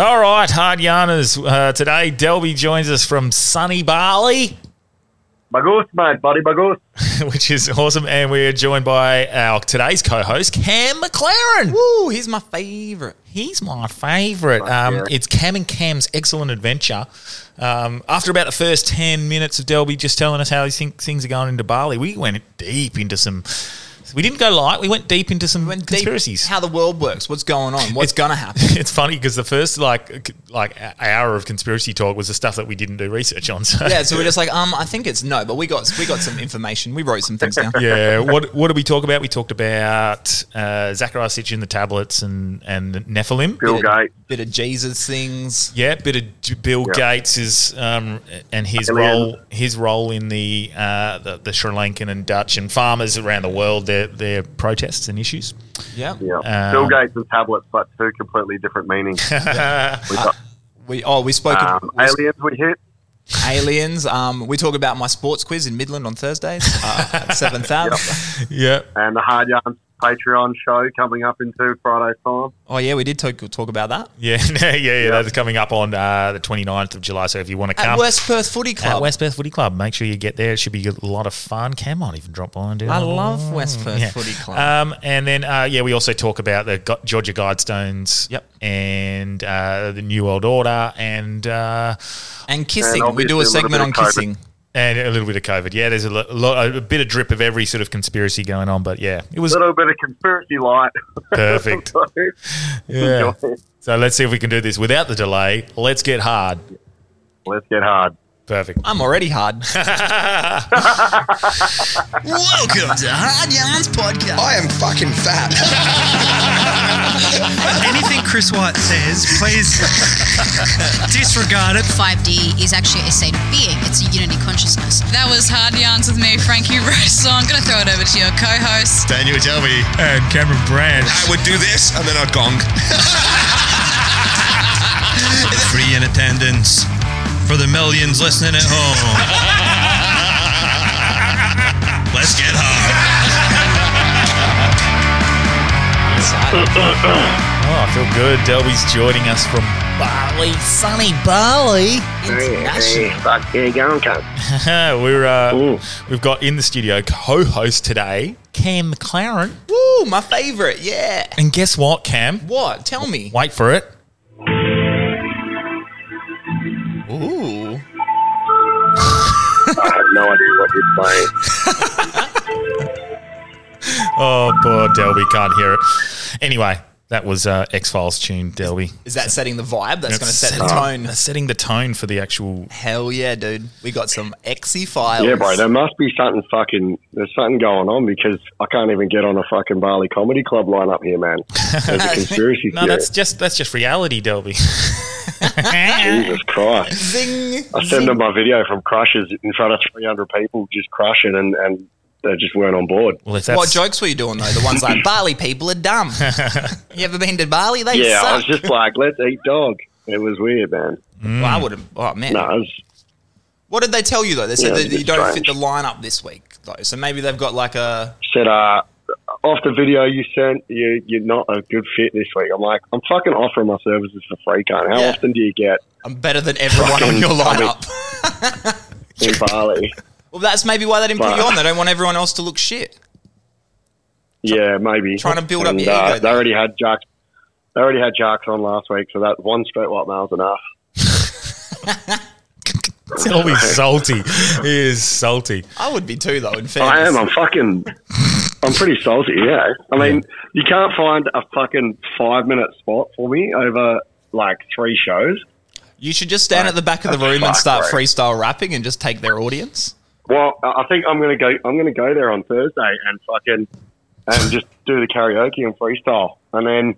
All right, hard yarners. Uh, today, Delby joins us from sunny Bali, Bagus, mate, buddy, bagus. which is awesome, and we're joined by our today's co-host Cam McLaren. Woo, he's my favourite. He's my favourite. Um, yeah. It's Cam and Cam's excellent adventure. Um, after about the first ten minutes of Delby just telling us how he think things are going into Bali, we went deep into some. We didn't go light. We went deep into some Went deep conspiracies. How the world works, what's going on, what's gonna happen. it's funny because the first like like hour of conspiracy talk was the stuff that we didn't do research on. So yeah, so we're just like, um, I think it's no, but we got we got some information. We wrote some things down. yeah. What what did we talk about? We talked about uh, Zecharia Sitchin the tablets and and Nephilim. Bill Bit of- Gates. Bit of Jesus things. Yeah, bit of Bill Yeah. Gates is um, and his Aliens. role his role in the, uh, the the Sri Lankan and Dutch and farmers around the world their their protests and issues. Yeah. Yeah. Um, Bill Gates and tablets, but two completely different meanings. we got We oh we spoke um, we- aliens we hit. aliens. Um, we talk about my sports quiz in Midland on Thursdays uh, at seven thousand. yeah. and the Hard Yarns Patreon show coming up in two Friday's time. Oh yeah, we did talk talk about that Yeah, yeah, yeah, yeah. That's coming up on uh, the 29th of July. So if you want to at come West Perth Footy at Club. West Perth Footy Club, make sure you get there. It should be a lot of fun. Cam might even drop by and do I it. love West Perth Yeah. Footy Club. Um, and then, uh, yeah, we also talk about the Georgia Guidestones. Yep. And uh, the New World Order and uh, and kissing. and We do a obviously a segment on COVID. kissing. And a little bit of COVID. Yeah, there's a, lo- lot, a bit of drip of every sort of conspiracy going on. But yeah, it was A little bit of conspiracy light. perfect. So, Yeah. enjoy. So let's see if we can do this without the delay. Let's get hard. Let's get hard. Perfect. I'm already hard. Welcome to Hard Yarns Podcast. I am fucking fat. Anything Chris White says, please disregard it. 5D is actually a state of being. It's a unity consciousness. That was Hard Yarns with me, Frankie Rose. So I'm going to throw it over to your co-host. Daniel Delby. And Cameron Brand. I would do this and then I'd gong. Free in attendance for the millions listening at home. Let's get hard. Oh, I feel good. Delby's joining us from Bali, sunny Bali. Hey, fuck, here you going, cunt. We're uh, Ooh. we've got in the studio co-host today, Cam McLaren. Woo, my favourite. Yeah. And guess what, Cam? What? Tell me. Wait for it. Ooh. I have no idea what you're playing. Oh, poor Delby can't hear it. Anyway, that was uh, X Files tune, Delby. Is that setting the vibe? That's going to set the tone. that's setting the tone for the actual. Hell yeah, dude. We got some exy files. Yeah, bro, there must be something fucking, there's something going on because I can't even get on a fucking Bali Comedy Club lineup here, man. There's a conspiracy No, theory. that's just that's just reality, Delby. Jesus Christ. Zing. I sent them my video from crushes in front of 300 people just crushing and, and they just weren't on board. well, if that's, What jokes were you doing, though? The ones like, Bali people are dumb. you ever been to Bali? They Yeah, I was just like, let's eat dog. It was weird, man. Well, I would have. Oh, man. No, was, What did they tell you, though? They said Yeah, that you don't strange. fit the lineup this week, though. So maybe they've got like a. said, uh, off the video you sent, you, you're not a good fit this week. I'm like, I'm fucking offering my services for free, cunt. How Yeah. often do you get I'm better than everyone on your lineup. in Bali? well, that's maybe why they didn't put you on. They don't want everyone else to look shit. Yeah, maybe. Trying to build up And, your ego uh, there. They already had Jacks. They already had Jacks on last week, so that one straight white male's enough. Delby's salty. He is salty. I would be too, though, in fairness. I am. I'm fucking. I'm pretty salty. Yeah. I mean, you can't find a fucking five minute spot for me over like three shows. You should just stand at the back of the room and start bro. freestyle rapping and just take their audience. Well, I think I'm gonna go. I'm gonna go there on Thursday and fucking and just do the karaoke and freestyle. And then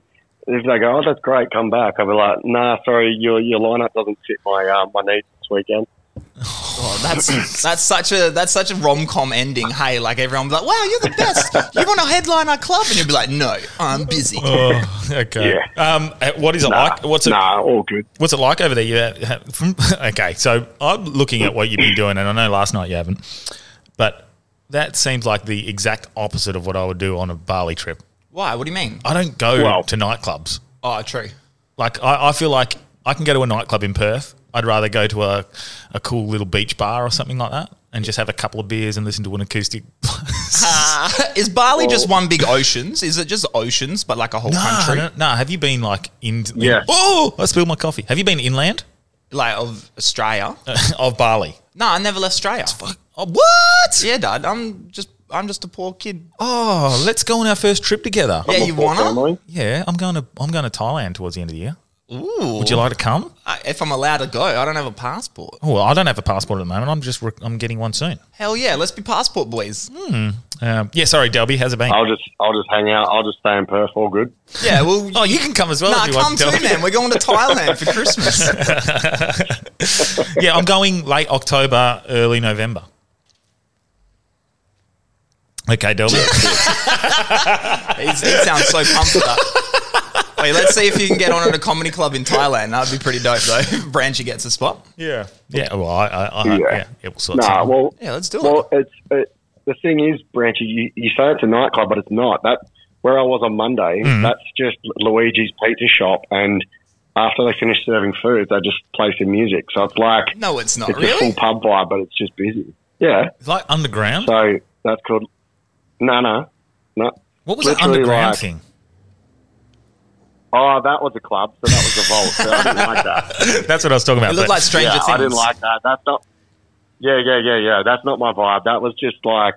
if they go, oh, that's great, come back. I'll be like, nah, sorry, your your lineup doesn't fit my uh, my needs this weekend. Oh, that's that's such a that's such a rom com ending. Hey, like everyone be like, "Wow, you're the best. You want to headline our club?" And you'll be like, "No, I'm busy." Oh, okay. Um, uh, what is it Nah, like? What's it? nah, all good. What's it like over there? You uh, okay, so I'm looking at what you've been doing, and I know last night you haven't, but that seems like the exact opposite of what I would do on a Bali trip. Why? What do you mean? I don't go Well- to nightclubs. Oh, true. Like I, I feel like I can go to a nightclub in Perth. I'd rather go to a, a cool little beach bar or something like that and just have a couple of beers and listen to an acoustic. Ah. Is Bali just one big oceans? Is it just oceans, but like a whole no, country? no, no. Have you been like in? Yeah. Oh, I spilled my coffee. Have you been inland Like of Australia? Uh, of Bali? no, I never left Australia. Oh, what? Yeah, Dad. I'm just I'm just a poor kid. Oh, let's go on our first trip together. Yeah, you wanna? family. Yeah, I'm going to I'm going to Thailand towards the end of the year. Ooh. Would you like to come? I- If I'm allowed to go, I don't have a passport. Oh, well, I don't have a passport at the moment. I'm just re- I'm getting one soon. Hell yeah, let's be passport boys. Um, yeah, sorry, Delby, how's it been? I'll just I'll just hang out. I'll just stay in Perth. All good. Yeah, well, Oh, you can come as well. nah, if you come want, too, Delby. man. We're going to Thailand for Christmas. yeah, I'm going late October, early November. Okay, Delby. He's, he sounds so pumped for that. Wait, let's see if you can get on at a comedy club in Thailand. That'd be pretty dope, though. Branchy gets a spot. yeah, yeah. Well, I, I, I Yeah. yeah. yeah, we'll sort Nah, something. well, Yeah, let's do it. well, it's it, the thing is, Branchy. You, you say it's a nightclub, but it's not. That where I was on Monday. Mm. That's just Luigi's Pizza Shop, and after they finish serving food, they just play some music. So it's like no, it's not it's a full pub vibe, but it's just busy. Yeah. It's like underground. So that's called. No, no, no. what was that literally underground like- thing? Oh, that was a club, so that was a vault. So I didn't like that. That's what I was talking about. It looked like Stranger yeah, Things. I didn't like that. That's not. Yeah, yeah, yeah, yeah. That's not my vibe. That was just like,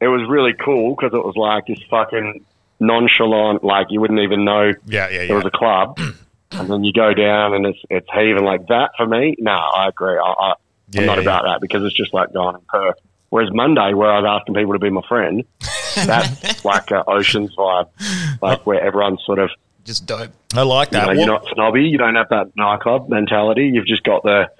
it was really cool because it was like this fucking nonchalant, like you wouldn't even know yeah, yeah, it was a club, and then you go down and it's it's heaving like that. For me, no, I agree. I, I, Yeah, I'm not yeah, about that because it's just like going in Perth. Whereas Monday, where I was asking people to be my friend, that's like a oceans vibe, like where everyone's sort of Just dope. I like you that. know, you're not snobby. You don't have that nightclub mentality. You've just got the,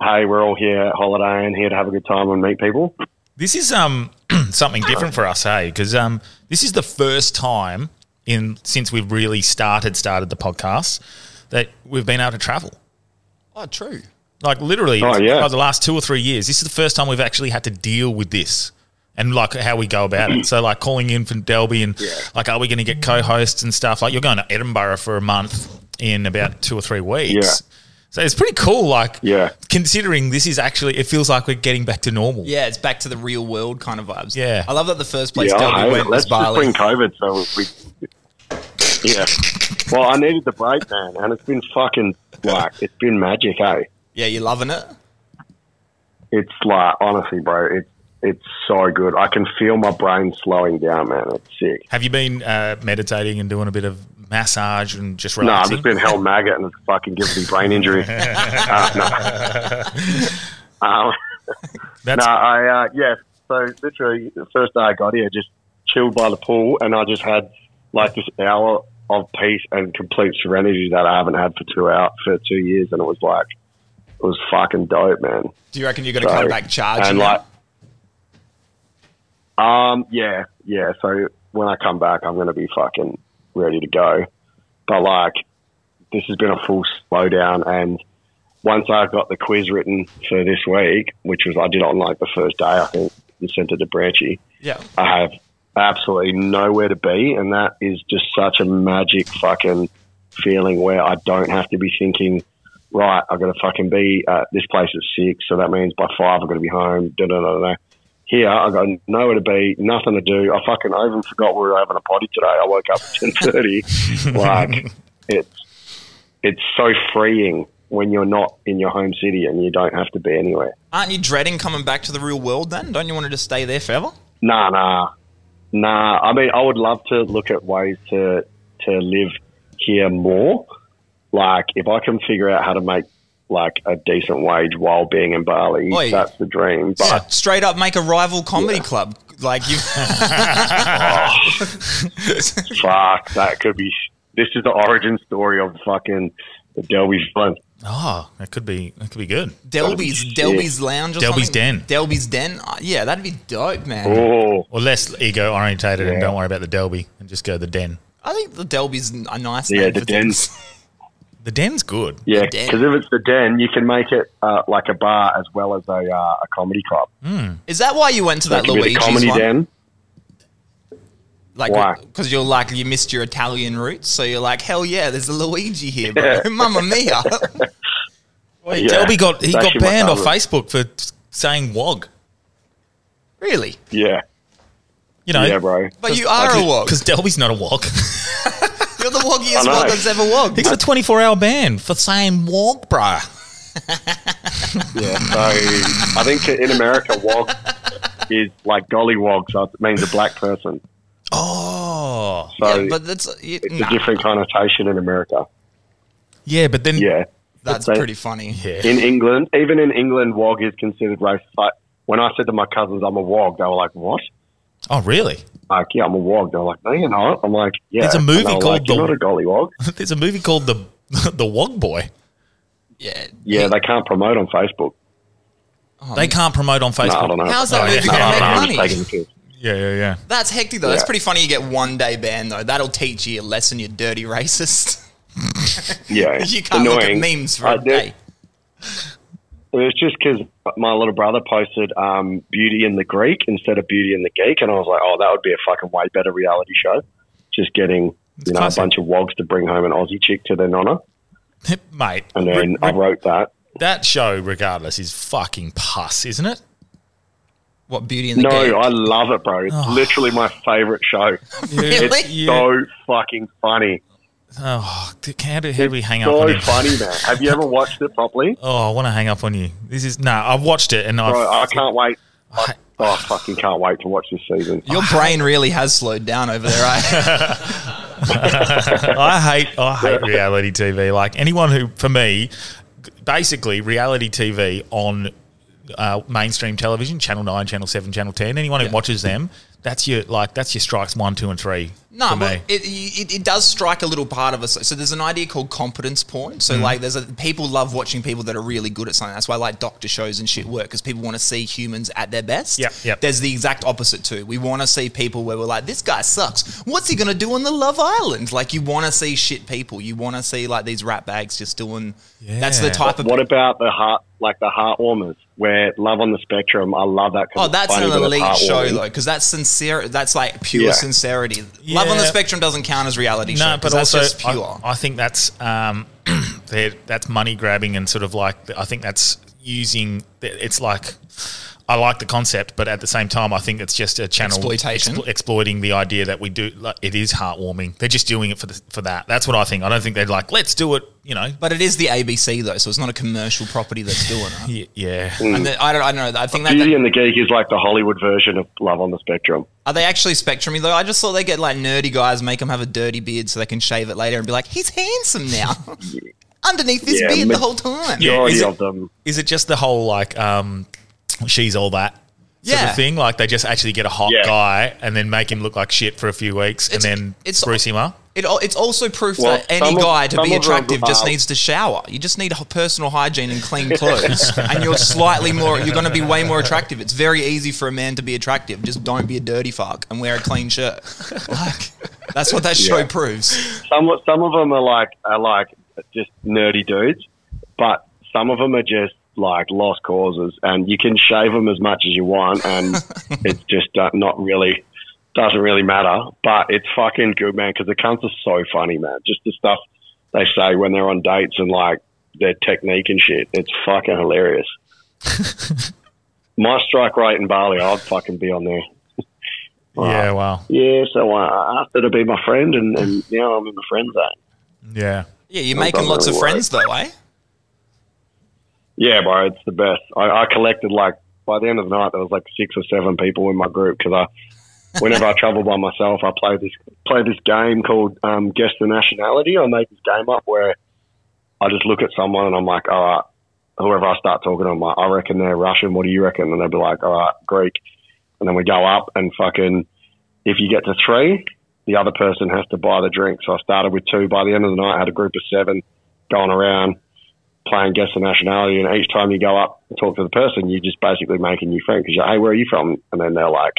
hey, we're all here holidaying, here to have a good time and meet people. This is um something different for us, hey, because um this is the first time in since we've really started started the podcast that we've been able to travel. Oh, true. Like literally, Oh, yeah. over the last two or three years, this is the first time we've actually had to deal with this and like how we go about it. So like calling in from Delby and like, are we going to get co-hosts and stuff? Like you're going to Edinburgh for a month in about two or three weeks. Yeah. So it's pretty cool. Like, Yeah. considering this is actually, it feels like we're getting back to normal. Yeah, it's back to the real world kind of vibes. Yeah. I love that the first place yeah, I Delby went was Let's just Bali. bring COVID so we. Yeah. Well, I needed the break, man, and it's been fucking like it's been magic, eh? yeah, you loving it? It's like honestly, bro, it's it's so good. I can feel my brain slowing down, man. It's sick. Have you been uh, meditating and doing a bit of massage and just relaxing? No, I've just been hell maggot and it's fucking giving me brain injury. uh, no. um, That's No, I uh, yeah. So literally, the first day I got here, just chilled by the pool, and I just had like this hour of peace and complete serenity that I haven't had for two out for two years, and it was like it was fucking dope, man. Do you reckon you're going to So- come back charging? and like, um, yeah, yeah. So when I come back, I'm going to be fucking ready to go. But like, this has been a full slowdown, and once I got the quiz written for this week, which was I did on like the first day, I think, and sent it to Branchy. yeah. I have absolutely nowhere to be, and that is just such a magic fucking feeling where I don't have to be thinking, right, I've got to fucking be at this place at six, so that means by five I've got to be home. Da da da da. Here I've got nowhere to be, nothing to do. I fucking I even forgot we were having a potty today. I woke up at ten thirty. like it's it's so freeing when you're not in your home city and you don't have to be anywhere. Aren't you dreading coming back to the real world then? Don't you want to just stay there forever? Nah, nah, nah. I mean, I would love to look at ways to to live here more. Like, if I can figure out how to make like a decent wage while being in Bali, Oi. that's the dream. But Straight up make a rival comedy club. Like you fuck, that could be. This is the origin story of fucking the Delby villain. oh, that could be that could be good. Delby's Shit. Delby's Lounge or Delby's something? Den. Delby's Den. Uh, yeah, that'd be dope, man. Oh, Or less ego orientated and don't worry about the Delby and just go the den. I think the Delby's a nice Yeah, name the for Den. things. The den's good. yeah. Because if it's the Den, you can make it uh, like a bar as well as a uh, a comedy club. Is that why you went to that That could be the Luigi's comedy one? Den. Like, Why? because you're like you missed your Italian roots, so you're like, hell yeah, there's a Luigi here, bro. Mamma mia. Wait, Yeah, Delby got he it's got banned off. Facebook for saying wog. Really? Yeah, You know, yeah, bro. But you are a wog. because Delby's not a wog. You're the I woggiest know. wog that's ever wogged. he got a 24 hour ban for saying wog, bro. Yeah, so I think in America, wog is like gollywog, so it means a black person. Oh, So yeah, but that's you, it's nah, a different connotation in America. yeah, but then Yeah. that's pretty funny. yeah. In England, even in England, wog is considered racist. Like when I said to my cousins, I'm a wog, they were like, what? Oh, really? Like, yeah, I'm a wog. They're like, no, you're not. I'm like, yeah. There's a movie called like, You're The- not a gollywog. There's a movie called the the Wog Boy. Yeah. Yeah, they can't promote on Facebook. Oh, they can't promote on No, I Facebook. don't know. How's that Oh, movie yeah. gonna I make know, I'm money? just taking the piss. yeah, yeah, yeah. That's hectic though. That's Yeah. pretty funny. You get one day banned though. That'll teach you a lesson. You dirty racist. Yeah, you can't look at annoying. memes for I a did- day. It was just because my little brother posted um, Beauty and the Greek instead of Beauty and the Geek, and I was like, oh, that would be a fucking way better reality show. Just getting you know classic. a bunch of wogs to bring home an Aussie chick to their nonna, Mate, and then re- I wrote that. that show, regardless, is fucking pus, isn't it? What Beauty and the No, Geek? I love it, bro. It's Oh. literally my favorite show. Really? It's Yeah. so fucking funny. Oh, dude, how do, how do we hang up So on you? funny, man. Have you ever watched it properly? Oh, I want to hang up on you. This is no. I've watched it and I've. I can't wait. I- Oh, I fucking can't wait to watch this season. Your brain really has slowed down over there, right? I hate I hate reality TV. Like anyone who, for me, basically reality TV on uh, mainstream television, Channel Nine, Channel Seven, Channel Ten. Anyone who watches them, that's your like that's your strikes one, two, and three. No, for but it, it, it does strike a little part of us. So there's an idea called competence porn. Mm. So like, there's a people love watching people that are really good at something. That's why like doctor shows and shit work because people want to see humans at their best. Yep, yep. There's the exact opposite too. We want to see people where we're like, this guy sucks. What's he gonna do on the Love Island? Like you want to see shit people. You want to see like these rat bags just doing. Yeah. That's the Yeah. type of. What about the heart, like the heart warmers, where Love on the Spectrum? I love that. Oh, that's an elite show though, because that's sincere. That's like pure Yeah. sincerity. Love on the Spectrum doesn't count as reality show. But that's also just pure. I, I think that's um, that's money grabbing and sort of like I think that's using. It's like I like the concept, but at the same time, I think it's just a channel Exploitation. explo- exploiting the idea that we do. Like, it is heartwarming. They're just doing it for the, for that. That's what I think. I don't think they're like let's do it. You know. But it is the ABC though, so it's not a commercial property that's doing it. Y- Yeah. And the, I don't, I don't know. I think that, Beauty that and the Geek is like the Hollywood version of Love on the Spectrum. are they actually spectrumy though? I just thought they get like nerdy guys, make them have a dirty beard so they can shave it later and be like, he's handsome now. Underneath this Yeah, beard ma- the whole time. Yeah, Majority is it- of them. Is it just the whole like um, she's all that? Sort Yeah. of thing, like they just actually get a hot Yeah. guy and then make him look like shit for a few weeks It's- and then it's- spruce him up. It, it's also proof Well, that any of- guy to be attractive just needs to shower. You just need h- personal hygiene and clean clothes, and you're slightly more. You're going to be way more attractive. It's very easy for a man to be attractive. Just don't be a dirty fuck and wear a clean shirt. Like that's what that show Yeah. proves. Some some of them are like are like just nerdy dudes, but some of them are just like lost causes, and you can shave them as much as you want, and it's just uh, not really doesn't really matter. But it's fucking good, man, because the cunts are so funny, man. Just the stuff they say when they're on dates and like their technique and shit. It's fucking hilarious. My strike rate in Bali, I'd fucking be on there. Yeah, wow. Yeah, so I asked her to be my friend, and, and now I'm in the friend zone. Yeah. Yeah, you're making doesn't lots of really friends though, eh? Yeah, bro, it's the best. I, I collected like by the end of the night there was like six or seven people in my group because I, whenever I travel by myself, I play this play this game called um, Guess the Nationality. I make this game up where I just look at someone and I'm like, all right, whoever I start talking to, I'm like, I reckon they're Russian. What do you reckon? And they'll be like, all right, Greek. And then we go up and fucking, if you get to three, the other person has to buy the drink. So I started with two. By the end of the night, I had a group of seven going around playing guess the nationality. And each time you go up and talk to the person, you're just basically make a new friend Because you're, hey, where are you from? And then they're like,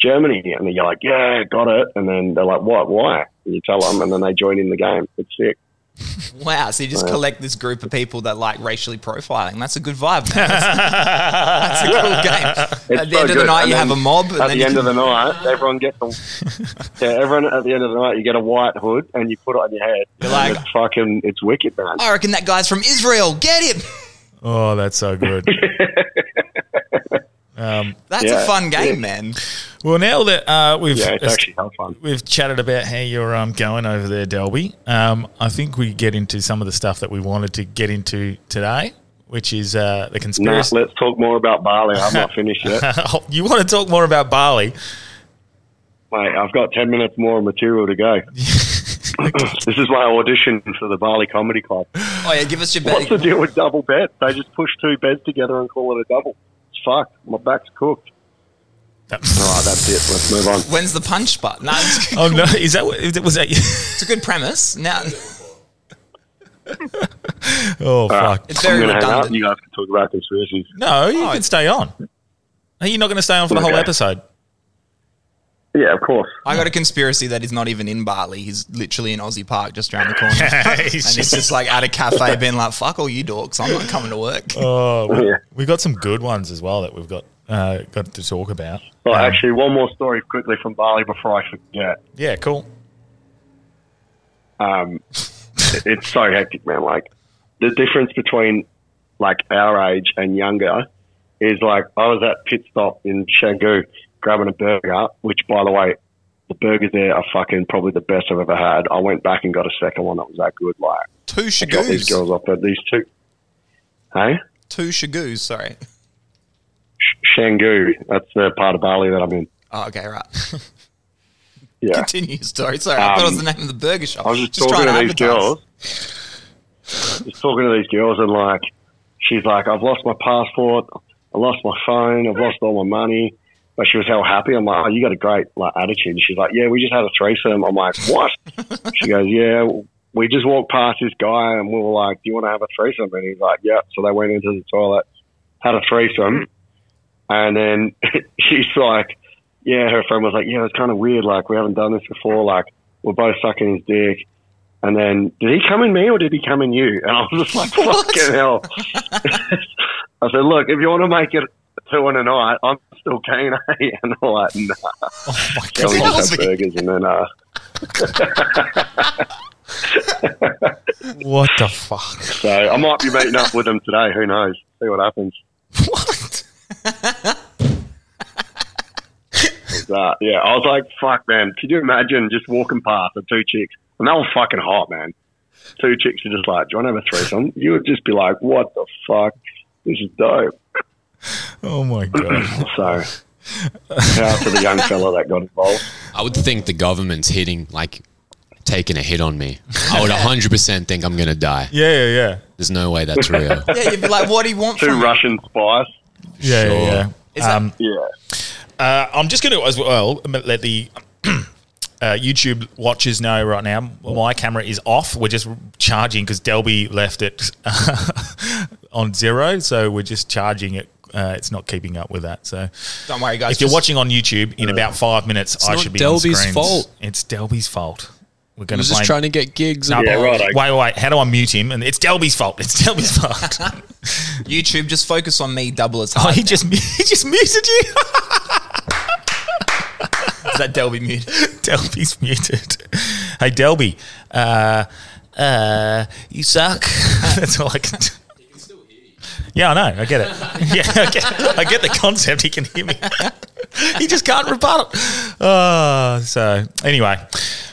Germany. And then you're like, yeah, got it. And then they're like, what? Why? And you tell them, and then they join in the game. It's sick. Wow, so you just collect this group of people that like racially profiling. That's a good vibe. That's, that's a cool game. At the so end of the night, And you have a mob. At then the you end of the night, everyone gets a, yeah, everyone at the end of the night, you get a white hood and you put it on your head. You're like- it's fucking, it's wicked, man. I reckon that guy's from Israel. Get him. Oh, that's so good. Um, That's Yeah. a fun game, man. well, now that uh, we've Yeah, it's actually hell fun. we've chatted about how you're um, going over there, Delby. Um, I think we get into some of the stuff that we wanted to get into today, which is uh, the Nah, conspiracy. let's talk more about Bali. I'm not finished yet. you want to talk more about Bali? Mate, I've got 10 minutes more material to go. this is my audition for the Bali Comedy Club. Oh yeah, give us your bed. What's the bet. deal with double beds? They just push two beds together and call it a double. It's fucked. My back's cooked. All right, that's it. Let's move on. When's the punch button? No, oh no, is that what- is was that? it's a good premise. Now oh fuck! it's I'm very hang up. redundant. You guys can talk about conspiracies. No, you Oh, can stay on. Are you not going to stay on for the whole episode? Yeah, of course. I got a conspiracy that he's not even in Bali. He's literally in Aussie Park, just around the corner. and He's he's just like at a cafe, being like, "Fuck all you dorks, I'm not coming to work." Oh, we, Yeah. we got some good ones as well that we've got uh, got to talk about. Well, Um, actually, one more story quickly from Bali before I forget. yeah, cool. Um, it- it's so hectic, man. Like the difference between like our age and younger is like I was at pit stop in Canggu grabbing a burger, which by the way, the burgers there are fucking probably the best I've ever had. I went back and got a second one that was that good. Like Two I got these shagoos. girls off at these two. Hey, Two shagoos. Sorry. Sh- Canggu, that's the part of Bali that I'm in. Oh, okay, right. Yeah. Continue your story. Sorry, I thought it was Um, the name of the burger shop. I was just, trying talking to, these girls. Just talking to these girls, and like, she's like, "I've lost my passport, I lost my phone, I've lost all my money." But she was hell happy. I'm like, "Oh, you got a great like attitude." And she's like, "Yeah, we just had a threesome." I'm like, "What?" she goes, "Yeah, we just walked past this guy, and we were like, "Do you want to have a threesome?" And he's like, "Yeah." So they went into the toilet, had a threesome, and then she's like, "Yeah." Her friend was like, "Yeah, it's kind of weird. Like, we haven't done this before. Like, we're both sucking his dick." And then, did he come in me or did he come in you? And I was just like, fucking hell. I said, look, if you want to make it two in a night, I'm still keen, eh? And they're like, nah. Oh my Can we god! just have burgers? And then, uh, What the fuck? so I might be meeting up with them today. Who knows? See what happens. What? That, yeah, I was like, fuck, man. Could you imagine just walking past the two chicks? And they were fucking hot, man. Two chicks are just like, do you want to have a threesome? You would just be like, what the fuck? This is dope. Oh my god! So, shout out to the young fella that got involved. I would think the government's hitting, like, taking a hit on me. I would 100% think I'm going to die. Yeah, yeah, yeah, There's no way that's real. Yeah, you'd be like, "What do you want Two from? Russian spies. yeah, Sure. yeah. Is yeah. that- Um, Yeah. Uh, I'm just going to as well let the uh, YouTube watchers know right now. My camera is off. We're just charging because Delby left it on zero, so we're just charging it. Uh, it's not keeping up with that. So Don't worry, guys. if you're watching on YouTube in about five minutes, I should be on Delby's screens. fault. It's Delby's fault. We're going to just blame. trying to get gigs. No, and Yeah, balls. right. Wait, wait, wait. How do I mute him? And it's Delby's fault. It's Delby's fault. YouTube, just focus on me double as oh, hard. he just he just muted you. Is that Delby mute? Delby's muted. Hey, Delby, uh, uh, you suck. That's all I can do. Yeah, I know. I get it. Yeah, I get, I get the concept. He can hear me. he just can't rebuttal. Oh, so anyway,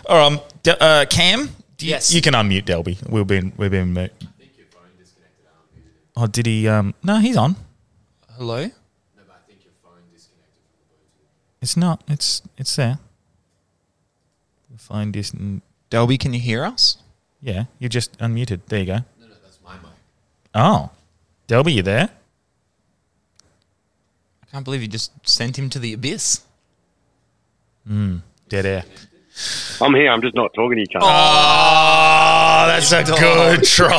all right. Um, uh, Cam, do you, Yes. you can unmute Delby. We've been we've been. Mute. Oh, did he? Um, no, he's on. Hello. No, but I think your phone disconnected It's not. It's it's there. Find this. Delby, can you hear us? Yeah, you're just unmuted. There you go. No, no, that's my mic. Oh, Delby, you there? I can't believe you just sent him to the abyss. Dead air. I'm here. I'm just not talking to you, cunt. Oh, that's a good try.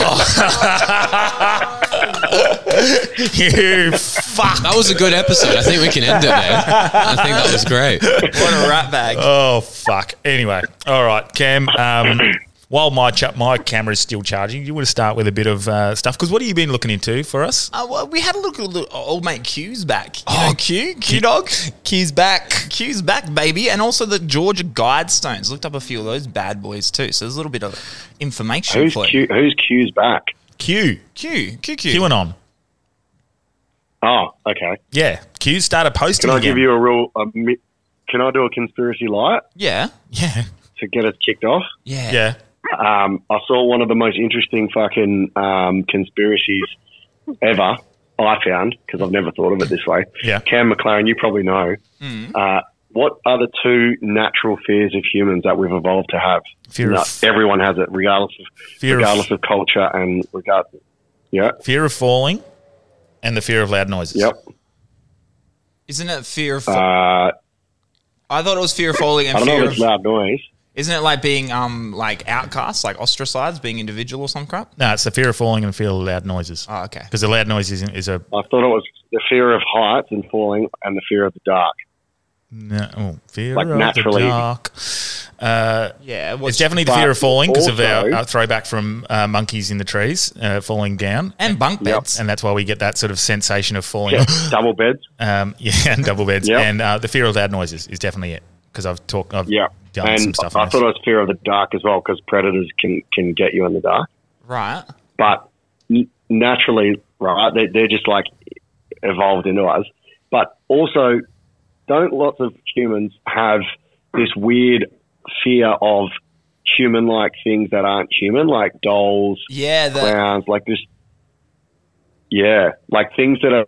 you fuck. That was a good episode. I think we can end it there. I think that was great. What a rat bag. Oh fuck. Anyway, all right, Cam. Um, while my cha- my camera is still charging, you want to start with a bit of uh, stuff because what have you been looking into for us? Uh, well, we had a look at little, old mate Q's back. You Oh, know Q? Q dog? Q's back. Q's back, baby. And also the Georgia Guidestones. Looked up a few of those bad boys too. So there's a little bit of information Who's for you. Q, Who's Q's back? Q. Q. Q. Q. QAnon. Oh, okay. Yeah, Q started posting. Can I again. give you a real? A, can I do a conspiracy light Yeah. Yeah, to get us kicked off? Yeah. yeah. Um, I saw one of the most interesting fucking um, conspiracies ever. I found because I've never thought of it this way. Yeah. Cam McLaren, you probably know. Uh, what are the two natural fears of humans that we've evolved to have? Fear No, of- everyone has it, regardless of Fear regardless of, culture and regard. Yeah. Fear of falling, and the fear of loud noises. Yep. Isn't it fear of? Uh, I thought it was fear of falling and I don't know fear if of. it's loud noise. Isn't it like being um like outcast, like ostracized, being individual or some crap? No, it's the fear of falling and fear of loud noises. Oh, okay. Because the loud noises is, is a I thought it was the fear of heights and falling and the fear of the dark. no, oh, fear Like of naturally. the dark. Uh, Yeah. it's definitely the fear of falling because of our, also- our throwback from uh, monkeys in the trees uh, falling down, and bunk Yep. beds. and that's why we get that sort of sensation of falling. Yeah, double beds. um, yeah, and double beds, Yep. and uh, the fear of loud noises is definitely it because I've talked, I've Yeah, done and some stuff. I on thought it was fear of the dark as well because predators can can get you in the dark. Right. But naturally, right, they, they're just like evolved into us. But also, don't lots of humans have this weird fear of human-like things that aren't human, like dolls, Yeah. The clowns, like this? Yeah, like things that are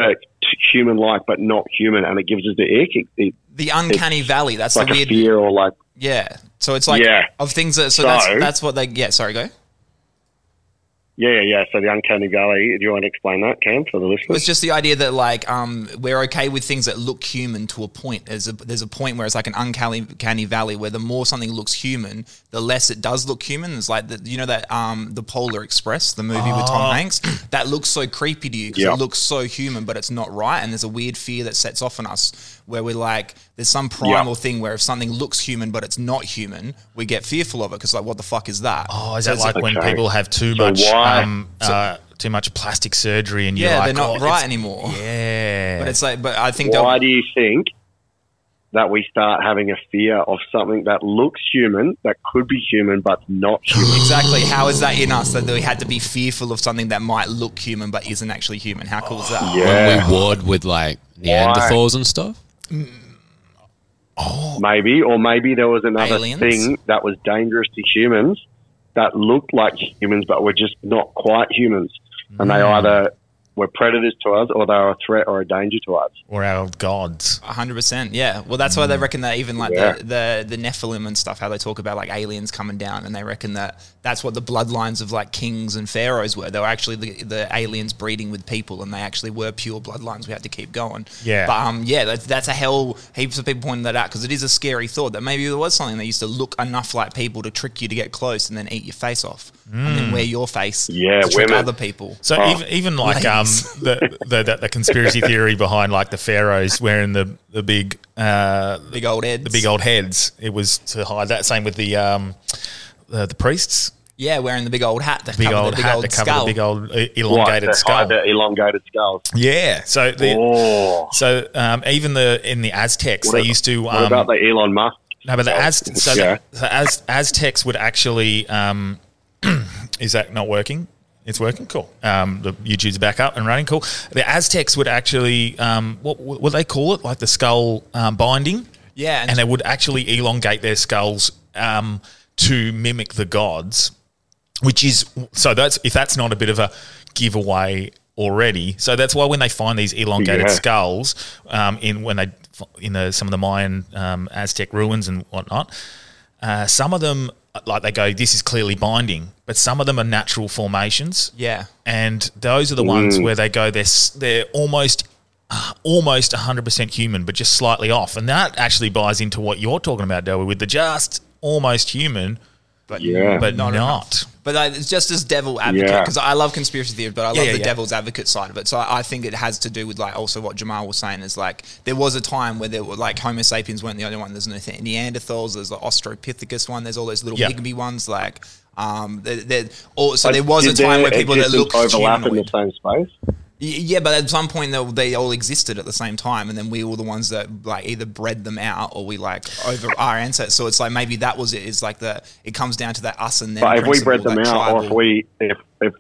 human-like but not human, and it gives us the ick. It, it, the uncanny valley. That's like the weird. fear or like Yeah. So it's like Yeah. of things that. So, So- that's that's what they. Yeah. Sorry. Go. Yeah, yeah, yeah. So the uncanny valley. Do you want to explain that, Cam, for the listeners? It's just the idea that like um, we're okay with things that look human to a point. There's a there's a point where it's like an uncanny uncanny valley where the more something looks human, the less it does look human. It's like the, you know that um, the Polar Express, the movie with Tom Hanks, that looks so creepy to you because Yeah. it looks so human, but it's not right. And there's a weird fear that sets off on us where we're like, there's some primal thing where if something looks human but it's not human, we get fearful of it because like, what the fuck is that? Oh, is So that it's like when people have too So much why- um, uh, too much plastic surgery and you're yeah, like, they're not oh, right anymore. Yeah, But it's like, but I think Why do you think that we start having a fear of something that looks human, that could be human, but not human? Exactly. How is that in us that we had to be fearful of something that might look human but isn't actually human? How cool is that? Yeah. When we warred with like Neanderthals and stuff. Maybe, or maybe there was another Aliens? thing that was dangerous to humans that looked like humans, but were just not quite humans, and they hmm. either were predators to us, or they were a threat or a danger to us. or our gods. hundred percent, yeah. Well, that's why they hmm. reckon that even like Yeah. the, the the Nephilim and stuff, how they talk about like aliens coming down, and they reckon that that's what the bloodlines of like kings and pharaohs were. They were actually the, the aliens breeding with people, and they actually were pure bloodlines. We had to keep going. Yeah. but um, yeah, that's, that's a hell. Heaps of people pointing that out because it is a scary thought that maybe there was something that used to look enough like people to trick you to get close and then eat your face off, and then wear your face. Yeah, to trick women. other people. So Oh. even even like um the, the, the the conspiracy theory behind like the pharaohs wearing the the big uh Big old heads. the big old heads, it was to hide that. Same with the um the, the priests, Yeah, wearing the big old hat to big cover old the big hat old to cover skull. the big old uh, Right, elongated skull. the elongated skulls. Yeah. So the Oh, so um, even the in the Aztecs they What- used to what um, about the Elon Musk? No, but the Az- so, Yeah. the, so Az- Aztecs would actually. Um, is that not working? It's working. Cool. Um, the YouTube's back up and running. Cool. The Aztecs would actually. Um, what what would they call it? Like the skull um, binding. Yeah, and- and they would actually elongate their skulls um, to mimic the gods, which is so. That's if that's not a bit of a giveaway already. So that's why when they find these elongated Yeah. skulls um, in when they in the, some of the Mayan um, Aztec ruins and whatnot, uh, some of them like they go, this is clearly binding, but some of them are natural formations. Yeah. and those are the ones where they go, they're they're almost. uh, Almost 100% human, but just slightly off. And that actually buys into what you're talking about, Delby, with the just almost human, but Yeah. but Not not. But uh, it's just as devil advocate Yeah. because I love conspiracy theory, but I love yeah, the yeah. devil's advocate side of it. So I I think it has to do with like also what Jamal was saying is like there was a time where there were like Homo sapiens weren't the only one. There's no Neanderthals. There's the Australopithecus one. There's all those little Yeah. pygmy ones. Like um, they're, they're, all, so But there was a did time where people that existence looked overlap in humanoid. the same space. Yeah, but at some point they, they all existed at the same time, and then we were the ones that like either bred them out or we like over our ancestors. So it's like maybe that was it. Is like the it comes down to that us and them. But if we bred them out, or if we if, if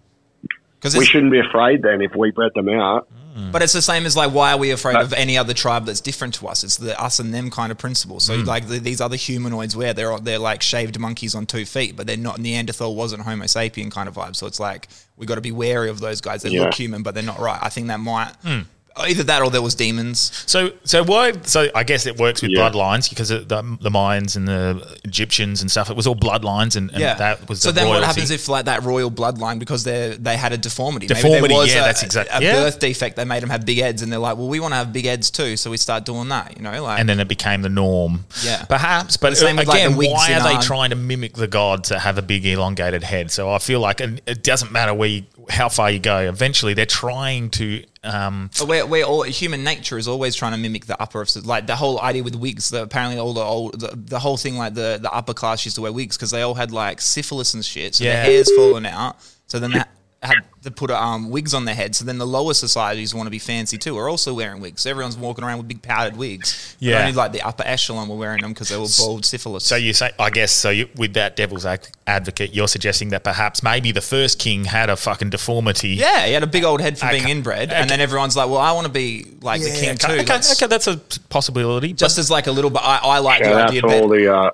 we shouldn't be afraid then if we bred them out But it's the same as like, why are we afraid of any other tribe that's different to us? It's the us and them kind of principle. So hmm. like the, these other humanoids, where they're they're like shaved monkeys on two feet, but they're not Neanderthal wasn't Homo sapien kind of vibe. So it's like we got to be wary of those guys. They Yeah. look human, but they're not right. I think that might hmm. Oh, either that or there was demons. So, so why? So, I guess it works with Yeah. bloodlines because the, the Mayans and the Egyptians and stuff. It was all bloodlines, and, and Yeah, that was so. the then, what happens if like that royal bloodline because they they had a deformity? Deformity, Maybe there was yeah, a, that's exact- a yeah. birth defect. They made them have big heads, and they're like, well, we want to have big heads too, so we start doing that. You know, like and then it became the norm. Yeah. perhaps. But The same with, like, again, the why are they our- trying to mimic the gods that have a big elongated head? So I feel like and it doesn't matter where you, how far you go. Eventually, they're trying to. Um, we're, we're all human nature is always trying to mimic the upper of like the whole idea with wigs. The, apparently, all the old the, the whole thing like the the upper class used to wear wigs because they all had like syphilis and shit. So Yeah. their hair's falling out. So then they had to put um, wigs on their head. So then the lower societies want to be fancy too. Are also wearing wigs. So everyone's walking around with big powdered wigs. But Yeah. only like the upper echelon were wearing them because they were bald syphilis. so you say, I guess, so you, with that devil's advocate, you're suggesting that perhaps maybe the first king had a fucking deformity. yeah, he had a big old head for Okay. being inbred, Okay. and then everyone's like, "Well, I want to be like the king okay, too." okay, okay, that's a possibility. Just as like a little, but I, I like Shout the out idea. to all the uh,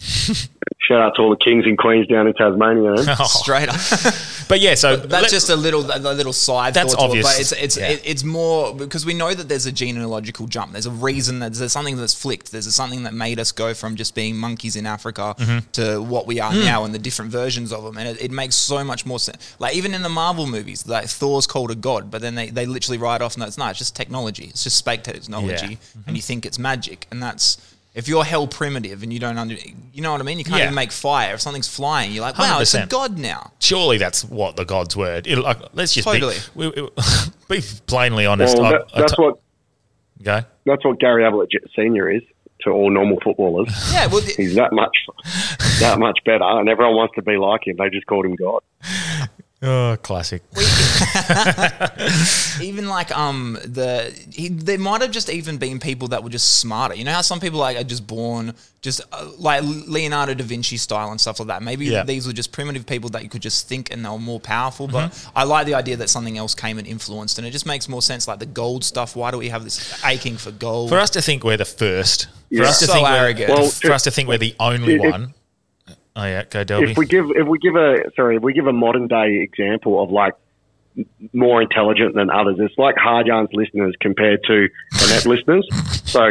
shout out to all the kings and queens down in Tasmania. Then. straight up. but yeah, so That's let- just a little, a little side. That's thought to it, but it's it's Yeah. it, it's more because we know that there's a genealogical jump. There's a reason that there's something that's flicked. There's something that made us go from just being monkeys in Africa Mm-hmm. to what we are now and the different versions of them. And it, it makes so much more sense. Like even in the Marvel movies, like Thor's called a god, but then they, they literally write off. No, it's not. It's just technology. It's just space technology, Yeah. Mm-hmm. and you think it's magic, and that's. If you're hell primitive and you don't under, you know what I mean. You can't Yeah. even make fire. If something's flying, you're like, wow, it's a 100%. god now. surely that's what the gods were. It, like, let's just Totally. be, we, we, be plainly honest. Well, I- that, I that's t- what Okay. that's what Gary Ablett J- Senior is to all normal footballers. Yeah, well, the- He's that much that much better, and everyone wants to be like him. They just called him God. Oh, classic. even like um the he, there might have just even been people that were just smarter. You know how some people like are just born just uh, like Leonardo da Vinci style and stuff like that. Maybe Yeah. these were just primitive people that you could just think and they were more powerful. But Mm-hmm. I like the idea that something else came and influenced, and it just makes more sense. Like the gold stuff. Why do we have this aching for gold? For us to think we're the first, for Yeah. us to So think arrogant. we're, Well, for us to think we're the only if- one. Oh yeah, go Delby. If we give if we give a sorry, if we give a modern day example of like more intelligent than others, it's like hard yarns listeners compared to the net listeners. So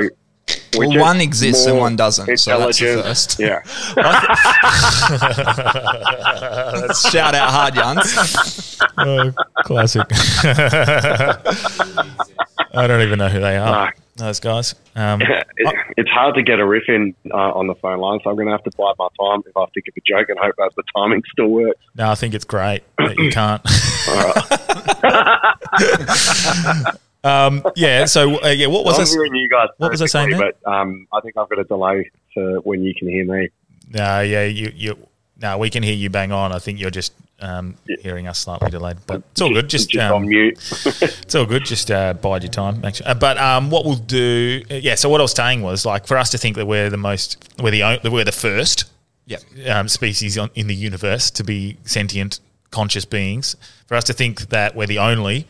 Well, one exists and one doesn't, so that's the first. Yeah, Shout out hard yarns. oh, classic. I don't even know who they are. No. Those guys. Um, it, it's hard to get a riff in uh, on the phone line, so I'm going to have to bide my time if I think of a joke and hope that the timing still works. no, I think it's great that you can't. um, yeah. So uh, yeah, what was I'm this? hearing you guys. what was I saying But um, I think I've got a delay to when you can hear me. No, yeah, you you. No, we can hear you bang on. I think you're just um, hearing us slightly delayed, but it's all good. Just, just um, on mute. It's all good. Just uh, bide your time. Make sure. Uh, but um, what we'll do, uh, yeah. So what I was saying was like for us to think that we're the most, we're the only, we're the first Yep. um, species on, in the universe to be sentient, conscious beings. For us to think that we're the only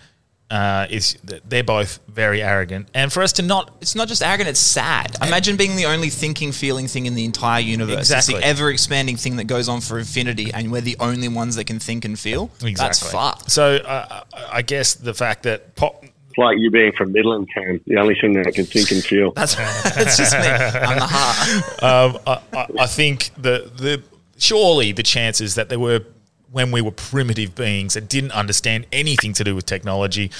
uh, is that they're both very arrogant, and for us to not It's not just arrogant, it's sad. Imagine being the only thinking, feeling thing in the entire universe. Exactly. It's the ever expanding thing that goes on for infinity, and we're the only ones that can think and feel. Exactly. That's fucked. So uh, I guess the fact that pop, It's like you being from Midland Town, the only thing that I can think and feel. That's it's just me. I'm the heart. um, I, I, I think the the surely the chances that there were when we were primitive beings that didn't understand anything to do with technology,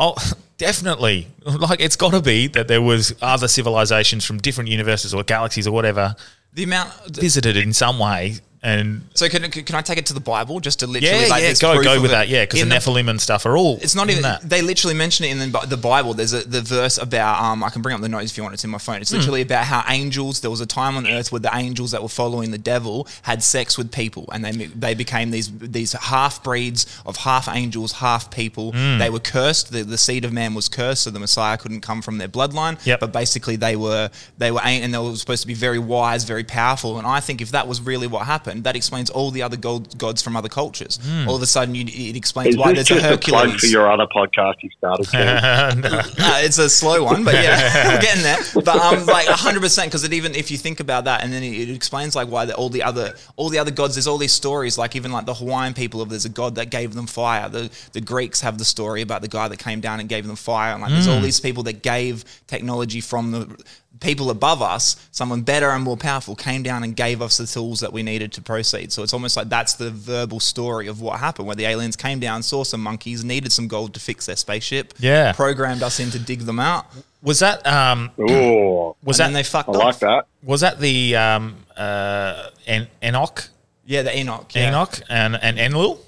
oh, definitely, like it's got to be that there was other civilizations from different universes or galaxies or whatever The amount. visited in some way. And So can, can I take it to the Bible just to literally yeah, like yeah, go go with it? that, yeah, because the the- Nephilim and stuff are all. It's not even. that. They literally mention it in the, the Bible. There's a the verse about. Um, I can bring up the notes if you want. It's in my phone. It's Hmm. literally about how angels. There was a time on Earth where the angels that were following the devil had sex with people, and they they became these these half breeds of half angels, half people. Hmm. They were cursed. The, the seed of man was cursed, so the Messiah couldn't come from their bloodline. Yep. But basically, they were they were and they were supposed to be very wise, very powerful. And I think if that was really what happened, happened, that explains all the other gold, gods from other cultures. All of a sudden, you, it explains Is why this there's a just a plug for your other podcast you started? Cam? Uh, it's a slow one, but yeah, we're getting there. But um, like hundred percent, because it even if you think about that, and then it, it explains like why the, all the other all the other gods. There's all these stories, like even like the Hawaiian people of there's a god that gave them fire. The the Greeks have the story about the guy that came down and gave them fire, and like there's all these people that gave technology from the people above us, someone better and more powerful, came down and gave us the tools that we needed to proceed. So it's almost like that's the verbal story of what happened, where the aliens came down, saw some monkeys, needed some gold to fix their spaceship, Yeah. programmed us in to dig them out. Was that um, Ooh, was and that they fucked I off. like that. was that the um, uh, en- Enoch Yeah, the Enoch. Yeah. Enoch and and Enlil?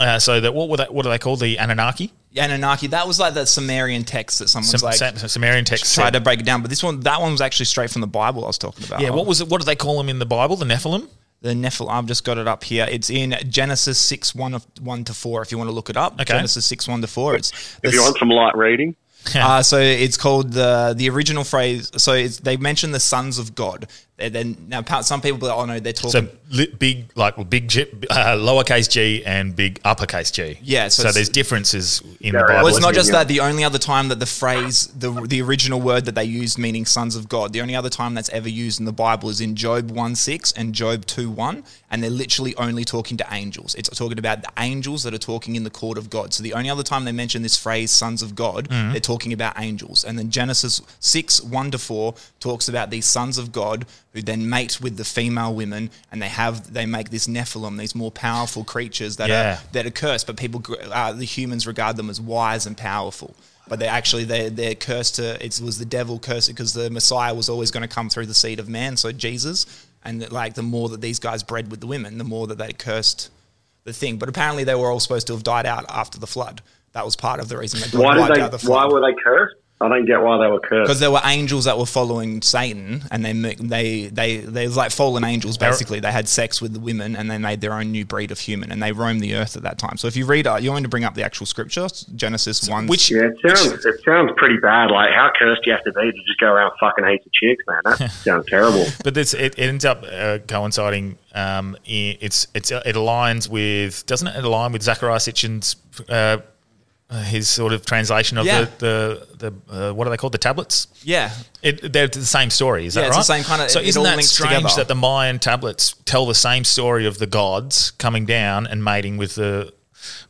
Uh, so that what were they, what are they called? The Anunnaki, Anunnaki. That was like the Sumerian text that someone's Sum- like Sam- Sumerian text. tried said- to break it down. But this one, that one was actually straight from the Bible. I was talking about. yeah, what was it? What do they call them in the Bible? The Nephilim. the Nephil? I've just got it up here. It's in Genesis six one of one to four. If you want to look it up, Okay. Genesis six one to four. It's If you want some light reading, Uh, so it's called the the original phrase. So it's, they mention the sons of God. And then now some people be like, oh no, they're talking. So li- big, like well, big G, uh, lowercase g and big uppercase g. Yeah, so So, there's differences in Yeah, the. Bible. well, it's not just Yeah. that. The only other time that the phrase, the the original word that they used, meaning sons of God, the only other time that's ever used in the Bible is in Job one six and Job two one, and they're literally only talking to angels. It's talking about the angels that are talking in the court of God. So the only other time they mention this phrase, sons of God, they're talking about angels. And then Genesis six one to four talks about these sons of God who then mate with the female women, and they have they make this Nephilim, these more powerful creatures that Yeah. are that are cursed, but people, uh, the humans regard them as wise and powerful. But they actually they they're cursed to it was the devil cursed because the Messiah was always going to come through the seed of man, so Jesus. And like the more that these guys bred with the women, the more that they cursed the thing. But apparently they were all supposed to have died out after the flood. That was part of the reason they why wiped did out the they? Why were they cursed? I don't get why they were cursed. Because there were angels that were following Satan, and they mo- they they they was like fallen angels. Basically, they had sex with the women, and they made their own new breed of human, and they roamed the earth at that time. So if you read, uh, you want me to bring up the actual scripture, Genesis one, Which Yeah, it sounds it sounds pretty bad. Like how cursed you have to be to just go around fucking heaps of chicks, man. That sounds terrible. But this it, it ends up uh, coinciding. Um, i- it's it's it aligns with doesn't it align with Zecharia Sitchin's uh, his sort of translation of Yeah. the the, the uh, what are they called the tablets? yeah, It, they're the same story, is Yeah, that it's right? the same kinda- So it isn't all that strange together. that the Mayan tablets tell the same story of the gods coming down and mating with the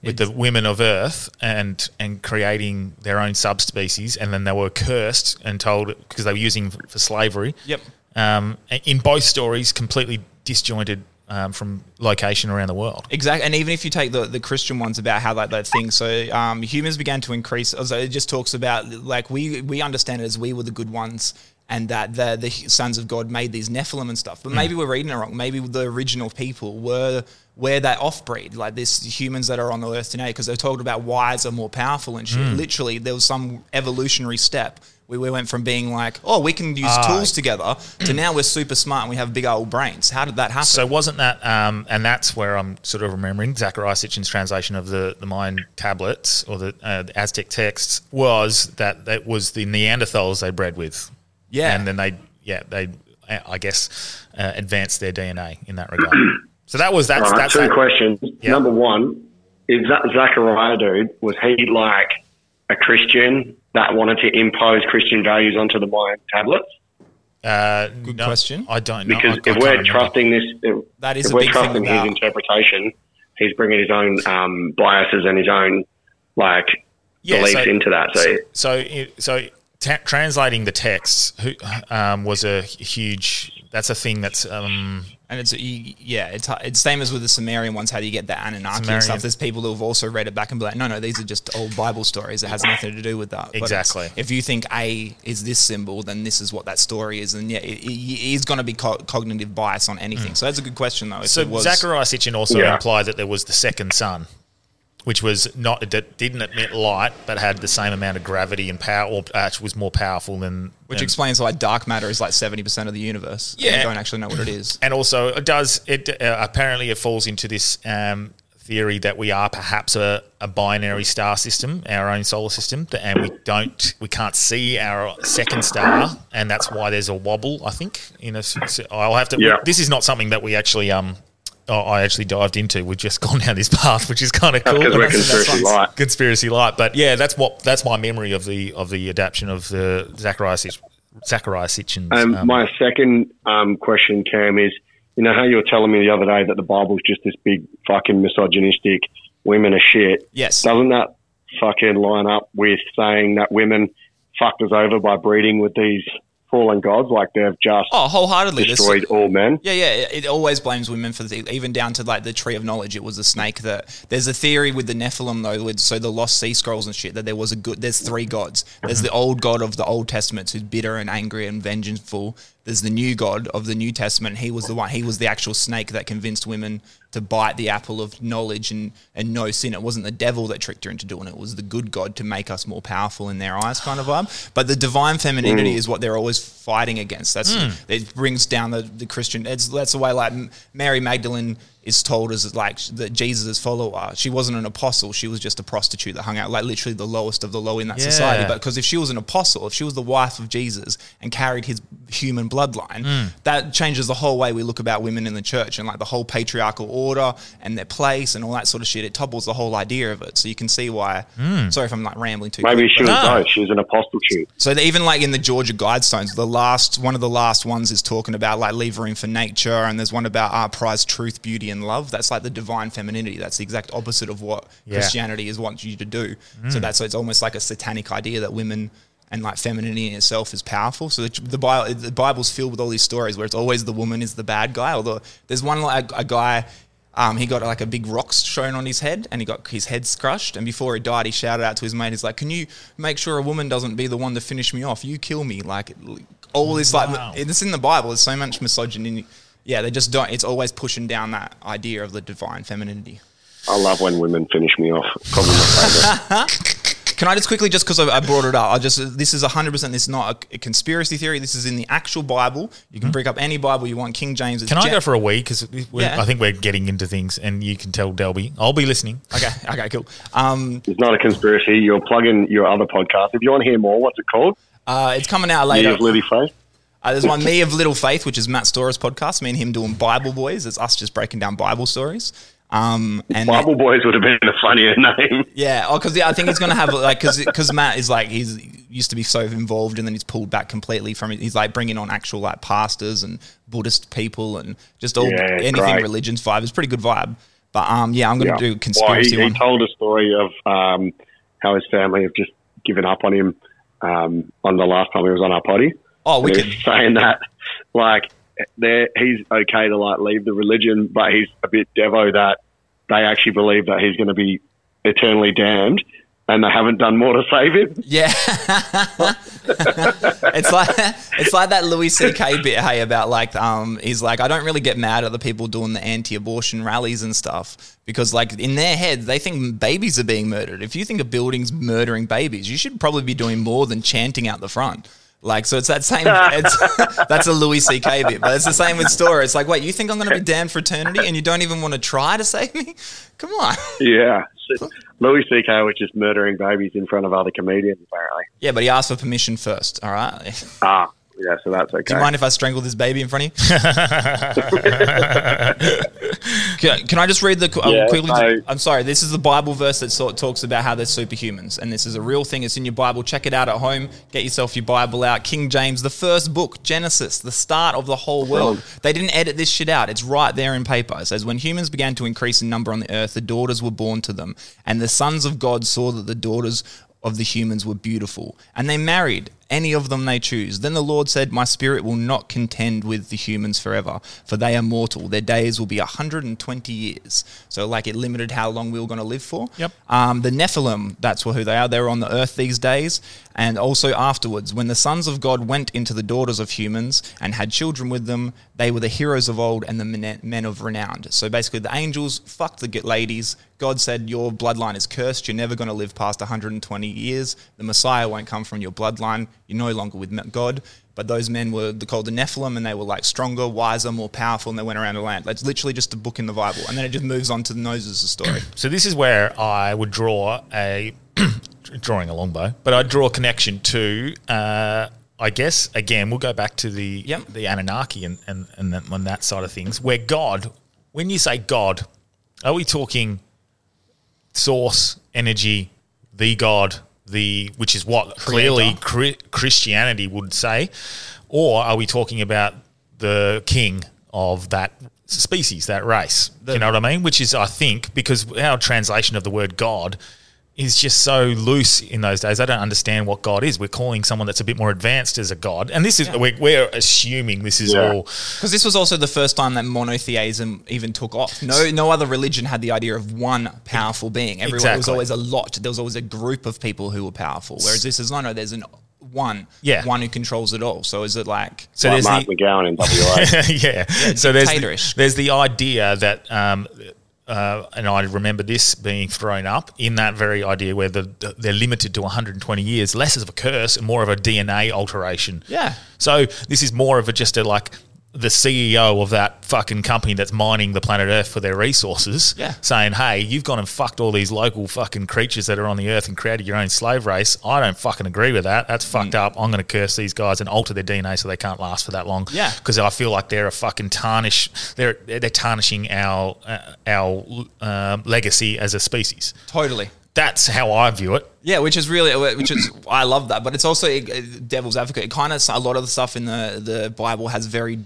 with the women of Earth and and creating their own subspecies, and then they were cursed and told because they were using for slavery. Yep. Um, in both stories, completely disjointed um, from location around the world. Exactly, and even if you take the, the Christian ones about how like that thing, so um, humans began to increase. So it just talks about like we we understand it as we were the good ones, and that the the sons of God made these Nephilim and stuff. But maybe we're reading it wrong. Maybe the original people were were that offbreed, like this humans that are on the earth today, because they're talking about wiser, more powerful and shit. Literally, there was some evolutionary step. We, we went from being like, oh, we can use Ah. tools together, to now we're super smart and we have big old brains. How did that happen? So wasn't that, um, and that's where I'm sort of remembering Zecharia Sitchin's translation of the, the Mayan tablets or the, uh, the Aztec texts was that that was the Neanderthals they bred with. Yeah. And then they, yeah, they, uh, I guess, uh, advanced their DNA in that regard. so that was, that's, All right, that's two that- questions. Yeah. Number one, is that Zecharia dude, was he like a Christian that wanted to impose Christian values onto the Mayan tablets? Uh, Good no, question. I don't know. Because I- I if can't we're remember. trusting this, if, That is if a we're big thing trusting his interpretation, he's bringing his own um, biases and his own like Yeah, beliefs so- into that. So, So, it- so ta- translating the texts um, was a huge. That's a thing that's um, And it's you- yeah, it's it's same as with the Sumerian ones. How do you get the Anunnaki and stuff? There's people who have also read it back and be like, no, no, these are just old Bible stories. It has nothing to do with that. But Exactly. If you think A is this symbol, then this is what that story is, and yeah, it, it, he's going to be co- cognitive bias on anything. So that's a good question though. If Mm. So it Zecharia Sitchin also Yeah. implied that there was the second sun, which was not that didn't emit light, but had the same amount of gravity and power, or uh, was more powerful than. which than- explains why dark matter is like seventy percent of the universe. Yeah. you don't actually know what it is. and also it does it uh, apparently it falls into this um, theory that we are perhaps a, a binary star system, our own solar system, and we don't we can't see our second star, and that's why there's a wobble. I think in a, s- s- I'll have to. Yeah. This is not something that we actually um I actually dived into. We've just gone down this path, which is kind of cool. because we're conspiracy light. Conspiracy light, but yeah, that's what that's my memory of the of the adaptation of the Zecharia Sitch, Zecharia Sitchin's. Um, um, my second um, question, Cam, is you know how you were telling me the other day that the Bible's just this big fucking misogynistic women are shit. Yes. Doesn't that fucking line up with saying that women fucked us over by breeding with these fallen gods? Like they've just Oh, wholeheartedly. Destroyed all men. Yeah, yeah. It, it always blames women for the, even down to like the tree of knowledge. It was a snake that. There's a theory with the Nephilim though, with so the lost sea scrolls and shit that there was a good. There's three gods. There's mm-hmm. the old god of the Old Testament who's bitter and angry and vengeful. There's the new god of the New Testament. He was the one. He was the actual snake that convinced women to bite the apple of knowledge and and no sin. It wasn't the devil that tricked her into doing it. It was the good God to make us more powerful in their eyes, kind of vibe. But the divine femininity mm. is what they're always fighting against. That's mm. it brings down the, the Christian. It's, that's the way like Mary Magdalene is told as like that Jesus' follower. She wasn't an apostle. She was just a prostitute that hung out like literally the lowest of the low in that society. But because if she was an apostle, if she was the wife of Jesus and carried his human bloodline, mm. that changes the whole way we look about women in the church and like the whole patriarchal order and their place and all that sort of shit. It topples the whole idea of it. So you can see why. Mm. Sorry if I'm like rambling too. Maybe quick, she but- was No. both. She was an apostle chick. so even like in the Georgia Guidestones, the last one of the last ones is talking about like leave room for nature, and there's one about our prize truth, beauty, and love. That's like the divine femininity. That's the exact opposite of what Yeah. Christianity is wants you to do. So mm. that's so it's almost like a satanic idea that women and like femininity in itself is powerful. So the, the Bible, the Bible's filled with all these stories where it's always the woman is the bad guy. Although there's one like a guy. Um, he got like a big rock shown on his head and he got his head crushed. And before he died, he shouted out to his mate, he's like, Can you make sure a woman doesn't be the one to finish me off? You kill me. Like, all this, Wow. like, it's in the Bible. There's so much misogyny. Yeah, they just don't, it's always pushing down that idea of the divine femininity. I love when women finish me off. Probably my favorite. Can I just quickly, just because I, I brought it up, I just this is hundred percent. This is not a, a conspiracy theory. This is in the actual Bible. You can bring up any Bible you want. King James. it's can I Gen- go for a wee? Because Yeah. I think we're getting into things, and you can tell Delby. I'll be listening. Okay, okay, cool. Um, It's not a conspiracy. You're plugging your other podcast. If you want to hear more, what's it called? uh, it's coming out later. Me of Liddy Face. Uh, there's one, Me of Little Faith, which is Matt Stora's podcast. Me and him doing Bible Boys. It's us just breaking down Bible stories. Um, and Bible Boys would have been a funnier name. yeah, oh, because yeah, I think he's gonna have like because Matt is like he's used to be so involved and then he's pulled back completely from it. He's like bringing on actual like pastors and Buddhist people and just all Yeah, anything great. religions vibe. It's a pretty good vibe. But um, yeah, I'm gonna Yeah. do Well, conspiracy he, he one. told a story of um, how his family have just given up on him um, on the last time he was on our potty. oh, we he could. saying that, like, they're- he's okay to like leave the religion, but he's a bit devo that they actually believe that he's going to be eternally damned, and they haven't done more to save him. Yeah, it's like it's like that Louis C.K. bit, hey, about like um, he's like, I don't really get mad at the people doing the anti-abortion rallies and stuff because like in their heads they think babies are being murdered. If you think a building's murdering babies, you should probably be doing more than chanting out the front. Like so, it's that same. It's, that's a Louis C.K. bit, but it's the same with Stora. It's like, wait, you think I'm going to be damned for eternity, and you don't even want to try to save me? Come on. Yeah. Louis C.K. was just murdering babies in front of other comedians, apparently. Yeah, but he asked for permission first. All right. Ah, yeah, so that's okay. Do you mind if I strangle this baby in front of you? can, can I just read the uh, Yeah, quickly? I'm sorry. This is the Bible verse that sort talks about how they're superhumans, and this is a real thing. It's in your Bible. Check it out at home. Get yourself your Bible out. King James, the first book, Genesis, the start of the whole world. They didn't edit this shit out. It's right there in paper. It says, "When humans began to increase in number on the earth, the daughters were born to them, and the sons of God saw that the daughters." Of the humans were beautiful, and they married any of them they choose. Then the Lord said, My spirit will not contend with the humans forever, for they are mortal. Their days will be 120 years. So, like, it limited how long we were going to live for. Yep. Um, the Nephilim, that's who they are. They're on the earth these days. And also afterwards, when the sons of God went into the daughters of humans and had children with them, they were the heroes of old and the men of renown. So basically, the angels fucked the ladies. God said, Your bloodline is cursed. You're never going to live past 120 years. The Messiah won't come from your bloodline. You're no longer with God. But those men were called the Nephilim, and they were like stronger, wiser, more powerful, and they went around the land. That's literally just a book in the Bible, and then it just moves on to the noses of story. So this is where I would draw a drawing a longbow, but I'd draw a connection to. Uh, I guess again we'll go back to the Yep. the Anunnaki and and and that, on that side of things, where God when you say God, are we talking source, energy, the God, the which is what clearly Chri- Christianity would say, or are we talking about the king of that species, that race? you know what I mean? Which is, I think, because our translation of the word God is just so loose in those days. I don't understand what God is. We're calling someone that's a bit more advanced as a God, and this is we're, we're assuming this is Yeah. all. Because this was also the first time that monotheism even took off. No, no other religion had the idea of one powerful being. Everyone there was always a lot. There was always a group of people who were powerful. Whereas this is no, no. There's an one, Yeah. one who controls it all. So is it like? So like there's Mark the, McGowan in WA. yeah. So there's the, there's the idea that, um, uh, and I remember this being thrown up in that very idea where the, they're limited to 120 years, less of a curse and more of a DNA alteration. Yeah. So this is more of a just a like the CEO of that fucking company that's mining the planet Earth for their resources, Yeah. saying, "Hey, you've gone and fucked all these local fucking creatures that are on the Earth and created your own slave race. I don't fucking agree with that. That's fucked up. I'm going to curse these guys and alter their DNA so they can't last for that long. Yeah. because I feel like they're a fucking tarnish. They're they're tarnishing our uh, our um, legacy as a species. Totally. That's how I view it. Yeah, which is really, which is, I love that. But it's also devil's advocate. It kind of, a lot of the stuff in the, the Bible has very,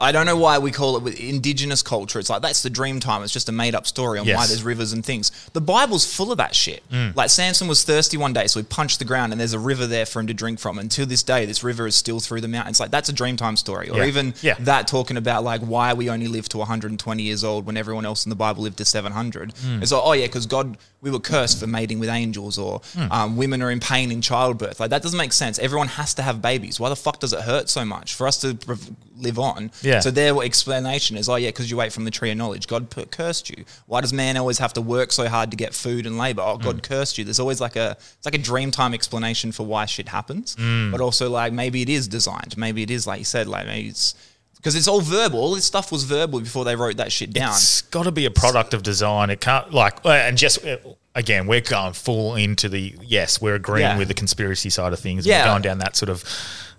I don't know why we call it with indigenous culture. It's like, that's the dream time. It's just a made up story on why there's rivers and things. The Bible's full of that shit. Like Samson was thirsty one day, so he punched the ground and there's a river there for him to drink from. And to this day, this river is still through the mountains. Like, that's a dream time story. Or Yeah. even Yeah. that talking about like why we only live to 120 years old when everyone else in the Bible lived to 700. Hmm. It's like, oh yeah, because God, we were cursed for mating with angels, or Hmm. um, women are in pain in childbirth. Like that doesn't make sense. Everyone has to have babies. Why the fuck does it hurt so much for us to live on? Yeah. So their explanation is, oh yeah, because you ate from the tree of knowledge. God put, cursed you. Why does man always have to work so hard to get food and labor? Oh, Hmm. God cursed you. There's always like a it's like a dreamtime explanation for why shit happens. Hmm. But also like maybe it is designed. Maybe it is like you said. Like maybe it's because it's all verbal. All this stuff was verbal before they wrote that shit down. It's got to be a product of design. It can't like uh, and just uh, again we're going full into the yes we're agreeing Yeah. with the conspiracy side of things. Yeah. we're going down that sort of.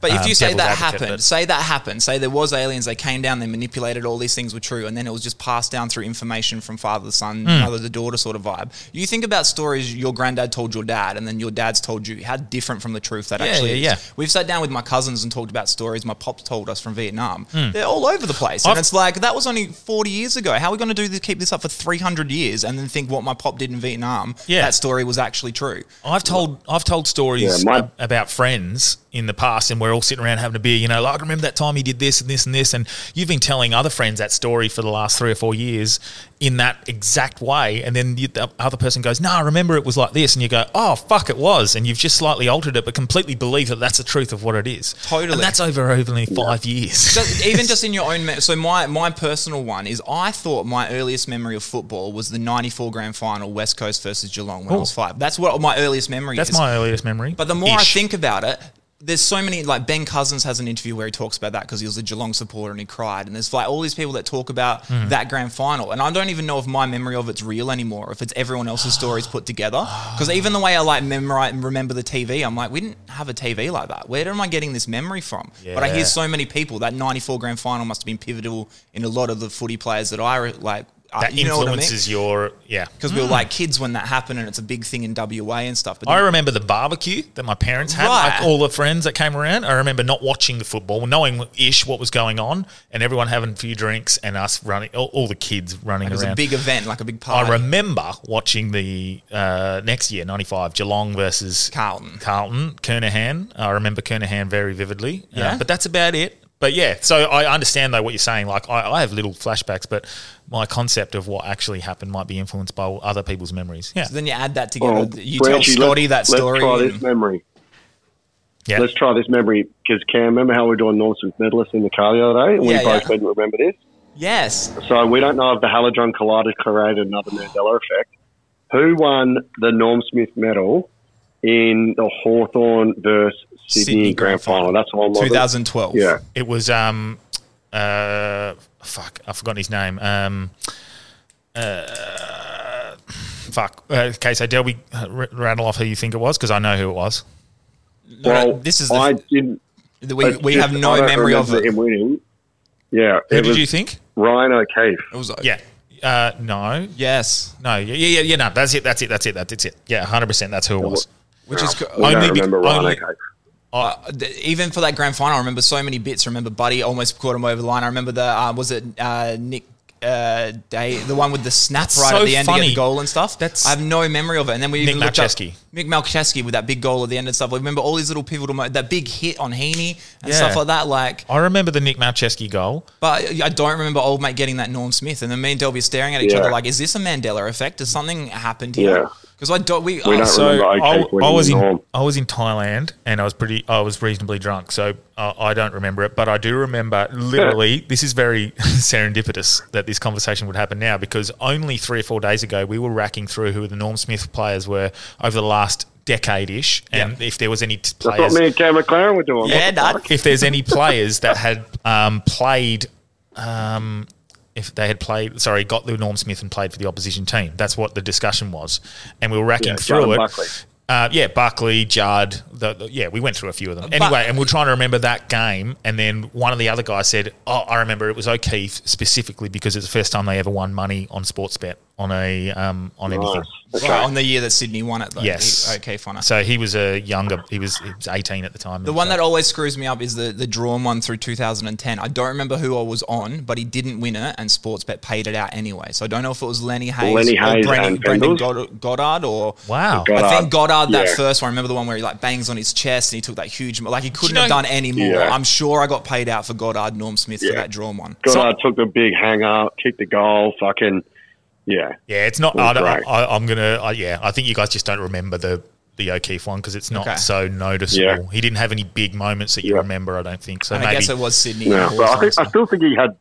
But if um, you say that happened, but- say that happened, say there was aliens, they came down, they manipulated all these things were true, and then it was just passed down through information from father to son, Hmm. mother to daughter sort of vibe. You think about stories your granddad told your dad, and then your dad's told you how different from the truth that Yeah, actually yeah, is. yeah. We've sat down with my cousins and talked about stories my pops told us from Vietnam. They're all over the place, and. I've- it's like that was only forty years ago. How are we going to do this, keep this up for three hundred years, and then think what my pop did in Vietnam? Yeah. that story was actually true. I've told I've told stories Yeah, my- about friends in the past, and we're all sitting around having a beer. You know, like I remember that time he did this and this and this, and you've been telling other friends that story for the last three or four years in that exact way, and then you, the other person goes, "No, I remember it was like this," and you go, "Oh, fuck, it was," and you've just slightly altered it, but completely believe that that's the truth of what it is. Totally. and that's over only five years. Just- even just in your own me- so my my personal one is I thought my earliest memory of football was the 94 grand final West Coast versus Geelong when I was. 5 that's what my earliest memory is. That's is my earliest memory. but the more I think about it there's so many like Ben Cousins has an interview where he talks about that because he was a Geelong supporter and he cried. And there's like all these people that talk about Hmm. that grand final. And I don't even know if my memory of it's real anymore or if it's everyone else's stories put together. Because even the way I like memorize and remember the TV I'm like we didn't have a TV like that. Where am I getting this memory from? But I hear so many people that 94 grand final must have been pivotal in a lot of the footy players that I like that you know what I mean influences your yeah. because we were like kids when that happened and it's a big thing in WA and stuff but I remember the barbecue that my parents had, Right. like all the friends that came around. I remember not watching the football, knowing ish what was going on, and everyone having a few drinks and us running, all, all the kids running it was around. a big event like a big party I remember watching the uh, next year, '95, Geelong versus Carlton. Carlton, Kernahan. I remember Kernahan very vividly. Uh, Yeah? but that's about it. But yeah, so I understand though what you're saying. Like I, I have little flashbacks, but my concept of what actually happened might be influenced by other people's memories. Yeah, So then you add that together. Well, you tell Frenchie, Scotty that let's, story. Let's try and- this memory. yeah. Let's try this memory because Cam, remember how we were doing Norm Smith medalists in the car the other day? And Yeah, we both yeah. didn't remember this. yes. So we don't know if the Halidron Collider created another Mandela effect. Who won the Norm Smith medal in the Hawthorn versus Sydney, Sydney Grand Grand Final. Final? That's one. was it? 2012. Yeah. It was um uh fuck I've forgotten his name um uh fuck uh, okay so Delby uh, r- rattle off who you think it was because I know who it was No, no, Well, this is the, I didn't. we, we just- have no memory of it. him winning. Yeah. who it did you think Ryan O'Keefe. It was Yeah. Uh, no. Yes. No. Yeah, yeah, yeah. No, that's it. That's it. That's it. That's it. Yeah, hundred percent. That's who it was. Which is We Only don't be- remember only- O'Keefe. Uh, th- even for that grand final, I remember so many bits. I remember Buddy almost caught him over the line. I remember the uh, was it uh, Nick uh, Day, the one with the snap That's right so at the end to get the goal and stuff. That's- I have no memory of it. And then we Nick even looked up Malceski. Mick Malceski with that big goal at the end and stuff. I remember all these little pivotal mo- that big hit on Heaney and Yeah. stuff like that. Like, I remember the Nick Malceski goal. but I don't remember old mate getting that Norm Smith. And then me and Delby staring at each Yeah. other like, is this a Mandela effect? Has something happened here? Yeah. Because I don't. We, We oh, don't So remember I, I was in Norm. I was in Thailand and I was pretty I was reasonably drunk, so uh, I don't remember it. But I do remember literally. this is very serendipitous that this conversation would happen now because only three or four days ago we were racking through who the Norm Smith players were over the last decade ish, and if there was any t- That's what players me and Cam McLaren were doing. Yeah, What the if there's any players that had um, played, um, if they had played, sorry, got the Norm Smith and played for the opposition team. That's what the discussion was, and we were racking Yeah, through Judd it. Buckley. Uh, yeah, Buckley, Judd. The, the- yeah, we went through a few of them. Anyway, and we are trying to remember that game. And then one of the other guys said, "Oh, I remember it was O'Keefe specifically because it's the first time they ever won money on sports bet on a um, on anything." Okay. Right, on the year that Sydney won it, though. Yes. He- okay, fine. So he was a younger. He was he was eighteen at the time. The one that always screws me up is the, the drawn one through 2010. I don't remember who I was on, but he didn't win it, and Sportsbet paid it out anyway. So I don't know if it was Lenny Hayes, Lenny or Hayes Brendan, Brendan Pendles? Goddard, or Wow. I think Goddard that Yeah. first one. I remember the one where he like bangs on his chest and he took that huge, like he couldn't know- have done any more. Yeah. I'm sure I got paid out for Goddard, Norm Smith for that drawn one. Goddard took the big hanger, kicked the goal, fucking yeah. Yeah, it's not. It was I, don't- great. I, I'm gonna. I, yeah, I think you guys just don't remember the the O'Keefe one because it's not Okay. so noticeable. Yeah. He didn't have any big moments that you Yeah. remember. I don't think so. And I maybe guess it was Sydney. No, and but I, Hawthorn, think, I still think he had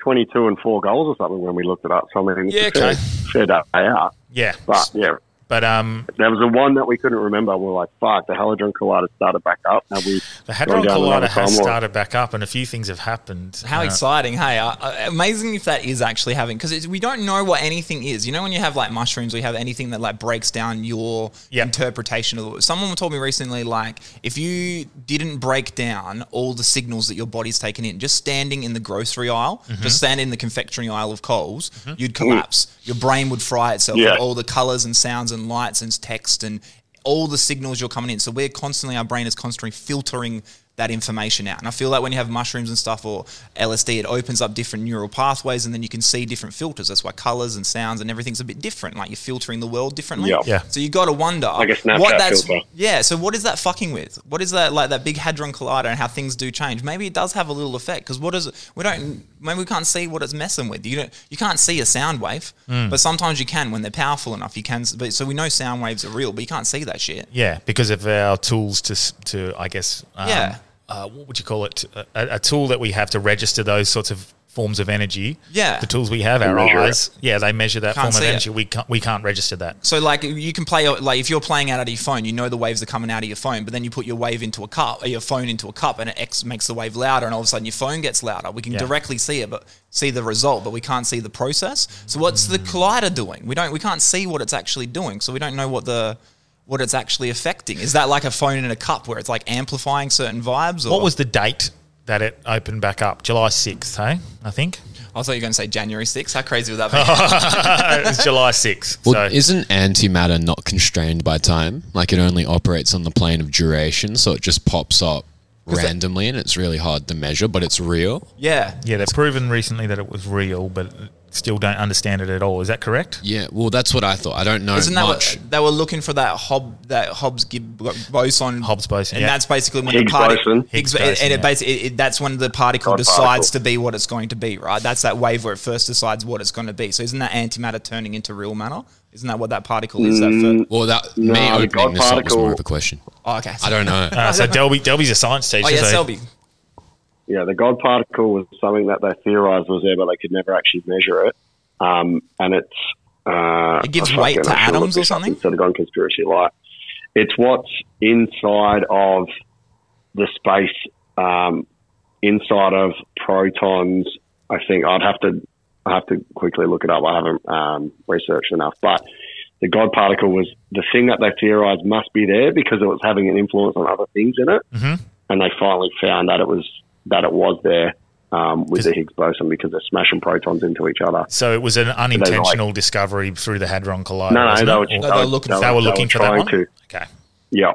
22 and four goals or something when we looked it up. So I mean, it's Yeah, a fair, okay. fair day out. yeah, But yeah, but um, there was the one that we couldn't remember. We were like, fuck, the Hadron Collider started back up. Now we the gone Hadron Collider has started back up, and a few things have happened. How Uh, exciting! Hey, uh, uh, amazing if that is actually having because we don't know what anything is. You know, when you have like mushrooms, we have anything that like breaks down your Yep. interpretation of the. Someone told me recently, like if you didn't break down all the signals that your body's taken in, just standing in the grocery aisle, Mm-hmm. just standing in the confectionery aisle of Coles, you'd collapse. Your brain would fry itself Yeah. with all the colors and sounds and lights and text and all the signals you're coming in. So we're constantly, our brain is constantly filtering that information out. And I feel like when you have mushrooms and stuff or LSD, it opens up different neural pathways and then you can see different filters. That's why colors and sounds and everything's a bit different. Like you're filtering the world differently. Yeah. Yeah. So you got to wonder Like a Snapchat what that's filter. yeah. So what is that fucking with? What is that like that big hadron collider and how things do change? Maybe it does have a little effect because what is it? We don't. Maybe we can't see what it's messing with. You don't. You can't see a sound wave, Hmm. but sometimes you can when they're powerful enough. You can. But so we know sound waves are real, but you can't see that shit. yeah, because of our tools to to I guess um, Yeah. Uh, what would you call it? A, a tool that we have to register those sorts of forms of energy. Yeah. the tools we have, our measure it. eyes. Yeah, they measure that Can't form of see it. energy. We can't we can't register that. So like you can play like if you're playing out of your phone, you know the waves are coming out of your phone, but then you put your wave into a cup, or your phone into a cup, and it X makes the wave louder, and all of a sudden your phone gets louder. We can Yeah. directly see it, but see the result, but we can't see the process. So what's the collider doing? We don't we can't see what it's actually doing, so we don't know what the what it's actually affecting. Is that like a phone in a cup where it's like amplifying certain vibes? Or What was the date that it opened back up? July sixth, hey? I think I thought you were going to say January 6th. How crazy would that be? it was July sixth. Well, so isn't antimatter not constrained by time? Like it only operates on the plane of duration, so it just pops up randomly, and it's really hard to measure, but it's real. yeah. yeah, they've proven recently that it was real, but still don't understand it at all. Is that correct? Yeah, well, that's what I thought. I don't know Isn't that much. what they were looking for that Hob that Hobbs Gibb boson Hobbs boson, and yeah. that's basically when Higgs the particle. Higgs, Higgs and- boson, and it yeah. basically it, it- that's when the particle God decides particle. to be what it's going to be, right? That's that wave where it first decides what it's going to be. So isn't that antimatter turning into real matter? Isn't that what that particle is? That Mm. first? well, that No, me the opening God this up was more of a question. Oh, okay. I don't know. Uh, so Delby, Delby's a science teacher. Oh yeah, so Yeah, the God particle was something that they theorized was there, but they could never actually measure it. Um, and it's uh, It gives weight to I should look atoms or something? Instead of going conspiracy light, it's what's inside of the space, um, inside of protons. I think I'd have to I have to quickly look it up. I haven't um, researched enough, but the God particle was the thing that they theorized must be there because it was having an influence on other things in it, Mhm. and they finally found that it was that it was there. um, with the Higgs boson because they're smashing protons into each other. So it was an unintentional discovery through the Hadron Collider. No, no, wasn't they it? were, Or- just, they were looking- they were looking for that trying one? To, Okay. yeah.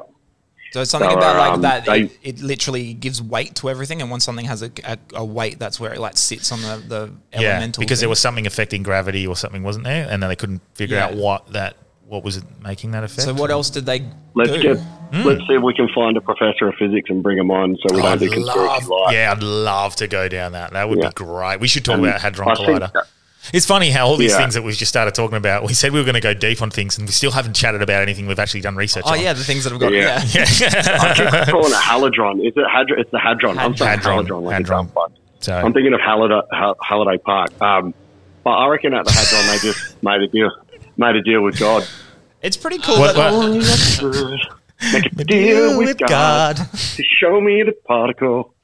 So it's something So, about like um, that. they- it, it literally gives weight to everything, and once something has a, a, a weight, that's where it like sits on the the Yeah, elemental. because there was something affecting gravity or something, wasn't there? And then they couldn't figure Yeah. out what that what was it making that effect. So what else did they Let's do? get. Let's see if we can find a professor of physics and bring him on, so we don't I'd do conspiracy love, yeah, I'd love to go down that. That would Yeah. be great. We should talk And about Hadron I Collider. that- It's funny how all these Yeah. things that we've just started talking about, we said we were going to go deep on things, and we still haven't chatted about anything we've actually done research Oh on. yeah, the things that have got Yeah. yeah. I keep calling it halodron. Is it hadron? It's the hadron. I'm saying Hadron, halodron. Like hadron. So I'm thinking of Halliday, Hal- Halliday Park. Um, but I reckon at the hadron they just made a deal, made a deal with God. It's pretty cool. What- that, what- Make a deal with God, to show me the particle.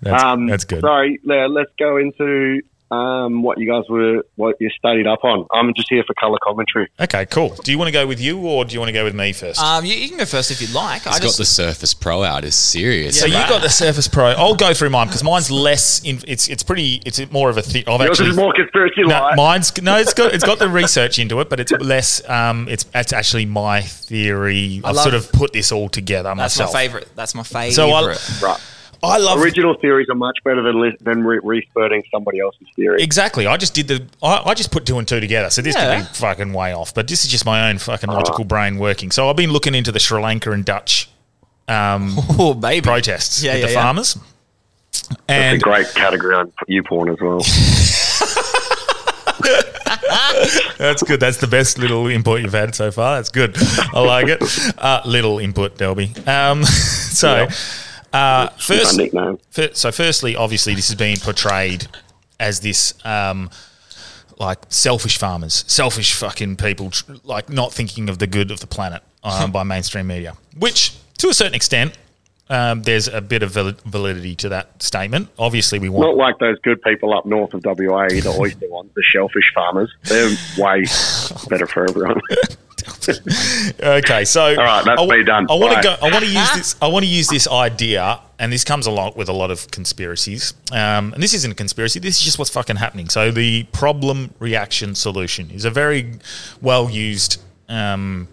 that's, um, that's good. Sorry, let's go into um, what you guys were, what you studied up on. I'm just here for color commentary. Okay, cool. Do you want to go with you, or do you want to go with me first? Um, you, you can go first if you'd like. I He's got just the Surface Pro out. Is serious. so you got the Surface Pro. I'll go through mine because mine's less. In, it's it's pretty. It's more of a. The- I've Yours actually is more conspiracy No, life. mine's no. It's got it's got the research into it, but it's less. Um, it's it's actually my theory. I've love- sort of put this all together myself. that's myself. my favorite. That's my favorite. So I, Right. I love Original theories are much better than li- than re- respurting somebody else's theory. exactly. I just did the. I, I just put two and two together. So this Yeah. could be fucking way off, but this is just my own fucking logical brain working. So I've been looking into the Sri Lanka and Dutch um, oh baby. protests Yeah, with yeah, the yeah. farmers. That's And a great category on you porn as well. That's good. That's the best little input you've had so far. That's good. I like it. Uh, little input, Delby. Um, so, uh, first, so firstly, obviously, this has been portrayed as this. Um, like selfish farmers, selfish fucking people, tr- like not thinking of the good of the planet um, by mainstream media. Which, to a certain extent, um, there's a bit of val- validity to that statement. Obviously, we want Not like those good people up north of WA, the oyster ones, the shellfish farmers. They're way better for everyone. Okay, so all right, that's me done. I want to go. I want to use this. I want to use this idea, and this comes along with a lot of conspiracies. Um, and this isn't a conspiracy. This is just what's fucking happening. So the problem reaction solution is a very well used um,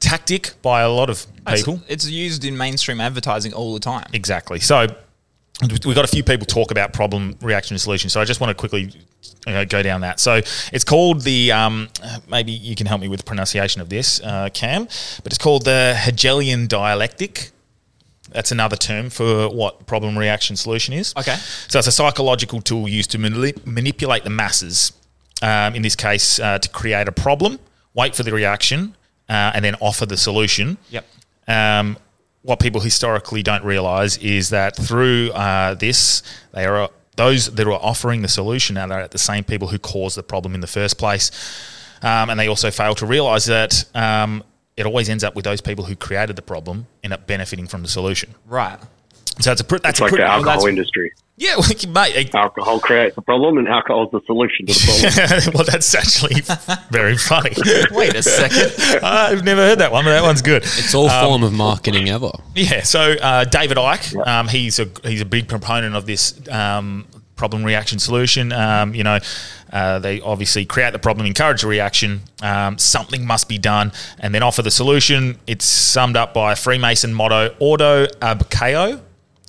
tactic by a lot of It's, people. it's used in mainstream advertising all the time. Exactly. So we've got a few people talk about problem reaction and solution. So I just want to quickly uh, go down that. So it's called the um, maybe you can help me with the pronunciation of this, uh, Cam, but it's called the Hegelian dialectic. That's another term for what problem reaction solution is. Okay. So it's a psychological tool used to manip- manipulate the masses. Um, in this case, uh, to create a problem, wait for the reaction, uh, and then offer the solution Yep. um, what people historically don't realize is that through uh, this, they are those that are offering the solution now that are the same people who caused the problem in the first place. Um, and they also fail to realize that um, it always ends up with those people who created the problem end up benefiting from the solution. Right. So it's a pr- that's It's a like pretty the alcohol that's- industry. Yeah, well, mate. Alcohol creates the problem, and alcohol is the solution to the problem. well, that's actually very funny. Wait a second. I've never heard that one, but that one's good. It's all form of marketing ever. Yeah. So uh, David Icke, um, he's a he's a big proponent of this um, problem reaction solution. Um, you know, uh, they obviously create the problem, encourage a reaction. Um, something must be done, and then offer the solution. It's summed up by a Freemason motto: "Ordo ab chaos,"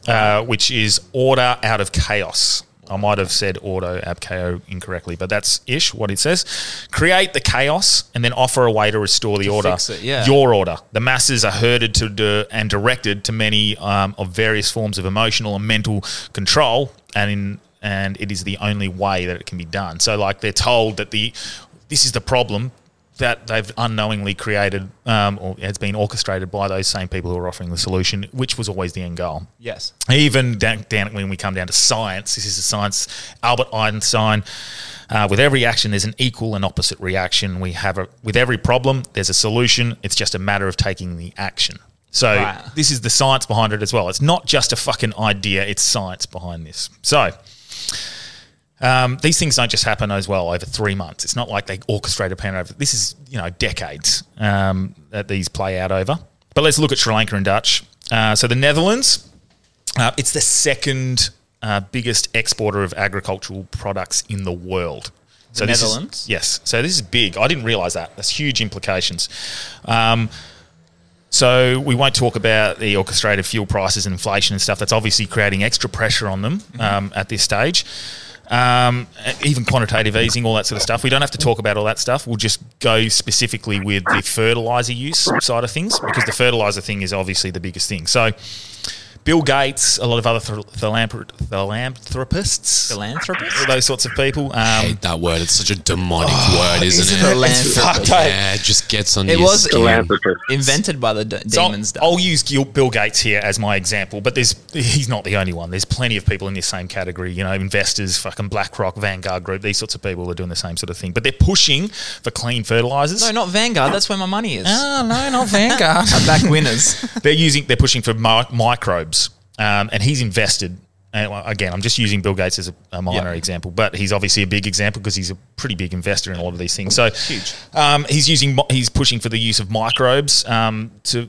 uh, which is order out of chaos. I might have said ordo ab chaos incorrectly, but that's ish what it says. Create the chaos and then offer a way to restore the order. fix it, yeah. Your order. The masses are herded to do, and directed to many um, of various forms of emotional and mental control, and in and it is the only way that it can be done. So, like they're told that the this is the problem that they've unknowingly created, um, or has been orchestrated by those same people who are offering the solution, which was always the end goal. Yes. Even down, down when we come down to science, this is a science. Albert Einstein, uh, with every action, there's an equal and opposite reaction. We have a with every problem, there's a solution. It's just a matter of taking the action. So Right. this is the science behind it as well. It's not just a fucking idea; it's science behind this. So. Um, these things don't just happen as well over three months. It's not like they orchestrate a plan over. This is you know decades um, that these play out over. But let's look at Sri Lanka and Dutch. Uh, so the Netherlands, uh, it's the second uh, biggest exporter of agricultural products in the world. The this is- Netherlands? yes. So this is big. I didn't realize that. That's huge implications. Um, so we won't talk about the orchestrated fuel prices and inflation and stuff. That's obviously creating extra pressure on them um, at this stage. Um, even quantitative easing, all that sort of stuff. We don't have to talk about all that stuff. We'll just go specifically with the fertilizer use side of things because the fertilizer thing is obviously the biggest thing. So Bill Gates, a lot of other phil- philanthrop- philanthropists, Philanthropist? those sorts of people. I Um, hate that word. It's such a demonic word, isn't, isn't it? it? Philanthropist. Yeah, it just gets on It your was skin. Philanthropist. invented by the d- So demons. I'll, I'll use Gil- Bill Gates here as my example, but there's he's not the only one. There's plenty of people in this same category. You know, investors, fucking BlackRock, Vanguard Group, these sorts of people are doing the same sort of thing. But they're pushing for clean fertilizers. no, not Vanguard. That's where my money is. Oh, no, not Vanguard. I back winners. they're using, they're pushing for mi- microbes, um, and he's invested. And again, I'm just using Bill Gates as a, a minor Yeah. example, but he's obviously a big example because he's a pretty big investor in a lot of these things. So huge. Um, he's using, he's pushing for the use of microbes um, to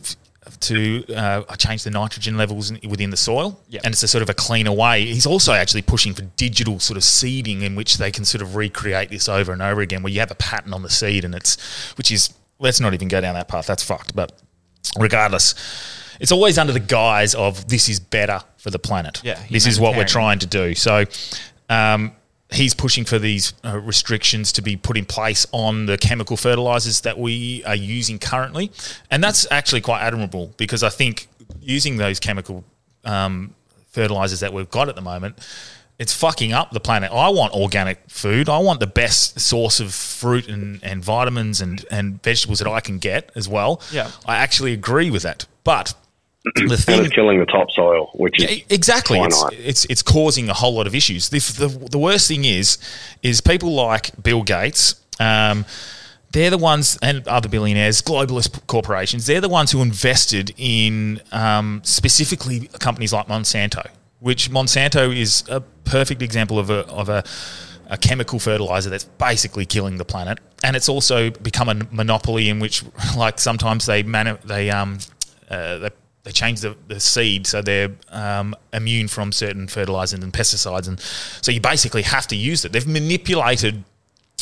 to uh, change the nitrogen levels in, within the soil, Yep. and it's a sort of a cleaner way. He's also actually pushing for digital sort of seeding, in which they can sort of recreate this over and over again, where you have a pattern on the seed, and it's which is let's not even go down that path. That's fucked, but regardless, it's always under the guise of this is better for the planet. Yeah, this is what we're trying to do. So, um, he's pushing for these uh, restrictions to be put in place on the chemical fertilizers that we are using currently, and that's actually quite admirable because I think using those chemical um, fertilizers that we've got at the moment. It's fucking up the planet. I want organic food. I want the best source of fruit and, and vitamins and, and vegetables that I can get as well. Yeah. I actually agree with that. But the And thing it's killing the topsoil, which is yeah, exactly. Why It's, it's it's causing a whole lot of issues. The, the, the worst thing is is people like Bill Gates. Um, they're the ones, and other billionaires, globalist corporations. They're the ones who invested in um, specifically companies like Monsanto, which Monsanto is a perfect example of a of a a chemical fertilizer that's basically killing the planet, and it's also become a monopoly in which, like, sometimes they manu- they um uh, they, they change the, the seed so they're um, immune from certain fertilizers and pesticides, and so you basically have to use it. They've manipulated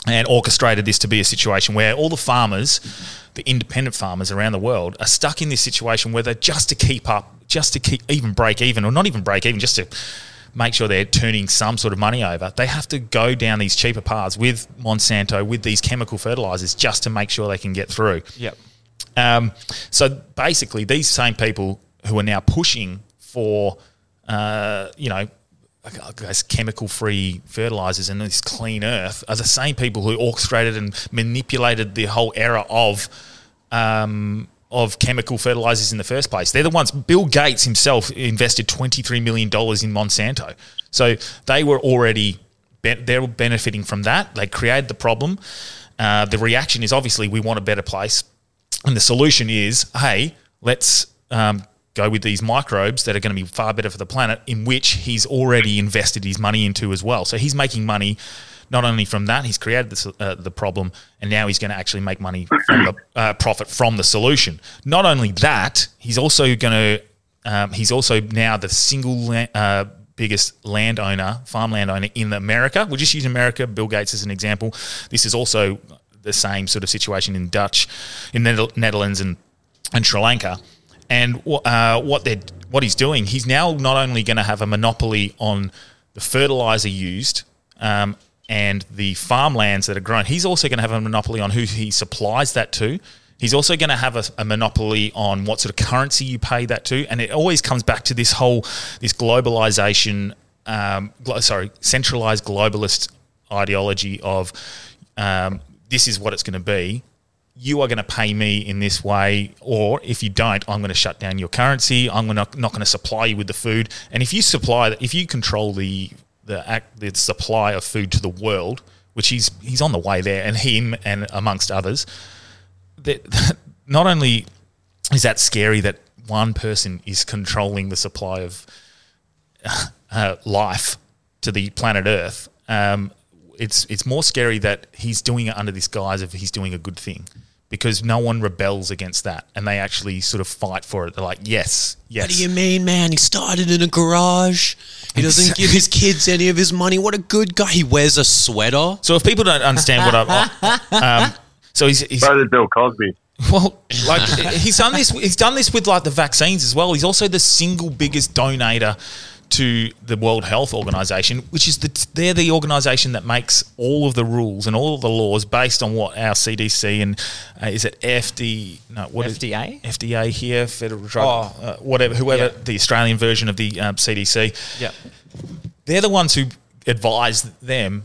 and orchestrated this to be a situation where all the farmers, the independent farmers around the world, are stuck in this situation where they're just to keep up, just to keep even break even, or not even break even, just to make sure they're turning some sort of money over. They have to go down these cheaper paths with Monsanto, with these chemical fertilizers, just to make sure they can get through. yep. Um, so basically, these same people who are now pushing for, uh, you know, I guess chemical-free fertilizers and this clean earth are the same people who orchestrated and manipulated the whole era of. Um, of chemical fertilizers in the first place. They're the ones. Bill Gates himself invested twenty three million dollars in Monsanto, so they were already they're benefiting from that. They created the problem. Uh, the reaction is obviously we want a better place, and the solution is hey, let's um, go with these microbes that are going to be far better for the planet, in which he's already invested his money into as well. So he's making money not only from that, he's created the, uh, the problem, and now he's going to actually make money from the uh, profit from the solution. Not only that, he's also going to um, he's also now the single uh, biggest landowner, farm landowner in America. We'll just use America, Bill Gates as an example. This is also the same sort of situation in Dutch, in Nether- Netherlands and and Sri Lanka. And uh, what they what he's doing, he's now not only going to have a monopoly on the fertilizer used um, and the farmlands that are grown. He's also going to have a monopoly on who he supplies that to. He's also going to have a, a monopoly on what sort of currency you pay that to, and it always comes back to this whole this globalization. Um, glo- sorry, centralized globalist ideology of um, this is what it's going to be you are going to pay me in this way, or if you don't, I'm going to shut down your currency. I'm gonna, not going to supply you with the food. And if you supply, if you control the the act, the supply of food to the world, which he's he's on the way there, and him and amongst others, that not only is that scary that one person is controlling the supply of uh, life to the planet Earth. Um, it's it's more scary that he's doing it under this guise of he's doing a good thing, because no one rebels against that and they actually sort of fight for it. They're like, yes, yes. What do you mean, man? He started in a garage. He doesn't give his kids any of his money. What a good guy. He wears a sweater. So if people don't understand what I, um, so he's, he's So did Bill Cosby. well, like he's done this. He's done this with like the vaccines as well. He's also the single biggest donator to the World Health Organization, which is the they're the organization that makes all of the rules and all of the laws based on what our CDC and uh, is it FD no what is- FDA? FDA here Federal Drug Oh. uh, whatever whoever Yeah. the Australian version of the um, CDC Yeah. they're the ones who advise them.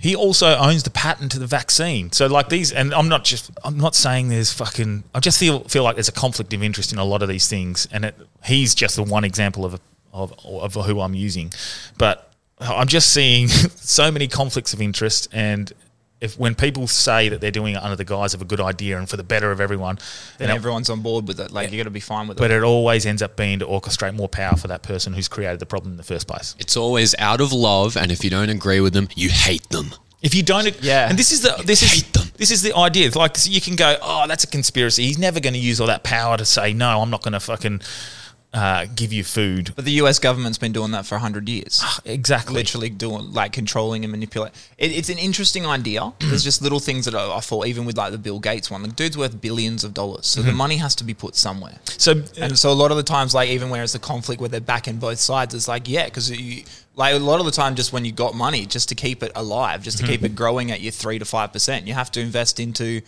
He also owns the patent to the vaccine. So like these, and I'm not just, I'm not saying there's fucking, I just feel feel like there's a conflict of interest in a lot of these things, and it, he's just the one example of of of who I'm using, but I'm just seeing so many conflicts of interest and. If when people say that they're doing it under the guise of a good idea and for the better of everyone, Then and it- everyone's on board with it. Like you got to be fine with it. but it. it always ends up being to orchestrate more power for that person who's created the problem in the first place. It's always out of love, and if you don't agree with them, you hate them. If you don't, Yeah. and this is the this is this is the idea. It's like so you can go, oh, that's a conspiracy. He's never going to use all that power to say no. I'm not going to fucking uh, give you food. But the US government's been doing that for hundred years. Ah, exactly. literally doing like controlling and manipulate. It, it's an interesting idea. There's just little things that I, I thought, even with like the Bill Gates one, the dude's worth billions of dollars, so the mm-hmm. money has to be put somewhere. So And so a lot of the times, like even where it's a conflict where they're backing both sides, it's like yeah, because you like a lot of the time, just when you got money, just to keep it alive, just to mm-hmm. keep it growing at your three to five percent, you have to invest into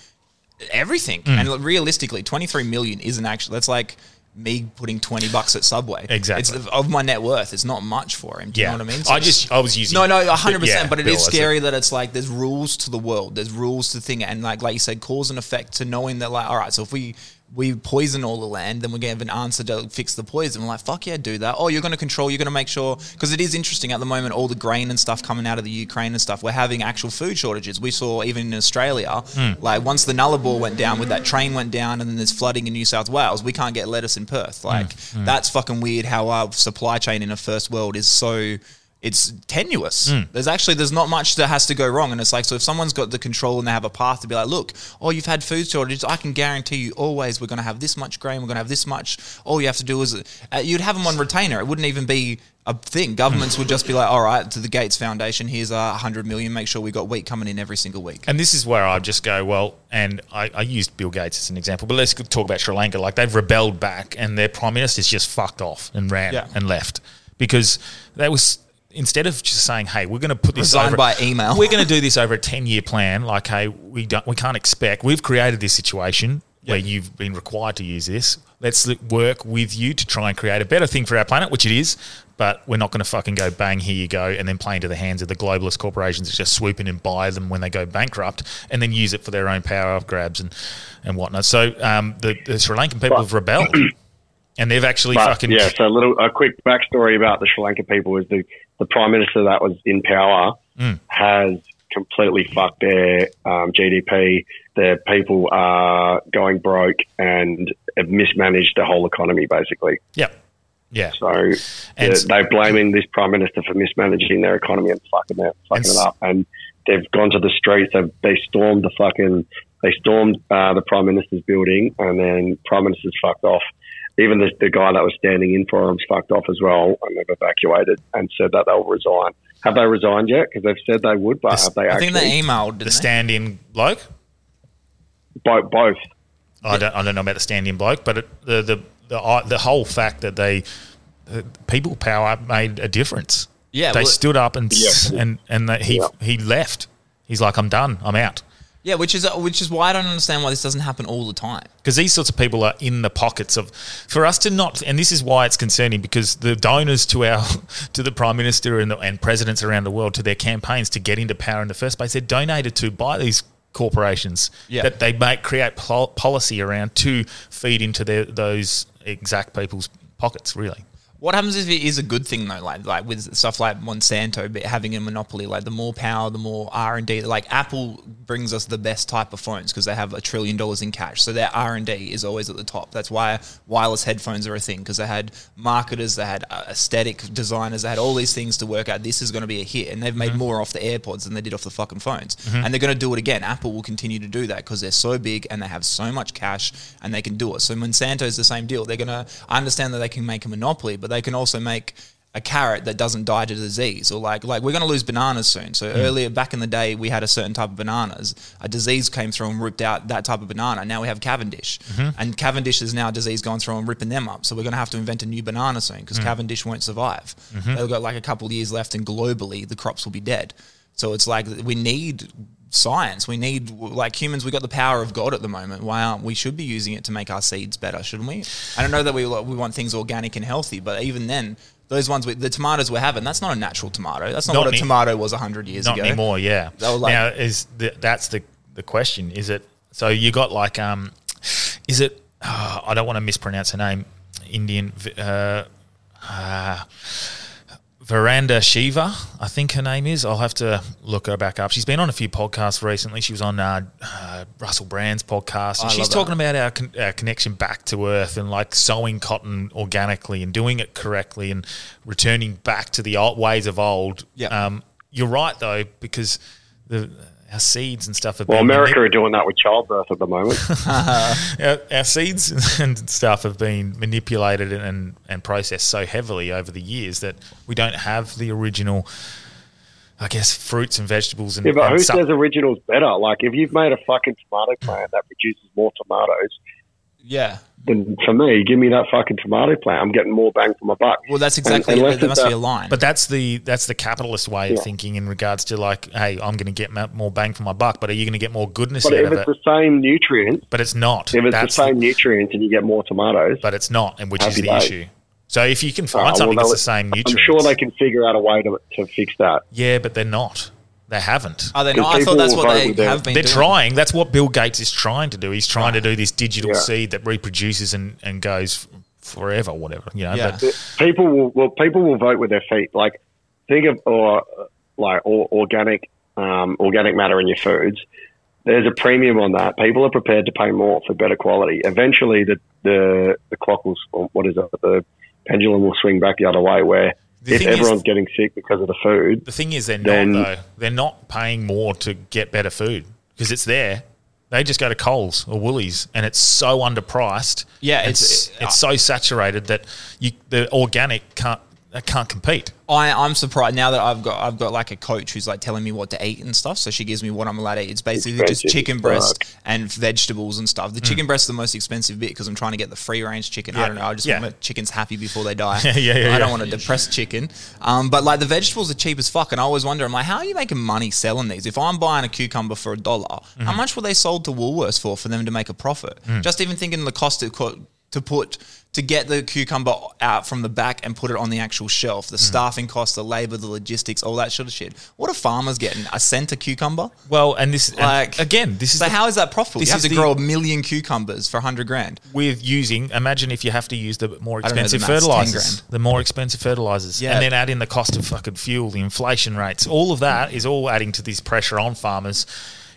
everything. Mm. And realistically, twenty three million isn't actually that's like. Me putting twenty bucks at Subway, Exactly. It's of my net worth. It's not much for him. Do yeah, you know what I mean? I just I was using No, no, hundred Yeah, percent. But it Bill, is scary that it's like there's rules to the world. There's rules to thing, and like like you said, cause and effect to knowing that like, all right, so if we we poison all the land, then we're gonna have an answer to fix the poison. We're like, fuck yeah, do that. Oh, you're gonna control. You're gonna make sure because it is interesting at the moment. All the grain and stuff coming out of the Ukraine and stuff. We're having actual food shortages. We saw even in Australia, Hmm. like once the Nullarbor went down, with that train went down, and then there's flooding in New South Wales. We can't get lettuce in Perth. Like Hmm. that's fucking weird. How our supply chain in a first world is so it's tenuous. Hmm. There's actually there's not much that has to go wrong, and it's like so if someone's got the control and they have a path to be like, look, oh you've had food shortages, I can guarantee you always we're going to have this much grain, we're going to have this much. All you have to do is uh, you'd have them on retainer. It wouldn't even be a thing. Governments would just be like, all right, to the Gates Foundation, here's a hundred million. Make sure we got wheat coming in every single week. And this is where I just go, well, and I, I used Bill Gates as an example, but let's talk about Sri Lanka. Like they've rebelled back, and their prime minister's just fucked off and ran Yeah. and left because they was instead of just saying, hey, we're going to put this Resigned over by email. We're going to do this over a ten year plan. Like, hey, we don't, we can't expect. We've created this situation where you've been required to use this. Let's work with you to try and create a better thing for our planet, which it is. But we're not going to fucking go bang, here you go, and then play into the hands of the globalist corporations that just swoop in and buy them when they go bankrupt, and then use it for their own power grabs and and whatnot. So um, the, the Sri Lankan people have rebelled, and they've actually But fucking yeah, so a little a quick backstory about the Sri Lanka people is the the prime minister that was in power Mm. has completely fucked their um, GDP. Their people are going broke and have mismanaged the whole economy basically. yeah, yeah. So And they're, blaming this prime minister for mismanaging their economy and fucking it, fucking And it up. And they've gone to the streets. They've, they stormed the fucking. They stormed uh, the prime minister's building, and then prime minister's fucked off. Even the, the guy that was standing in for him's fucked off as well, and they've evacuated and said that they'll resign. Have they resigned yet? Because they've said they would, but This- have they I actually? think they emailed the stand-in bloke. both, both. I don't, I don't know about the stand-in bloke, but it, the the the I- the whole fact that they uh, people power made a difference. Yeah, they well- stood up and Yeah. and and they, he Yeah. he left. He's like, I'm done. I'm out. Yeah, which is uh, which is why I don't understand why this doesn't happen all the time. Because these sorts of people are in the pockets of, for us to not, and this is why it's concerning because the donors to our, to the prime minister and, the, and presidents around the world to their campaigns to get into power in the first place, they're donated to by these corporations Yeah. that they make create pol- policy around to feed into their, those exact people's pockets. Really, What happens if it is a good thing though? Like like with stuff like Monsanto but having a monopoly, like the more power, the more R and D. Like Apple brings us the best type of phones because they have a trillion dollars in cash, so their R and D is always at the top. That's why wireless headphones are a thing because they had marketers, they had uh, aesthetic designers, they had all these things to work out. This is going to be a hit, and they've made more off the AirPods than they did off the fucking phones, and they're going to do it again. Apple will continue to do that because they're so big and they have so much cash and they can do it. So Monsanto is the same deal. They're going to I understand that they can make a monopoly, but they can also make a carrot that doesn't die to disease. Or like like we're going to lose bananas soon. So hmm. earlier back in the day we had a certain type of bananas. A disease came through and ripped out that type of banana. Now we have cavendish. Mm-hmm. And cavendish is now a disease going through and ripping them up. So we're going to have to invent a new banana soon because hmm. cavendish won't survive. Mm-hmm. They've got like a couple of years left and globally the crops will be dead. So it's like we need science. We need like humans. We got the power of God at the moment. Why aren't we? Should be using it to make our seeds better, shouldn't we? I don't know that we we want things organic and healthy, but even then, those ones we, the tomatoes we're having, that's not a natural tomato. That's not, Not what a any- tomato was hundred years Not ago. anymore, yeah. Like- now is the, that's the the question. Is it so? You got like um, is it? oh, I don't want to mispronounce her name. Indian. Uh, uh, Vandana Shiva, I think her name is. I'll have to look her back up. She's been on a few podcasts recently. She was on uh, uh, Russell Brand's podcast. And I she's talking about our, con- our connection back to earth and like sowing cotton organically and doing it correctly and returning back to the old ways of old. Yeah. Um, you're right though because the our seeds and stuff have Well, been America manip- are doing that with childbirth at the moment. our, our seeds and stuff have been manipulated and, and processed so heavily over the years that we don't have the original, I guess, fruits and vegetables and, yeah, but and who sup- says original's better? Like, if you've made a fucking tomato plant that produces more tomatoes, Yeah. Then for me, give me that fucking tomato plant. I'm getting more bang for my buck. Well, that's And- exactly. unless there must it's be a- a line. But that's the that's the capitalist way of thinking in regards to like, hey, I'm going to get more bang for my buck, but are you going to get more goodness But out if of it's it? the same nutrients, But it's not. if it's That's the same nutrients and you get more tomatoes, but it's not, and which is the days. issue. So if you can find uh, well, something that's the same nutrient I'm sure they can figure out a way to, to fix that. Yeah, but they're not. They haven't. Are they not? I thought that's what they have been. They're doing. trying. That's what Bill Gates is trying to do. He's trying to do this digital Yeah. seed that reproduces and, and goes forever, whatever. You know, Yeah. but people will well people will vote with their feet. Like think of or like or, organic um, organic matter in your foods. There's a premium on that. People are prepared to pay more for better quality. Eventually, the the the clock will what is it? The pendulum will swing back the other way. Where The if thing is- everyone's getting sick because of the food, the thing is, they're Then- not though. They're not paying more to get better food because it's there. They just go to Coles or Woolies, and it's so underpriced. Yeah, and it's- it's uh, it's so saturated that you the organic can't they can't compete. I, I'm surprised now that I've got I've got like a coach who's like telling me what to eat and stuff. So she gives me what I'm allowed to eat. It's basically just chicken breast fuck. and vegetables and stuff. The chicken breast is the most expensive bit because I'm trying to get the free range chicken. Yeah, I don't know. I just yeah. want my chickens happy before they die. Yeah, yeah, yeah, I don't yeah. want a depressed chicken. Um, but like the vegetables are cheap as fuck, and I always wonder, I'm like, how are you making money selling these? If I'm buying a cucumber for a dollar, Mm-hmm. how much were they sold to Woolworths for for them to make a profit? Mm. Just even thinking the cost it co- to put to get the cucumber out from the back and put it on the actual shelf, Mm. the staffing costs, the labor, the logistics, all that sort of shit. What are farmers getting? A cent a cucumber? Well, and this and Like again, this is So the- how is that profitable? this You have is to the- grow a million cucumbers for hundred grand. with using. Imagine if you have to use the more don't know the expensive fertilizers, the more expensive fertilizers, Yeah. and then add in the cost of fucking fuel, the inflation rates. All of that is all adding to this pressure on farmers,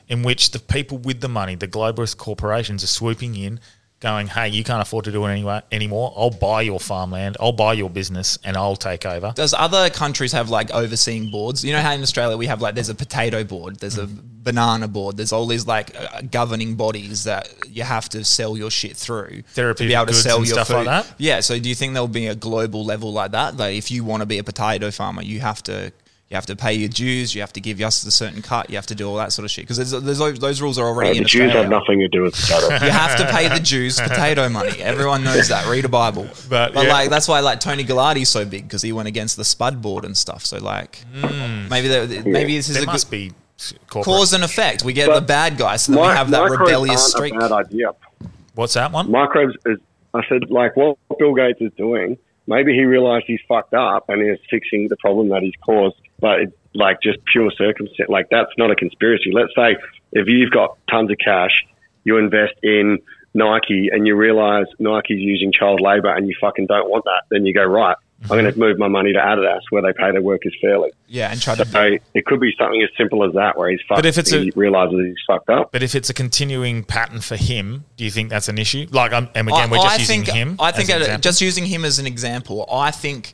in which the people with the money, the globalist corporations, are swooping in. Going, hey, you can't afford to do it anyway, anymore. I'll buy your farmland, I'll buy your business, and I'll take over. Does other countries have like overseeing boards? You know how in Australia we have like there's a potato board, there's a banana board, there's all these like uh, governing bodies that you have to sell your shit through to be able to sell your stuff food. like that? Yeah. So do you think there'll be a global level like that? Like if you want to be a potato farmer, you have to. You have to pay your dues. You have to give us a certain cut. You have to do all that sort of shit because there's, there's those, those rules are already uh, in the Jews Australia. have nothing to do with each other. You have to pay the Jews potato money. Everyone knows that. Read a Bible. But, But, yeah. like that's why like Tony Galati's so big because he went against the Spud board and stuff. So like maybe there- maybe this is There a must good be corporate. cause and effect. We get But the bad guys, so then we have that rebellious streak. a bad idea. What's that one? microbes is I said like what Bill Gates is doing. Maybe he realized he's fucked up and is fixing the problem that he's caused, but it, like just pure circumstance. Like that's not a conspiracy. Let's say if you've got tons of cash, you invest in Nike and you realize Nike's using child labor and you fucking don't want that, then you go right. I'm going to move my money to Adidas where they pay their workers fairly. Yeah, and try to. So it could be something as simple as that, where he's fucked. But if it's he a- realizes he's fucked up. But if it's a continuing pattern for him, do you think that's an issue? Like, um, and again, we're just using think, him. I think as an uh, example. just using him as an example, I think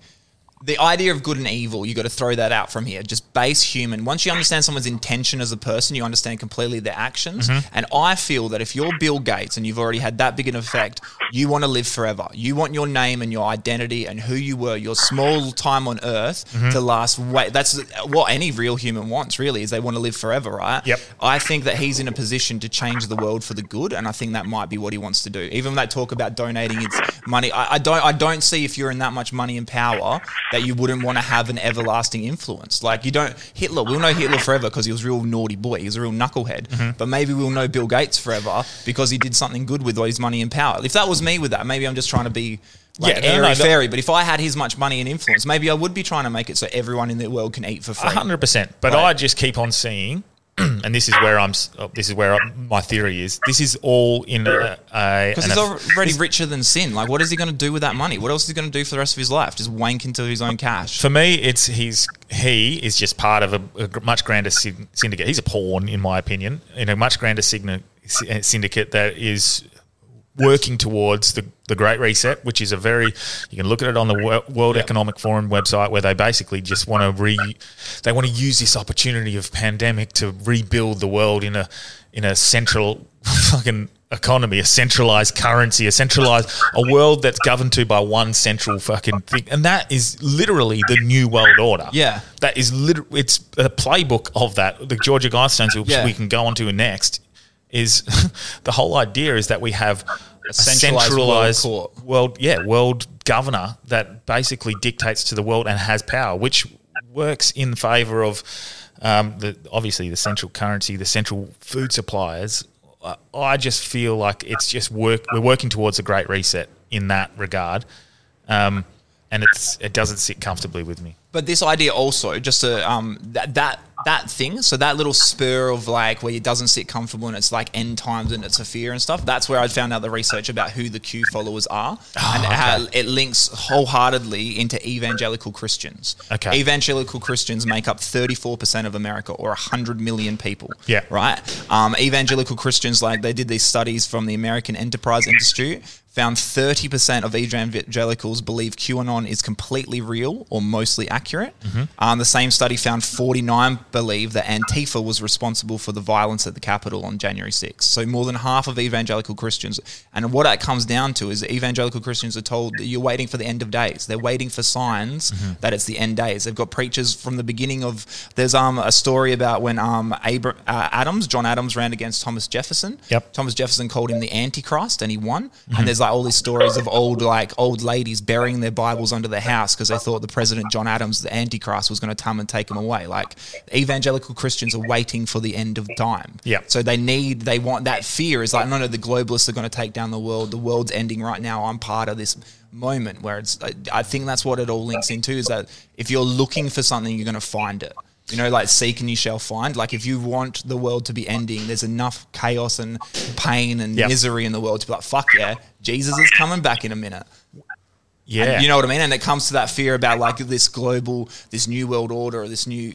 the idea of good and evil, you got to throw that out from here. Just base human. Once you understand someone's intention as a person, you understand completely their actions. Mm-hmm. And I feel that if you're Bill Gates and you've already had that big an effect, you want to live forever. You want your name and your identity and who you were, your small time on Earth Mm-hmm. to last. Way that's what any real human wants. Really, is they want to live forever, right? Yep. I think that he's in a position to change the world for the good, and I think that might be what he wants to do. Even when they talk about donating its money, I, I don't, I don't see if you're in that much money and power that you wouldn't want to have an everlasting influence. Like you don't Hitler. We'll know Hitler forever because he was a real naughty boy. He was a real knucklehead. Mm-hmm. But maybe we'll know Bill Gates forever because he did something good with all his money and power. If that was me with that, maybe I'm just trying to be. Like Yeah, airy no, that- fairy, but if I had his much money and influence, maybe I would be trying to make it so everyone in the world can eat for free. A hundred percent. But Right. I just keep on seeing, and this is where I'm. oh, This is where I, my theory is. This is all in a. Because he's already richer than sin. Like, what is he going to do with that money? What else is he going to do for the rest of his life? Just wank into his own cash. For me, it's he's he is just part of a, a much grander syndicate. He's a pawn, in my opinion, in a much grander syndicate that is working towards the, the Great Reset, which is a very you can look at it on the Wo- World Economic Forum website where they basically just want to re they want to use this opportunity of pandemic to rebuild the world in a in a central fucking economy, a centralized currency, a centralized a world that's governed to by one central fucking thing, and that is literally the new world order. Yeah. that is literally it's a playbook of that. The Georgia Guidestones, which Yeah. we can go on to next, is the whole idea is that we have a centralized centralized, world world, yeah, world governor that basically dictates to the world and has power, which works in favor of um, the obviously the central currency, the central food suppliers. I- I just feel like it's just work. We're working towards a great reset in that regard, um, and it's it doesn't sit comfortably with me. But this idea also, just to, um, that that that thing, so that little spur of like where it doesn't sit comfortable and it's like end times and it's a fear and stuff. That's where I found out the research about who the Q followers are, Oh, and how it links wholeheartedly into evangelical Christians. Okay. evangelical Christians make up thirty four percent of America, or hundred million people. Yeah. right. Um, evangelical Christians, like they did these studies from the American Enterprise Institute, found 30% of evangelicals believe QAnon is completely real or mostly accurate. Um, the same study found 49 believe that Antifa was responsible for the violence at the Capitol on January 6th. So more than half of evangelical Christians. And what that comes down to is evangelical Christians are told that you're waiting for the end of days. They're waiting for signs that it's the end days. They've got preachers from the beginning of. There's um a story about when um Abra- uh, Adams, John Adams, ran against Thomas Jefferson. Yep. Thomas Jefferson called him the Antichrist, and he won. And there's like all these stories of old like old ladies burying their Bibles under their house because they thought the President John Adams, the Antichrist, was going to come and take them away. Like evangelical Christians are waiting for the end of time. Yeah. So they need, they want that fear is like, no, no, the globalists are going to take down the world. The world's ending right now. I'm part of this moment where it's. I- I think that's what it all links into is that if you're looking for something, you're going to find it. You know, like seek and you shall find. Like if you want the world to be ending, there's enough chaos and pain and Yep. misery in the world to be like, fuck yeah, Jesus is coming back in a minute. Yeah, And you know what I mean? And it comes to that fear about like this global, this new world order, or this new,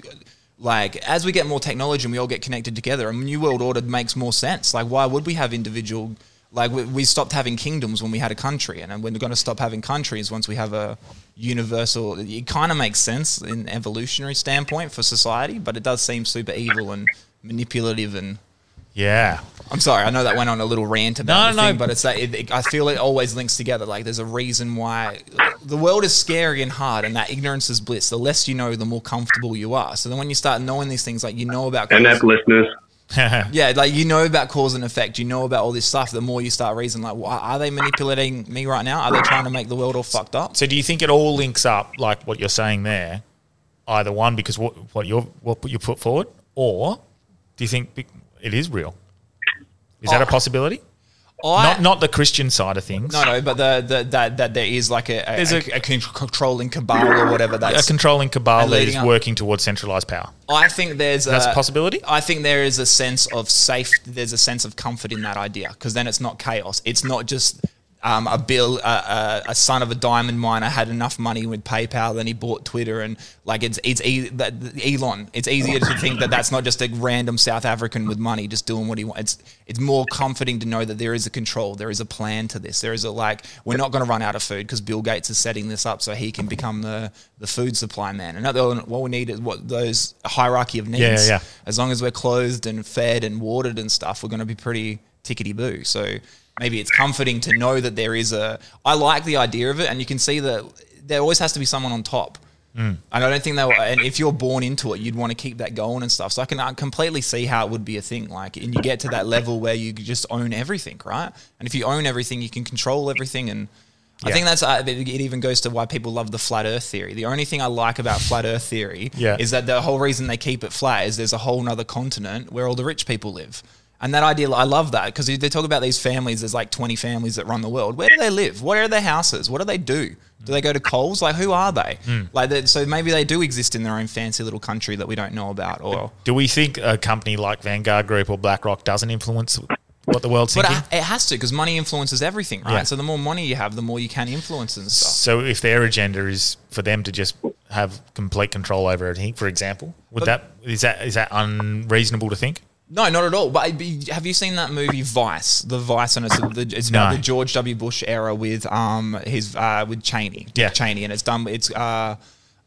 like as we get more technology and we all get connected together, a new world order makes more sense. Like why would we have individual? Like we, we stopped having kingdoms when we had a country, and we're going to stop having countries once we have a universal. It kind of makes sense in evolutionary standpoint for society, but it does seem super evil and manipulative and. Yeah. I'm sorry, I know that went on a little rant about No, the no. thing, but it's that it, it- I feel it always links together. Like there's a reason why the world is scary and hard, and that ignorance is bliss. The less you know, the more comfortable you are. So then when you start knowing these things, like you know about And cause, that listeners, yeah, like you know about cause and effect, you know about all this stuff. The more you start reasoning, like, well, are they manipulating me right now? Are they trying to make the world all fucked up? So do you think it all links up, like what you're saying there? Either one, because what what you what you put forward, or do you think be- it is real? Is that a Oh. possibility? Oh, I, not not the Christian side of things. no, no, but the, the that that there is like a, a, There's a, a- a controlling cabal or whatever. That's a controlling cabal And that leading is up- working towards centralized power. I think there's That's a a possibility? I think there is a sense of safe. There's a sense of comfort in that idea because then it's not chaos. It's not just um, a bill, uh, uh, a son of a diamond miner had enough money with PayPal, then he bought Twitter, and like it's it's e- Elon. It's easier to think that that's not just a random South African with money just doing what he wants. It's it's more comforting to know that there is a control, there is a plan to this. There is a like we're not going to run out of food because Bill Gates is setting this up so he can become the the food supply man. And what we need is what those hierarchy of needs. Yeah, yeah, yeah. As long as we're clothed and fed and watered and stuff, we're going to be pretty tickety boo. So maybe it's comforting to know that there is a. I like the idea of it, and you can see that there always has to be someone on top. And I don't think that. And if you're born into it, you'd want to keep that going and stuff. So I can I completely see how it would be a thing. Like, and you get to that level where you just own everything, right? And if you own everything, you can control everything. And I think that's uh, it even goes to why people love the flat Earth theory. The only thing I like about flat Earth theory Yeah. is that the whole reason they keep it flat is there's a whole nother continent where all the rich people live. And that idea, I love that because they talk about these families. There's like 20 families that run the world. Where do they live? What are their houses? What do they do? Do they go to Coles? Like, who are they? Hmm. Like, that, so maybe they do exist in their own fancy little country that we don't know about. Or, Do we think a company like Vanguard Group or BlackRock doesn't influence what the world's but uh, thinking? it it has to because money influences everything, right? Yeah. So the more money you have, the more you can influence and stuff. so if their agenda is for them to just have complete control over everything, for example, would that is that is that unreasonable to think? No, not at all. But I- have you seen that movie Vice? The Vice, and it's, the, it's about No. the George W. Bush era with um his uh, with Cheney, Dick Yeah. Cheney, and it's done. It's uh,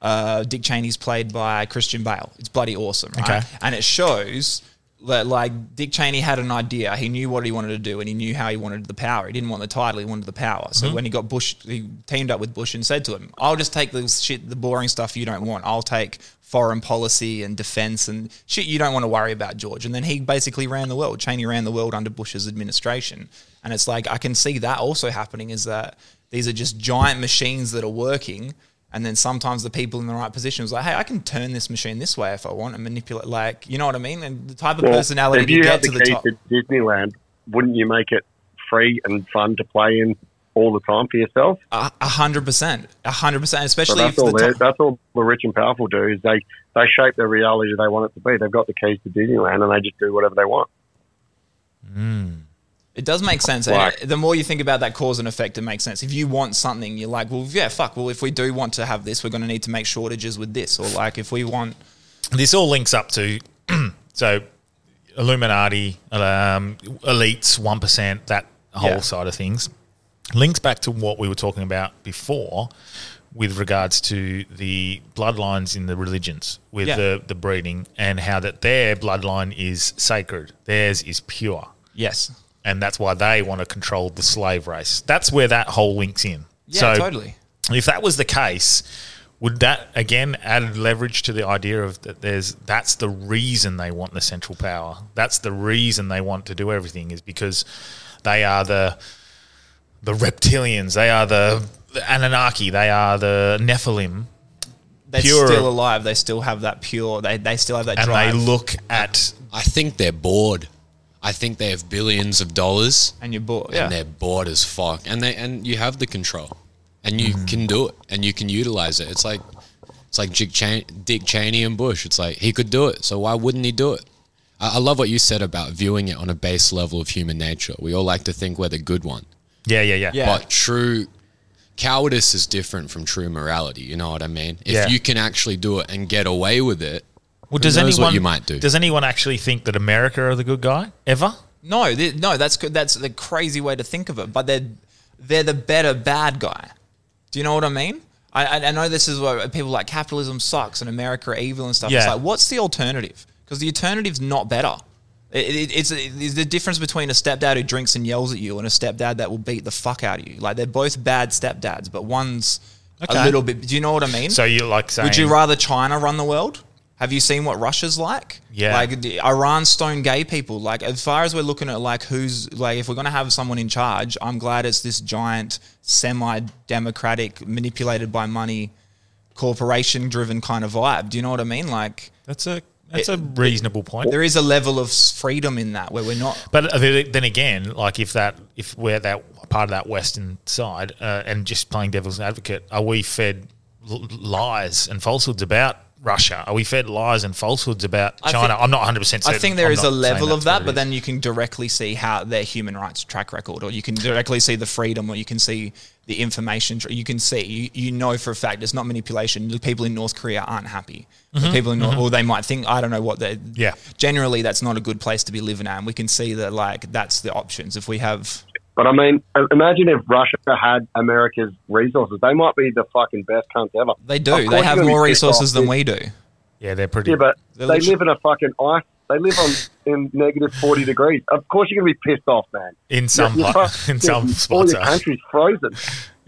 uh, Dick Cheney's played by Christian Bale. It's bloody awesome, right? Okay. And it shows like Dick Cheney had an idea. He knew what he wanted to do, and he knew how he wanted the power. He didn't want the title; he wanted the power. So mm-hmm. when he got Bush, he teamed up with Bush and said to him, "I'll just take the shit, the boring stuff you don't want. I'll take." Foreign policy and defense and shit you don't want to worry about, George. And then he basically ran the world. Cheney ran the world under Bush's administration. And it's like, I can see that also happening is that these are just giant machines that are working. And then sometimes the people in the right position is like, hey, I can turn this machine this way if I want and manipulate. Like, you know what I mean? And the type of Well, personality if to you get had to the the keys top. to Disneyland, wouldn't you make it free and fun to play in all the time for yourself? A hundred percent, a hundred percent. So Especially if that's all. the That's all the rich and powerful do is they they shape their reality they want it to be. They've got the keys to Disneyland and they just do whatever they want. Hmm. It does make sense. Like- the more you think about that cause and effect, it makes sense. If you want something, you're like, well, yeah, fuck. Well, if we do want to have this, we're going to need to make shortages with this. Or like, if we want, This all links up to so Illuminati, um, elites, one percent, that whole Yeah. side of things links back to what we were talking about before with regards to the bloodlines in the religions with Yeah. the, the breeding and how that their bloodline is sacred theirs is pure yes, and that's why they want to control the slave race that's where that whole links in yeah, totally. if that was the case, would that again add leverage to the idea of that there's that's the reason they want the central power. That's the reason they want to do everything is because they are the the reptilians, they are the, the Anunnaki, they are the Nephilim, They're Pure. still alive. They still have that pure. They they still have that and drive. they look at I think they're bored. I think they have billions of dollars and you're bored. Yeah. and they're bored as fuck. And they and you have the control, and you Mm. can do it, and you can utilize it. It's like it's like Dick, Cheney, Dick Cheney and Bush. It's like he could do it, so why wouldn't he do it? I, I love what you said about viewing it on a base level of human nature. We all like to think we're the good one, yeah, yeah, yeah, Yeah. but true cowardice is different from true morality. You know what I mean? If Yeah. you can actually do it and get away with it, Well, who does knows anyone what you might do? Does anyone actually think that America are the good guy ever? No, th- no, that's. That's the crazy way to think of it. But they're they're the better bad guy. Do you know what I mean? I, I I know this is what people like capitalism sucks and America are evil and stuff. It's Yeah. like, what's the alternative? Because the alternative's not better. It, it, it's, it's the difference between a stepdad who drinks and yells at you and a stepdad that will beat the fuck out of you. Like they're both bad stepdads, but one's Okay. a little bit. Do you know what I mean? So you like saying Would you rather China run the world? Have you seen what Russia's like? Yeah. Like the- Iran stone gay people. Like as far as we're looking at like who's like if we're gonna have someone in charge, I'm glad it's this giant semi democratic, manipulated by money, corporation driven kind of vibe. Do you know what I mean? Like that's a that's It- a reasonable point. there is a level of freedom in that where we're not But uh, then again, like if that if we're that part of that Western side, uh, and just playing devil's advocate, are we fed lies and falsehoods about Russia? Are we fed lies and falsehoods about I China? think- I'm not 100 percent. Sure. I think there I'm is a level of that, but then you can directly see how their human rights track record, or you can directly see the freedom, or you can see the information. You can see, you, you know for a fact it's not manipulation. The people in North Korea aren't happy. The people in North, or they might think, I don't know what they. Mm-hmm. Yeah. Generally, that's not a good place to be living at, and we can see that like that's the options. If we have, But I mean, imagine if Russia had America's resources. They might be the fucking best cunts ever. they do, they have more resources than we do. yeah, they're pretty. Yeah, but They're literally- live in a fucking ice. They live on in negative forty degrees. Of course, you're gonna be pissed off, man. in some Your- your pla- fuck- in some all spots, your country's frozen.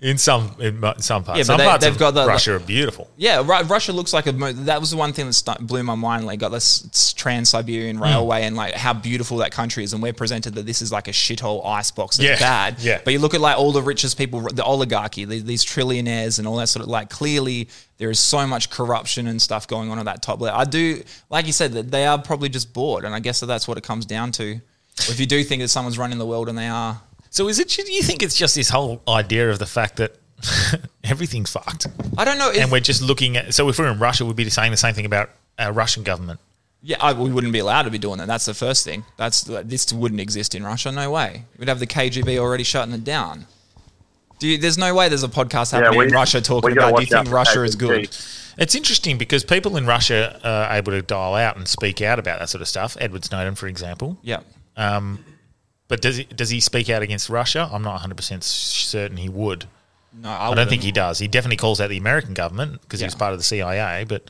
In some in some parts, Yeah, but some they- parts they've got the- Russia are beautiful. Yeah, Ru- Russia looks like a. That was the one thing that stu- blew my mind. Like, got this Trans Siberian Hmm. Railway and like how beautiful that country is, and we're presented that this is like a shithole icebox. It's Yeah, bad. yeah. But you look at like all the richest people, the oligarchy, the, these trillionaires, and all that sort of like. Clearly, there is so much corruption and stuff going on at that top level. I do, like you said, that they are probably just bored, and I guess that that's what it comes down to. If you do think that someone's running the world and they are, So is it? Do you think it's just this whole idea of the fact that everything's fucked, I don't know. And we're just looking at? So if we're in Russia, we'd be saying the same thing about our Russian government. Yeah, I, we wouldn't be allowed to be doing that. That's the first thing. That's this wouldn't exist in Russia. No way. We'd have the KGB already shutting it down. Do you, there's no way there's a podcast happening in Russia talking about. Do you think Russia is good? It's interesting because people in Russia are able to dial out and speak out about that sort of stuff. Edward Snowden, for example. Yeah. Um, But does he, does he speak out against Russia? I'm not 100% certain he would. No, I don't think he does. He definitely calls out the American government because he was part of the CIA, but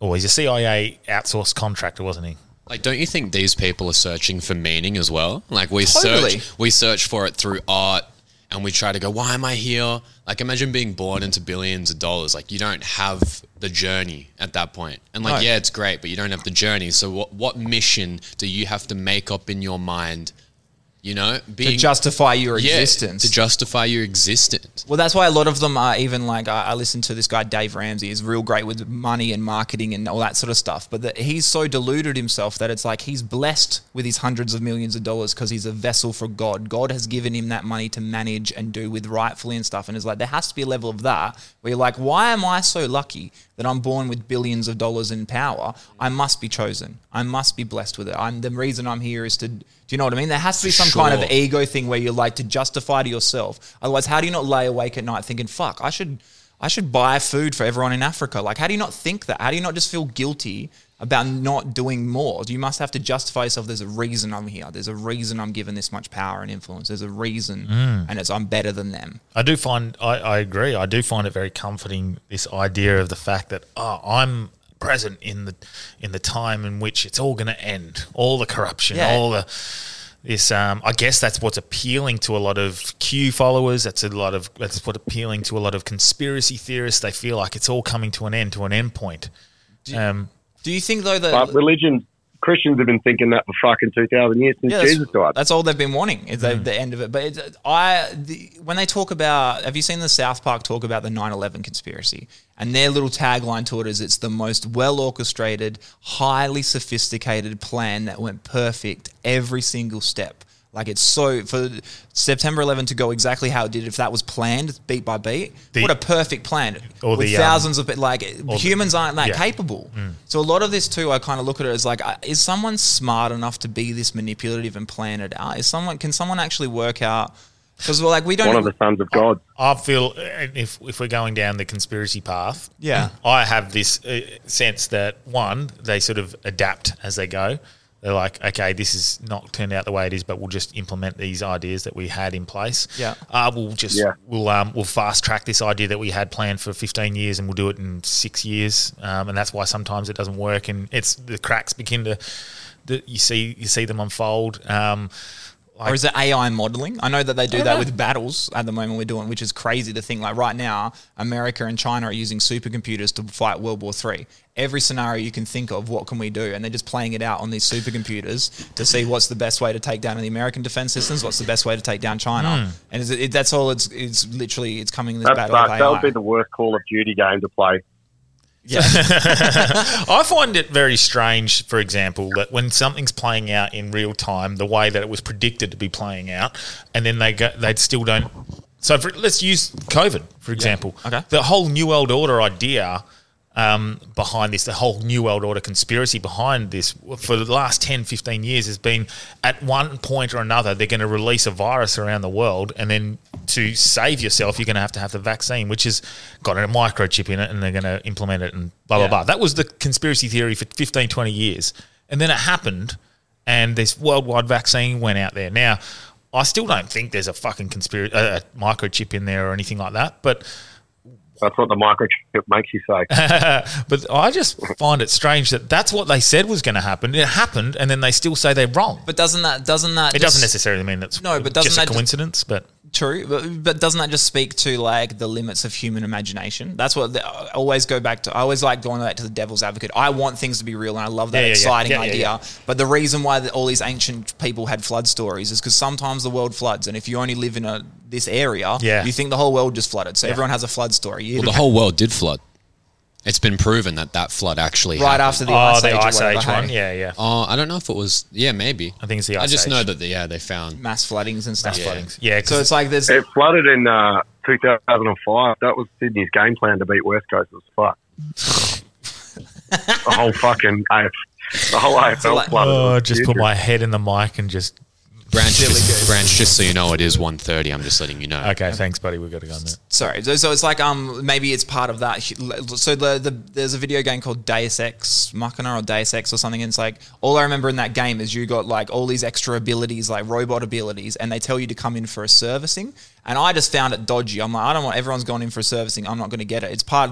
or he's a CIA outsourced contractor, wasn't he? Like, don't you think these people are searching for meaning as well? Like, we Totally. search, we search for it through art, and we try to go, why am I here? Like, imagine being born into billions of dollars. Like, you don't have the journey at that point. And like, No. yeah, it's great, but you don't have the journey. So, what what mission do you have to make up in your mind? You know, to justify your yeah, existence. to justify your existence. Well, that's why a lot of them are even like I, I listen to this guy Dave Ramsey. He's real great with money and marketing and all that sort of stuff. But that he's so deluded himself that it's like he's blessed with his hundreds of millions of dollars because he's a vessel for God. God has given him that money to manage and do with rightfully and stuff. And it's like there has to be a level of that where you're like, why am I so lucky that I'm born with billions of dollars in power? I must be chosen. I must be blessed with it. I'm the reason I'm here is to. Do you know what I mean? There has to be some kind of ego thing where you're like to justify to yourself. Otherwise, how do you not lay awake at night thinking, "Fuck, I should, I should buy food for everyone in Africa"? Like, how do you not think that? How do you not just feel guilty about not doing more? You must have to justify yourself. There's a reason I'm here. There's a reason I'm given this much power and influence. There's a reason, mm. and it's I'm better than them. I do find I, I agree. I do find it very comforting this idea of the fact that oh, I'm present in the in the time in which it's all going to end. All the corruption, Yeah. all the this. Um, I guess that's what's appealing to a lot of Q followers. That's a lot of that's what appealing to a lot of conspiracy theorists. They feel like it's all coming to an end, to an end point. Um, Do you think though that But religion, Christians have been thinking that for fucking two thousand years since Yeah, Jesus died. that's all they've been wanting is the, mm. the end of it. But it's, I, the, when they talk about, have you seen the South Park talk about the 9/11 conspiracy? And their little tagline to it is, "It's the most well orchestrated, highly sophisticated plan that went perfect every single step." Like it's so for September 11 to go exactly how it did. If that was planned beat by beat, The- what a perfect plan. Or With the, um, thousands of like humans aren't that yeah. Mm. capable. So a lot of this too, I kind of look at it as like, uh, is someone smart enough to be this manipulative and plan it out? Is someone can someone actually work out? Because we're like we don't. One of the sons of God. I feel uh, if if we're going down the conspiracy path, Yeah. I have this uh, sense that one, they sort of adapt as they go. They're like, okay, this is not turned out the way it is, but we'll just implement these ideas that we had in place. Yeah. uh, we'll just Yeah. we'll um, we'll fast track this idea that we had planned for 15 years, and we'll do it in six years. Um, and that's why sometimes it doesn't work, and it's the cracks begin to. The, you see, you see them unfold. Um, or is it AI modeling? I know that they do that with battles at the moment we're doing, which is crazy to think. Like right now, America and China are using supercomputers to fight World War Three. Every scenario you can think of, what can we do? And they're just playing it out on these supercomputers to see what's the best way to take down the American defense systems, what's the best way to take down China. And is it, it, that's all. It's it's literally it's coming in this That battle sucks. of That would be the worst Call of Duty game to play. Yeah. I find it very strange, for example, that when something's playing out in real time, the way that it was predicted to be playing out, and then they go, they still don't. So for, let's use COVID for example. Okay. The whole New World Order idea um, behind this, the whole New World Order conspiracy behind this for the last 10, 15 years has been at one point or another, they're going to release a virus around the world. And then to save yourself, you're going to have to have the vaccine, which has got a microchip in it and they're going to implement it and blah, blah, Yeah. blah. That was the conspiracy theory for 15, 20 years. And then it happened and this worldwide vaccine went out there. Now, I still don't think there's a fucking conspiracy, uh, a microchip in there or anything like that. But That's what the microchip makes you say. but I just find it strange that that's what they said was going to happen. It happened, and then they still say they're wrong. But doesn't that doesn't that It just- doesn't necessarily mean that's No, but doesn't just a that just- coincidence. But True, but, but doesn't that just speak to like the limits of human imagination? That's what the, I always go back to. I always like going back to the devil's advocate. I want things to be real, and I love that Yeah, yeah, yeah. exciting Yeah, yeah, idea. yeah. But the reason why the, all these ancient people had flood stories is because sometimes the world floods, and if you only live in a this area, Yeah. you think the whole world just flooded. So Yeah. everyone has a flood story. You Well, the whole world did flood. It's been proven that that flood actually right happened. after the oh, ice the age, or ice whatever, age hey? one, yeah, yeah. Oh, I don't know if it was. Yeah, maybe. I think it's the I just age. know that the, yeah they found. mass floodings and stuff. Mass floodings. Yeah, 'cause So it's like there's It flooded in uh, 2005. That was Sydney's game plan to beat West Coast as fuck. the whole fucking AF, the whole AFL like- flooded. Oh, It was just put my head in the mic and just. Branch, just, branch, just so you know, it is 1.30. I'm just letting you know. Okay, thanks, buddy. We've got to go on that. Sorry, so, so it's like um maybe it's part of that. So the, the there's a video game called Deus Ex Machina or Deus Ex or something. And it's like all I remember in that game is you got like all these extra abilities, like robot abilities, and they tell you to come in for a servicing. And I just found it dodgy. I'm like, I don't want everyone's gone in for a servicing. I'm not going to get it. It's part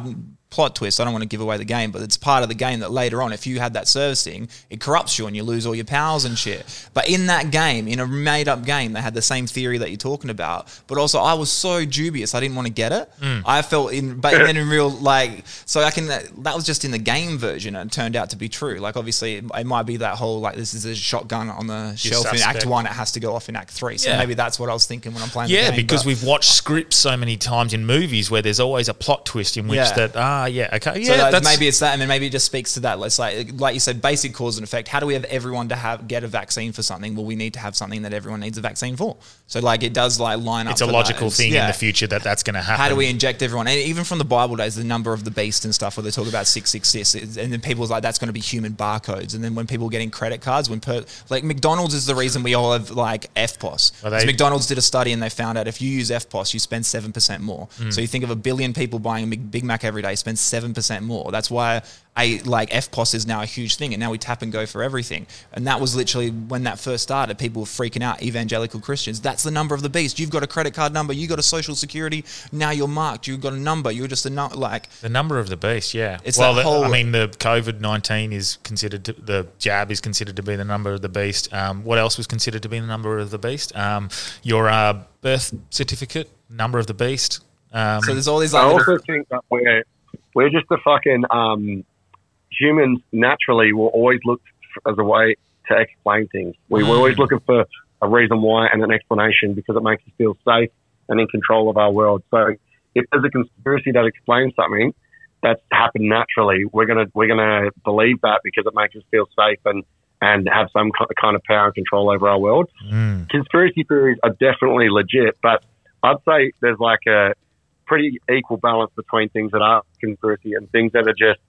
plot twist. I don't want to give away the game, but it's part of the game that later on, if you had that servicing, it corrupts you and you lose all your powers and shit. But in that game, in a made up game, they had the same theory that you're talking about. But also, I was so dubious, I didn't want to get it. I felt in, but then in real, like, so I can, that was just in the game version and it turned out to be true. Like, obviously, it, it might be that whole, like, this is a shotgun on the shelf in Act. One, it has to go off in Act Three. So Yeah. maybe that's what I was thinking when I'm playing the Yeah, game. because we've watched scripts so many times in movies where there's always a plot twist in which Yeah. that ah yeah okay So yeah that- that's maybe it's that, and then maybe it just speaks to that. Let's like, like you said, basic cause and effect. How do we have everyone to have get a vaccine for something? Well, we need to have something that everyone needs a vaccine for. So like, it does like line up. it's a logical that. thing Yeah. in the future that that's going to happen. How do we inject everyone? And even from the Bible days, the number of the beast and stuff, where they talk about six six six, and then people's like, that's going to be human barcodes. And then when people are getting credit cards, when per like McDonald's is the reason we all have like EFTPOS. They- McDonald's did a study and they found out if you use EFTPOS, you spend seven percent more. Hmm. So you think of a billion people buying a Big- Big Mac every day, spend seven percent more. That's why a like EFTPOS is now a huge thing, and now we tap and go for everything. And that was literally when that first started. People were freaking out. Evangelical Christians. That's the number of the beast. You've got a credit card number. You got a social security. Now you're marked. You've got a number. You're just a nu- like. The number of the beast, yeah. It's well, that the, whole- I mean, the COVID nineteen is considered to, the jab is considered to be the number of the beast. Um, what else was considered to be the number of the beast? Um, your uh, birth certificate, number of the beast. Um, So there's all these I like. also think that we're we're just a fucking um, humans. Naturally, will always look as a way to explain things. We, We're always looking for a reason why and an explanation because it makes us feel safe and in control of our world. So, if there's a conspiracy that explains something that's happened naturally, we're gonna we're gonna believe that because it makes us feel safe and and have some ki- kind of power and control over our world. mm, Conspiracy theories are definitely legit, but I'd say there's like a pretty equal balance between things that are conspiracy and things that are just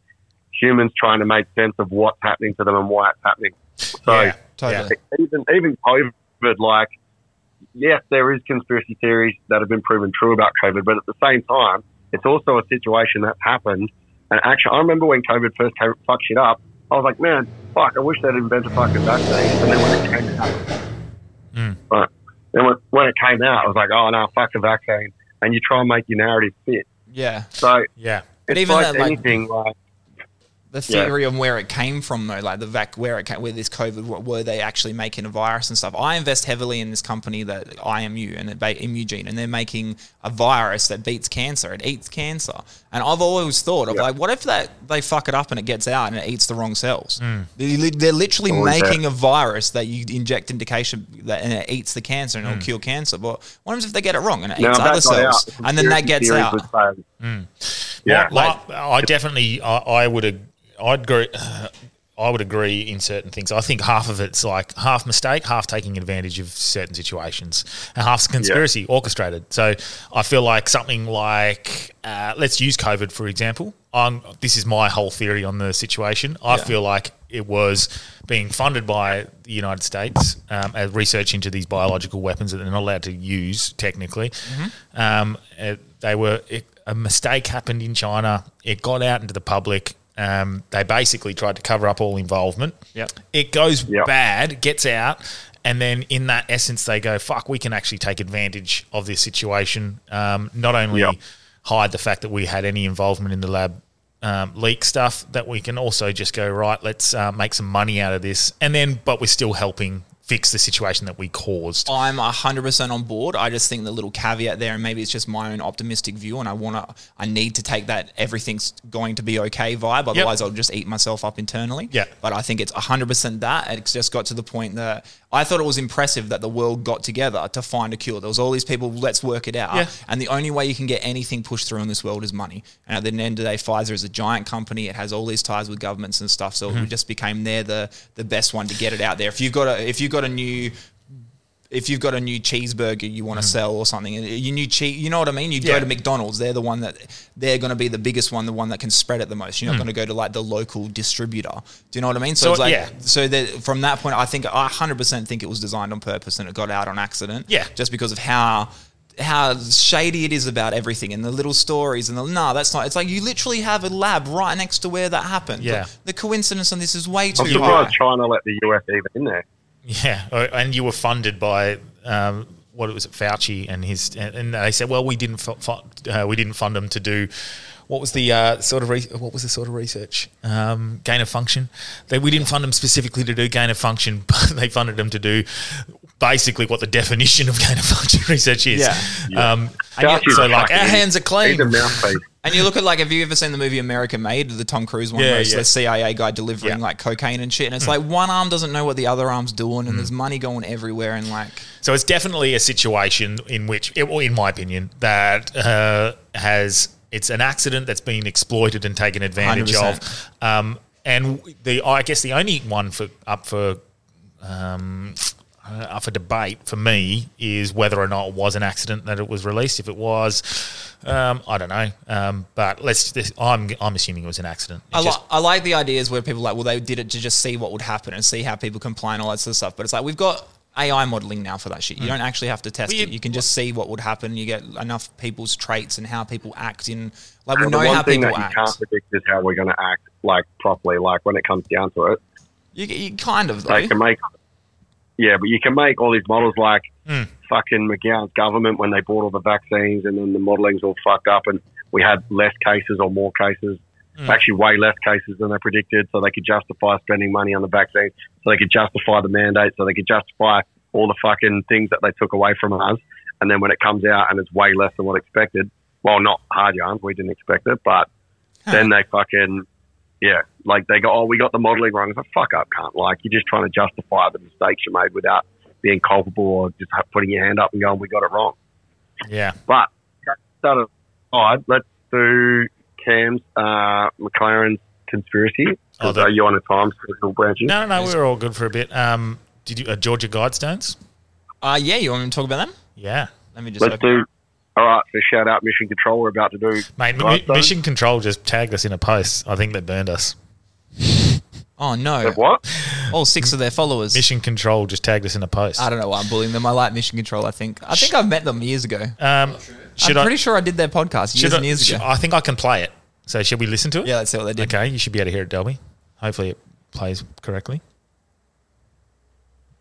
humans trying to make sense of what's happening to them and why it's happening. So yeah, Totally. even even COVID, like yes, there is conspiracy theories that have been proven true about COVID, but at the same time, it's also a situation that's happened. And actually, I remember when COVID first came, fucked shit up, I was like, man, fuck, I wish they'd invented a fucking vaccines. And then when it came out, Mm. but then when, when it came out, I was like, oh no, fuck the vaccine. And you try and make your narrative fit. Yeah. So yeah. But it's even like that, like- anything, like the Yeah. theory on where it came from though like the vac where it came where this covid what were they actually making a virus and stuff? I invest heavily in this company that imu and it ba- imugene and they're making a virus that beats cancer. It eats cancer. And i've always thought of Yeah. like what if that they fuck it up and it gets out and it eats the wrong cells? Hmm. They, li- they're literally Always making a virus that you inject indication that and it eats the cancer and it'll hmm. cure cancer. But what happens if they get it wrong and it now eats other that got out, cells and then that gets out? would say- hmm. Yeah. Well, I, I definitely, I, I would, ag- I'd agree. I would agree in certain things. I think half of it's like half mistake, half taking advantage of certain situations, and half's conspiracy orchestrated. So I feel like something like uh, let's use COVID for example. I'm, this is my whole theory on the situation. I Yeah. feel like it was being funded by the United States um, as research into these biological weapons that they're not allowed to use technically. Um, uh, they were it, a mistake happened in China. It got out into the public. Um, they basically tried to cover up all involvement. Yep. It goes Yep. bad, gets out, and then in that essence, they go, "Fuck, we can actually take advantage of this situation. Um, not only Yep. hide the fact that we had any involvement in the lab um, leak stuff, that we can also just go right. Let's uh, make some money out of this, and then, but we're still helping fix the situation that we caused. I'm 100% on board. I just think the little caveat there, and maybe it's just my own optimistic view, and I want to, I need to take that everything's going to be okay vibe. Otherwise, I'll just eat myself up internally. Yeah. But I think it's 100% that. It's just got to the point that I thought it was impressive that the world got together to find a cure. There was all these people, let's work it out. Yeah. And the only way you can get anything pushed through in this world is money. And at the end of the day, Pfizer is a giant company. It has all these ties with governments and stuff. So Mm-hmm. it just became they're the the best one to get it out there. If you've got a if you've got a new if you've got a new cheeseburger you want to sell or something, and you new cheese, you know what I mean. You Mm. Yeah. go to McDonald's, they're the one that they're going to be the biggest one, the one that can spread it the most. You're not going to go to like the local distributor. Do you know what I mean? So, So, it's like, yeah. so that from that point, I think I 100% think it was designed on purpose and it got out on accident. Yeah. just because of how. How shady it is about everything and the little stories and the no, that's not. It's like you literally have a lab right next to where that happened. Yeah. the, the coincidence on this is way too I'm high. surprised China let the US even in there. Yeah, uh, and you were funded by um, what it was it, Fauci and his, and they said, well, we didn't fu- fu- uh, we didn't fund them to do. What was the uh, sort of re- what was the sort of research um, gain of function? They, we didn't fund them specifically to do gain of function, but they funded them to do basically what the definition of gain of function research is. Yeah. Um, yet- so like our hands are clean. He's a mouthpiece. And you look at like, have you ever seen the movie American Made, the Tom Cruise one, Yeah, where it's yeah. the CIA guy delivering Yeah. Like cocaine and shit, and it's like one arm doesn't know what the other arm's doing, and there's money going everywhere, and like, So it's definitely a situation in which, it, well, in my opinion, that uh, has it's an accident that's been exploited and taken advantage 100%. of. Um, and the I guess the only one for up for um, uh, up for debate for me is whether or not it was an accident that it was released. If it was, um, I don't know. Um, but let's. This, I'm I'm assuming it was an accident. It I, li- just- I like the ideas where people are like, well, they did it to just see what would happen and see how people comply and all that sort of stuff. But it's like we've got AI modeling now for that shit. You don't actually have to test. Well, it. you- You can just see what would happen. You get enough people's traits and how people act in. Like we And know the one how thing that you act. can't predict is how we're going to act like properly. Like when it comes down to it, You, you kind of though. they can make. Yeah, but you can make all these models like Hmm. fucking McGowan's government when they bought all the vaccines, and then the modeling's all fucked up, and we had less cases or more cases. Hmm. Actually, way less cases than they predicted, so they could justify spending money on the vaccine, so they could justify the mandate, so they could justify all the fucking things that they took away from us. And then when it comes out and it's way less than what expected, well, not hard yarns, we didn't expect it, but then they fucking, yeah, like they go, oh, we got the modelling wrong. It's like, fuck up, cunt. Like, you're just trying to justify the mistakes you made without being culpable or just putting your hand up and going, we got it wrong. yeah. But that aside, let's do Cam's, uh, McLaren's conspiracy. 'Cause Oh, the- are you on a time schedule, Branchy? No, no, no. We were all good for a bit. Um, did you uh, Georgia Guidestones? Uh, yeah, you want me to talk about them? Yeah. Let me just. Let's open- do. All right, so shout out Mission Control. We're about to do. Mate, Mi- Guidestone. Mission Control just tagged us in a post. I think they burned us. Oh no! Of What? All six of their followers. Mission Control just tagged us in a post. I don't know why I'm bullying them. I like Mission Control. I think. I think I've met them years ago. Um, should I'm I? pretty sure I did their podcast years I, and years should- ago. I think I can play it. So should we listen to it? yeah, let's see what they did. Okay, you should be able to hear it, Delby. Hopefully, it plays correctly.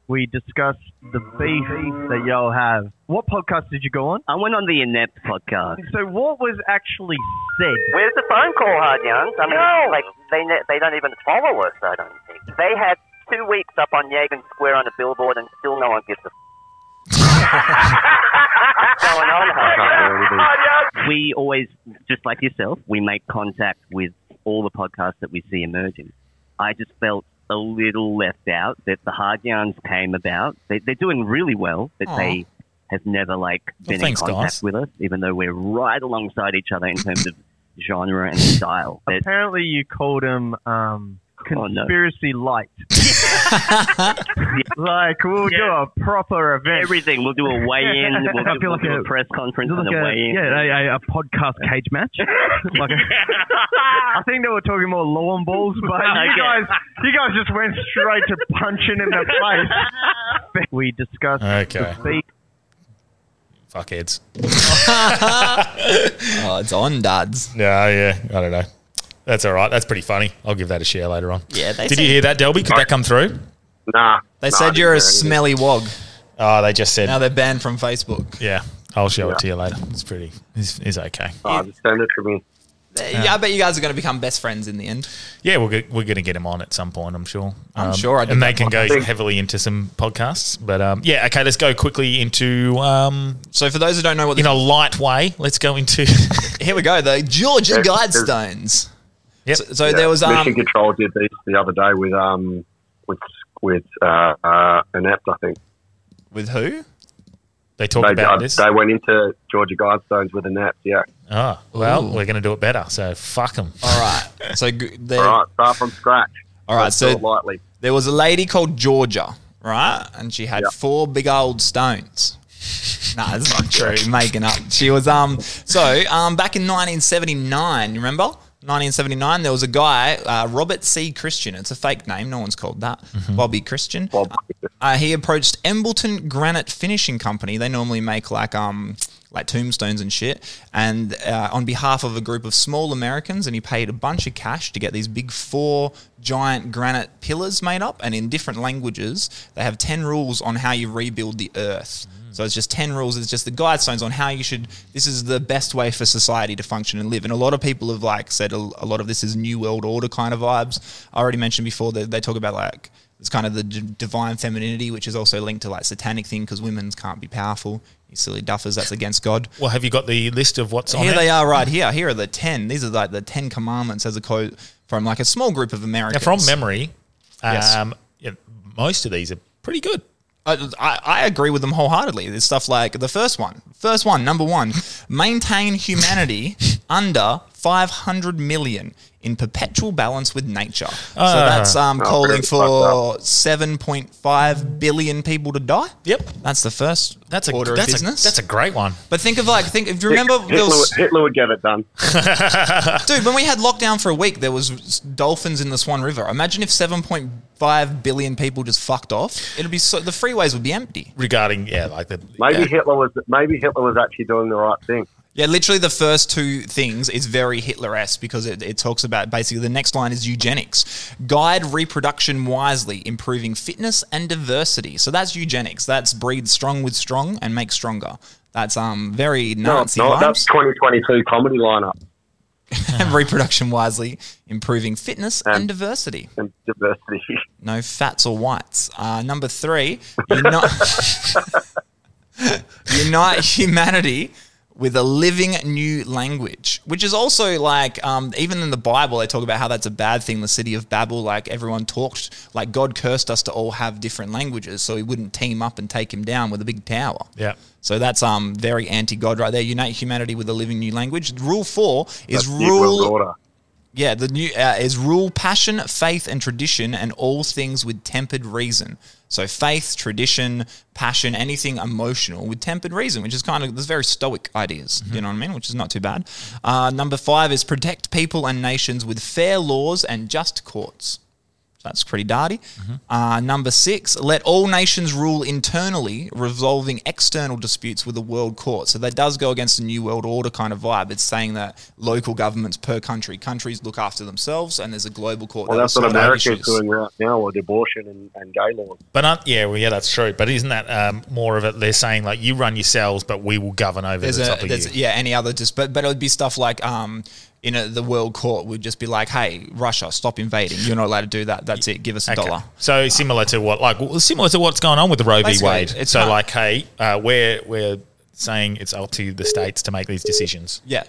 We discussed the beef that y'all have. What podcast did you go on? I went on the Inept podcast. So what was actually said? Where's the phone call, Hard Yarns? I mean, like they ne- they don't even follow us. I don't think they had two weeks up on Yagan Square on a billboard, and still no one gives a. What's going on, Hard Yarns? We always, just like yourself, we make contact with all the podcasts that we see emerging. I just felt a little left out that the Hard Yarns came about. They, they're doing really well, but Aw. they have never like been in thanks, contact guys. with us, even though we're right alongside each other in terms of genre and style. But Apparently, you called him um, Oh, conspiracy light. like we'll do a proper event. Everything. We'll do a weigh-in. We'll, I do, feel we'll like do a, a- press conference Like and a a, weigh-in. yeah, a, a, a podcast cage match. like a, I think they were talking more lawn balls, but you guys, you guys just went straight to punching in the face. We discussed Okay. the beat. Fuckheads. oh, it's on, dads. Yeah, yeah. I don't know. That's all right. That's pretty funny. I'll give that a share later on. Yeah, they Did said- you hear that, Delby? Could that come through? Nah. They nah, I said didn't you're a hear anything. smelly wog. Oh, they just said. Now they're banned from Facebook. yeah, I'll show Yeah. it to you later. It's pretty. It's, it's okay. Oh, just send it to me. Yeah. I bet you guys are going to become best friends in the end. Yeah, we're, go- we're going to get him on at some point, I'm sure. I'm sure I did and they that can go podcast. heavily into some podcasts. But um, yeah, okay, let's go quickly into, um, So for those who don't know what in a light way, let's go into. here we go, the Georgia Yeah, Guidestones. Yep. So, so Yeah, there was um, Mission Control did this the other day with um with with uh, uh Inept, I think. with who? they talked They, about uh, this. they went into Georgia Guidestones with Inept, yeah. Oh, well, Ooh. we're going to do it better. So fuck them. All right. So g- there, All right, start from scratch. all right. Let's So lightly. there was a lady called Georgia, right? And she had Yeah. four big old stones. nah, that's not true. Making up. She was um. So um, back in 1979, you remember? 1979, there was a guy, uh, Robert C. Christian. It's a fake name. No one's called that. Bobby Christian. Bob. Uh, he approached Embleton Granite Finishing Company. They normally make like um like tombstones and shit. And uh, on behalf of a group of small Americans, and he paid a bunch of cash to get these big four giant granite pillars made up. And in different languages, they have ten rules on how you rebuild the earth. So it's just 10 rules. It's just the guidestones on how you should. This is the best way for society to function and live. And a lot of people have like said a, a lot of this is New World Order kind of vibes. I already mentioned before that they talk about like it's kind of the d- divine femininity, which is also linked to like satanic thing because women can't be powerful. You silly duffers, that's against God. Well, have you got the list of what's on Here it? they are, right here. Here are the ten. These are like the ten commandments as a quote from like a small group of Now, Americans. from memory, Yes. um, yeah, most of these are pretty good. I, I, agree with them wholeheartedly. There's stuff like the first one, first one, number one, maintain humanity under 500 million in perpetual balance with nature. so Ah. that's um, calling for 7.5 billion people to die. Yep. That's the first That's a order that's of a, that's a great one. but think of like, think if you remember, there Hitler, was, Hitler would get it done. dude, when we had lockdown for a week, there was dolphins in the Swan River. Imagine if 7.5 billion people just fucked off. It'd be so, the freeways would be empty. Regarding yeah, like the Maybe Yeah. Hitler was maybe Hitler was actually doing the right thing. Yeah, literally the first two things is very Hitler-esque because it, it talks about basically the next line is eugenics. Guide reproduction wisely, improving fitness and diversity. So that's eugenics. That's breed strong with strong and make stronger. That's um very No, Nazi no, vibes. that's 2022 comedy lineup reproduction wisely, improving fitness and, And- diversity. and diversity. No fats or whites. Uh, number three, unite, unite humanity with a living new language, which is also like, um, even in the Bible, they talk about how that's a bad thing. The city of Babel, like everyone talked, like God cursed us to all have different languages so he wouldn't team up and take him down with a big tower. yeah. So that's um very anti-God right there. Unite humanity with a living new language. Rule four is That's rule Order. yeah, the new uh, is rule passion, faith, and tradition, and all things with tempered reason. So faith, tradition, passion, anything emotional with tempered reason, which is kind of there's very stoic ideas. You know what I mean? Which is not too bad. Uh, number five is protect people and nations with fair laws and just courts. That's pretty darty. Uh, number six, let all nations rule internally, resolving external disputes with the world court. So that does go against the New World Order kind of vibe. It's saying that local governments per country, countries look after themselves, and there's a global court. Well, that that's what sort out America is issues. doing right now with abortion and, and gay laws. But uh, yeah, well, yeah, that's true. But isn't that um, more of it? They're saying like you run yourselves, but we will govern over There's the a, top of you. yeah, any other just, but but it would be stuff like um, in a, the world court would just be like, hey, Russia, stop invading. You're not allowed to do that. That's it. Give us a Okay. dollar. So similar to what, like, well, similar to what's going on with the Roe v. Wade. it's So, not- like, hey, uh, we're we're saying it's up to the states to make these decisions. Yeah.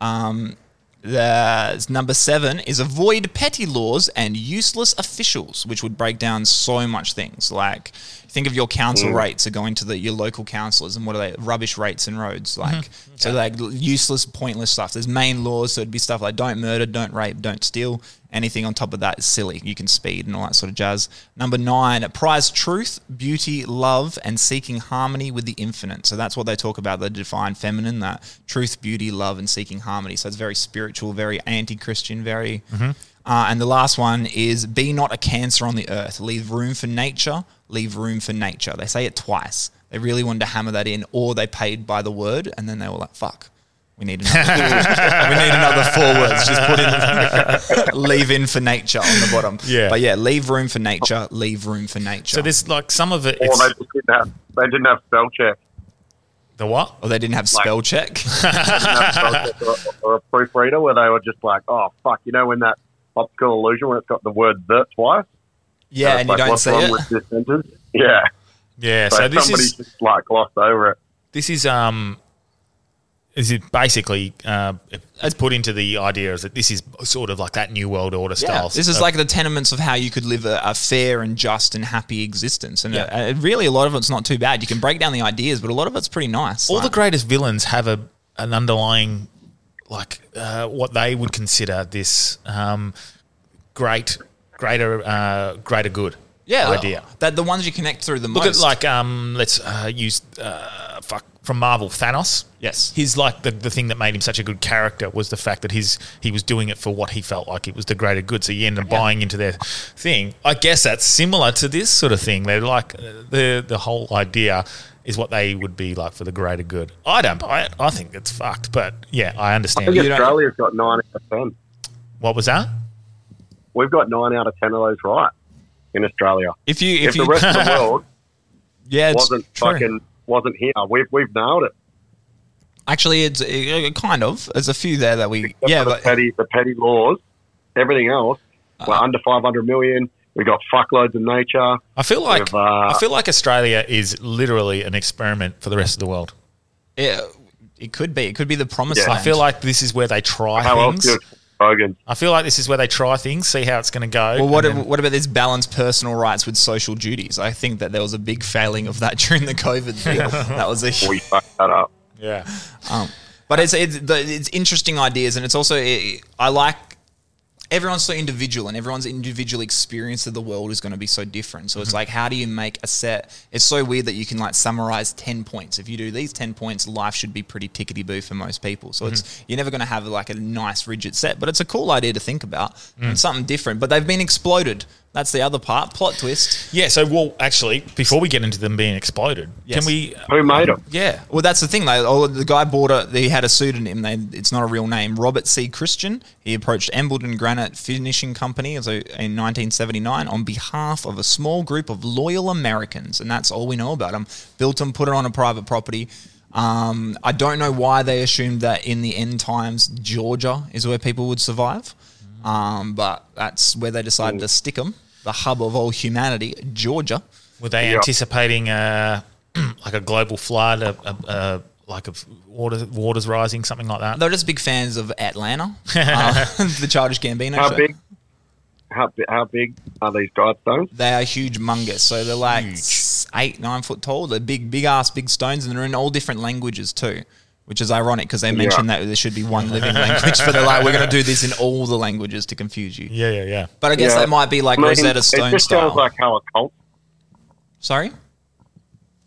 Um, the number seven is avoid petty laws and useless officials, which would break down so much things. Like think of your council Mm. rates are going to the your local councillors, and what are they? Rubbish rates and roads, like Mm-hmm. so like useless, pointless stuff. There's main laws, so it'd be stuff like don't murder, don't rape, don't steal, Anything on top of that is silly. You can speed and all that sort of jazz. Number nine, prize truth, beauty, love, and seeking harmony with the infinite. So that's what they talk about, the divine feminine, that truth, beauty, love, and seeking harmony. So it's very spiritual, very anti Christian, very. Mhm. Uh, and the last one is be not a cancer on the earth. Leave room for nature. Leave room for nature. They say it twice. They really wanted to hammer that in, or they paid by the word, and then they were like, "Fuck, we need another. we need another four words. Just put in leave in for nature on the bottom. Yeah. but yeah, leave room for nature. Leave room for nature. So there's like some of it. Or It's, they just didn't have they didn't have spell check. the what? or they didn't have Like- spell check. Have spell check or, or a proofreader where they were just like, oh fuck, you know when that optical illusion when it's got the word the twice. yeah, it's and you don't what's see wrong it. with this sentence? Yeah. Yeah. So, So this somebody is just like glossed over it. this is um is it basically uh, it's put into the idea is that this is sort of like that new world order Yeah, style. this is of- like the tenements of how you could live a, a fair and just and happy existence, and Yeah. uh, really a lot of it's not too bad. You can break down the ideas, but a lot of it's pretty nice. all the greatest villains have a an underlying like uh, what they would consider this um, great greater uh, greater good yeah, idea. That the ones you connect through the Look most. at like um, let's uh, use uh, fuck from Marvel Thanos. Yes. He's like the, the thing that made him such a good character was the fact that his he was doing it for what he felt like it was the greater good. So you end up buying into their thing. I guess that's similar to this sort of thing. They're like uh, the the whole idea is what they would be like for the greater good. I don't buy it. I think it's fucked. But yeah, I understand. I understand. think You Australia's got nine out of ten. What was that? We've got nine out of ten of those right in Australia. if you If, if you the rest of the world yeah, it's wasn't true. fucking wasn't here, we've we've nailed it. Actually, it's uh, kind of. There's a few there that we Except yeah, the but petty the petty laws, everything else, we're Uh-huh. under five hundred million. We've got fuckloads of nature. I feel like uh, I feel like Australia is literally an experiment for the rest of the world. yeah, it could be. It could be the promise. Yeah. I feel like this is where they try How else things. do you Hogan? I feel like this is where they try things, see how it's going to go. Well, what, and then- what about this balance personal rights with social duties? I think that there was a big failing of that during the COVID thing. that was a We fucked that up. yeah. Um, but it's it's, it's interesting ideas, and it's also I like everyone's so individual, and everyone's individual experience of the world is going to be so different. So Mm-hmm. it's like, how do you make a set? It's so weird that you can like summarize ten points. If you do these ten points, life should be pretty tickety boo for most people. So Mm-hmm. it's you're never going to have like a nice rigid set, but it's a cool idea to think about Mm. and something different. But they've been exploded. That's the other part. Plot twist. Yeah, so well, actually, before we get into them being exploded, Yes. can we? Who made them? Yeah, Well, that's the thing. Though, oh, the guy bought a. He had a pseudonym. They, it's not a real name. Robert C. Christian. He approached Embledon Granite Finishing Company so in 1979 on behalf of a small group of loyal Americans, and that's all we know about them. Built them, put it on a private property. Um, I don't know why they assumed that in the end times Georgia is where people would survive, um, but that's where they decided to stick them. The hub of all humanity, Georgia. were they Yeah. anticipating uh, like a global flood, a, a, a like of water waters rising, something like that? They're just big fans of Atlanta, uh, the Childish Gambino How show. big? How how big are these guidestones? They are huge mungus. So they're like s- eight, nine foot tall. They're big, big ass, big stones, and they're in all different languages too. Which is ironic because they mentioned that there should be one living language, but they're like, we're going to do this in all the languages to confuse you. Yeah, yeah, yeah. But I guess Yeah. that might be like I mean, Rosetta Stone It just style. sounds like how a cult Sorry?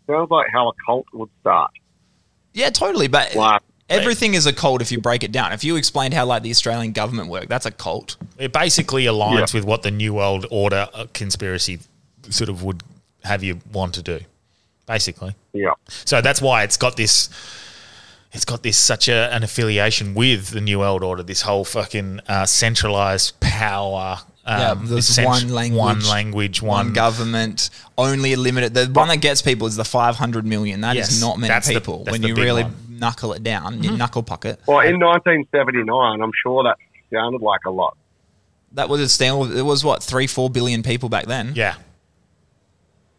sounds like how a cult would start. Yeah, totally. But Like everything is a cult if you break it down. If you explained how like the Australian government worked, that's a cult. It basically aligns Yeah. with what the New World Order uh, conspiracy sort of would have you want to do, basically. yeah, So that's why it's got this. It's got this such a, an affiliation with the New World Order. This whole fucking uh, centralized power. Yeah, Um, there's cent- one language, one language, one, one government, only a limited. The one that gets people is the 500 million. That is Yes, not many that's the- people. that's when the you big really one. Mm-hmm. knuckle it down, you knuckle puck it. well, in 1979, I'm sure that sounded like a lot. That was a stand. It was what three, four billion people back then. yeah,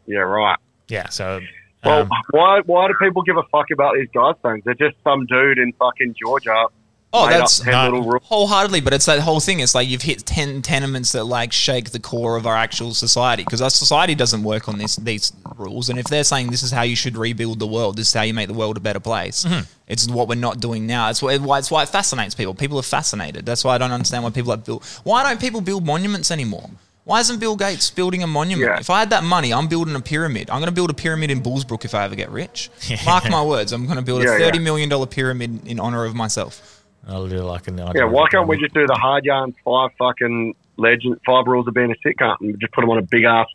Yeah, right. yeah. So Well, um, why why do people give a fuck about these guidestones? They're just some dude in fucking Georgia Oh, that's 10 little rules. wholeheartedly, but it's that whole thing. It's like you've hit ten tenements that like shake the core of our actual society because our society doesn't work on this these rules. And if they're saying this is how you should rebuild the world, this is how you make the world a better place, Mhm. it's what we're not doing now. It's why, why it's why it fascinates people. People are fascinated. That's why I don't understand why people have built. Why don't people build monuments anymore? Why isn't Bill Gates building a monument? Yeah. If I had that money, I'm building a pyramid. I'm going to build a pyramid in Bullsbrook if I ever get rich. Mark my words. I'm going to build Yeah, a yeah. thirty million dollar pyramid in honor of myself. I'll do like an Yeah, why can't we just do the hard yarn five fucking legend five rules of being a sick cunt and just put them on a big ass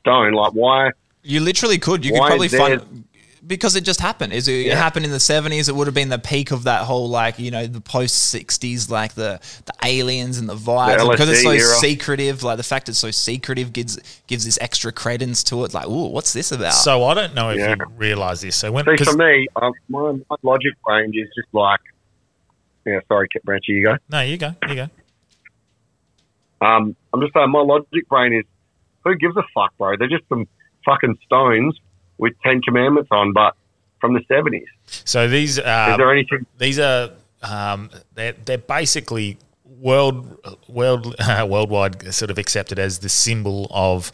stone? Like why? You literally could. You could probably is there- find because it just happened. Is it, it Yeah. happened in the seventies? It would have been the peak of that whole like you know the post sixties like the the aliens and the vibes The because it's so era. secretive. Like the fact it's so secretive gives gives this extra credence to it. Like, ooh, what's this about? So I don't know if Yeah. you realise this. So when See, 'cause- for me, um, my, my logic range is just like, yeah. Sorry, Kit Branchy, you go. no, you go, you go. Um, I'm just saying, my logic brain is, who gives a fuck, bro? They're just some fucking stones with Ten Commandments on, but from the 70s. So these are Is there anything? these are um, they're they're basically world world worldwide sort of accepted as the symbol of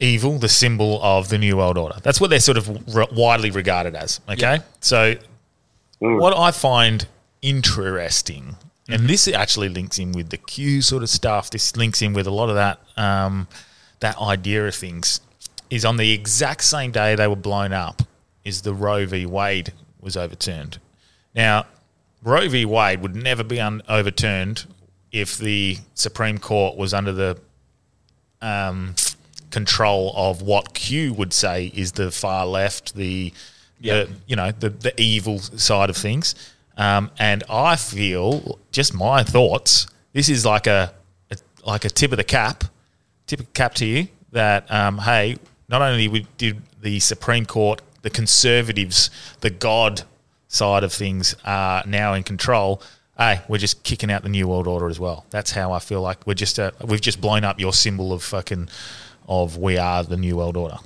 evil, the symbol of the new world order. That's what they're sort of r- widely regarded as. Okay, so what I find interesting, and this actually links in with the Q sort of stuff. This links in with a lot of that um, that idea of things. Is on the exact same day they were blown up, is the Roe v. Wade was overturned. Now, Roe v. Wade would never be un- overturned if the Supreme Court was under the um, control of what Q would say is the far left, the, the you know the the evil side of things. Um, and I feel just my thoughts. This is like a, a like a tip of the cap, tip of the cap to you that um, hey, not only did the Supreme Court, the conservatives, the God side of things are now in control. Hey, we're just kicking out the New World Order as well. That's how I feel like we're just uh, we've just blown up your symbol of fucking of we are the New World Order.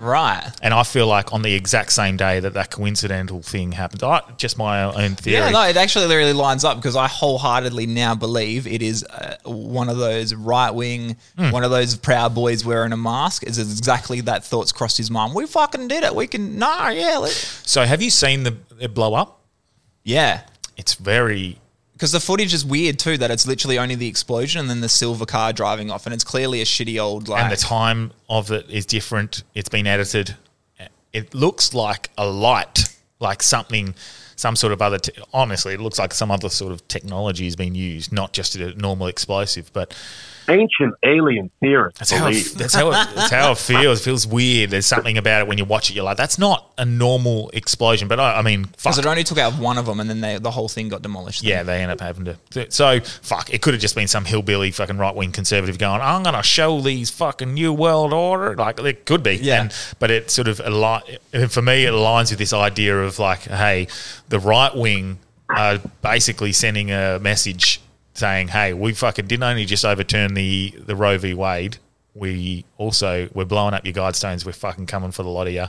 Right. And I feel like on the exact same day that that coincidental thing happened, I, just my own theory. Yeah, no, it actually really lines up because I wholeheartedly now believe it is uh, one of those right wing, Hmm. one of those proud boys wearing a mask. Is exactly that thoughts crossed his mind. We fucking did it. We can, no, yeah, let, So have you seen the it blow up? yeah. It's very Because the footage is weird too. That it's literally only the explosion and then the silver car driving off, and it's clearly a shitty old like. and the time of it is different. It's been edited. It looks like a light, like something, some sort of other. Te- honestly, it looks like some other sort of technology has been used, not just a normal explosive. But Ancient alien theory. that's how, it, that's how it, that's how it feels. It feels weird. There's something about it when you watch it. You're like, that's not a normal explosion. But I, I mean, fuck. Because it only took out one of them, and then they, the whole thing got demolished. Yeah, they end up having to. So fuck, it could have just been some hillbilly fucking right wing conservative going, "I'm going to show these fucking new world order." Like it could be, Yeah. And, but it sort of align for me. It aligns with this idea of like, hey, the right wing are basically sending a message saying, "Hey, we fucking didn't only just overturn the the Roe v. Wade." We also we're blowing up your guidestones. We're fucking coming for the lot of you.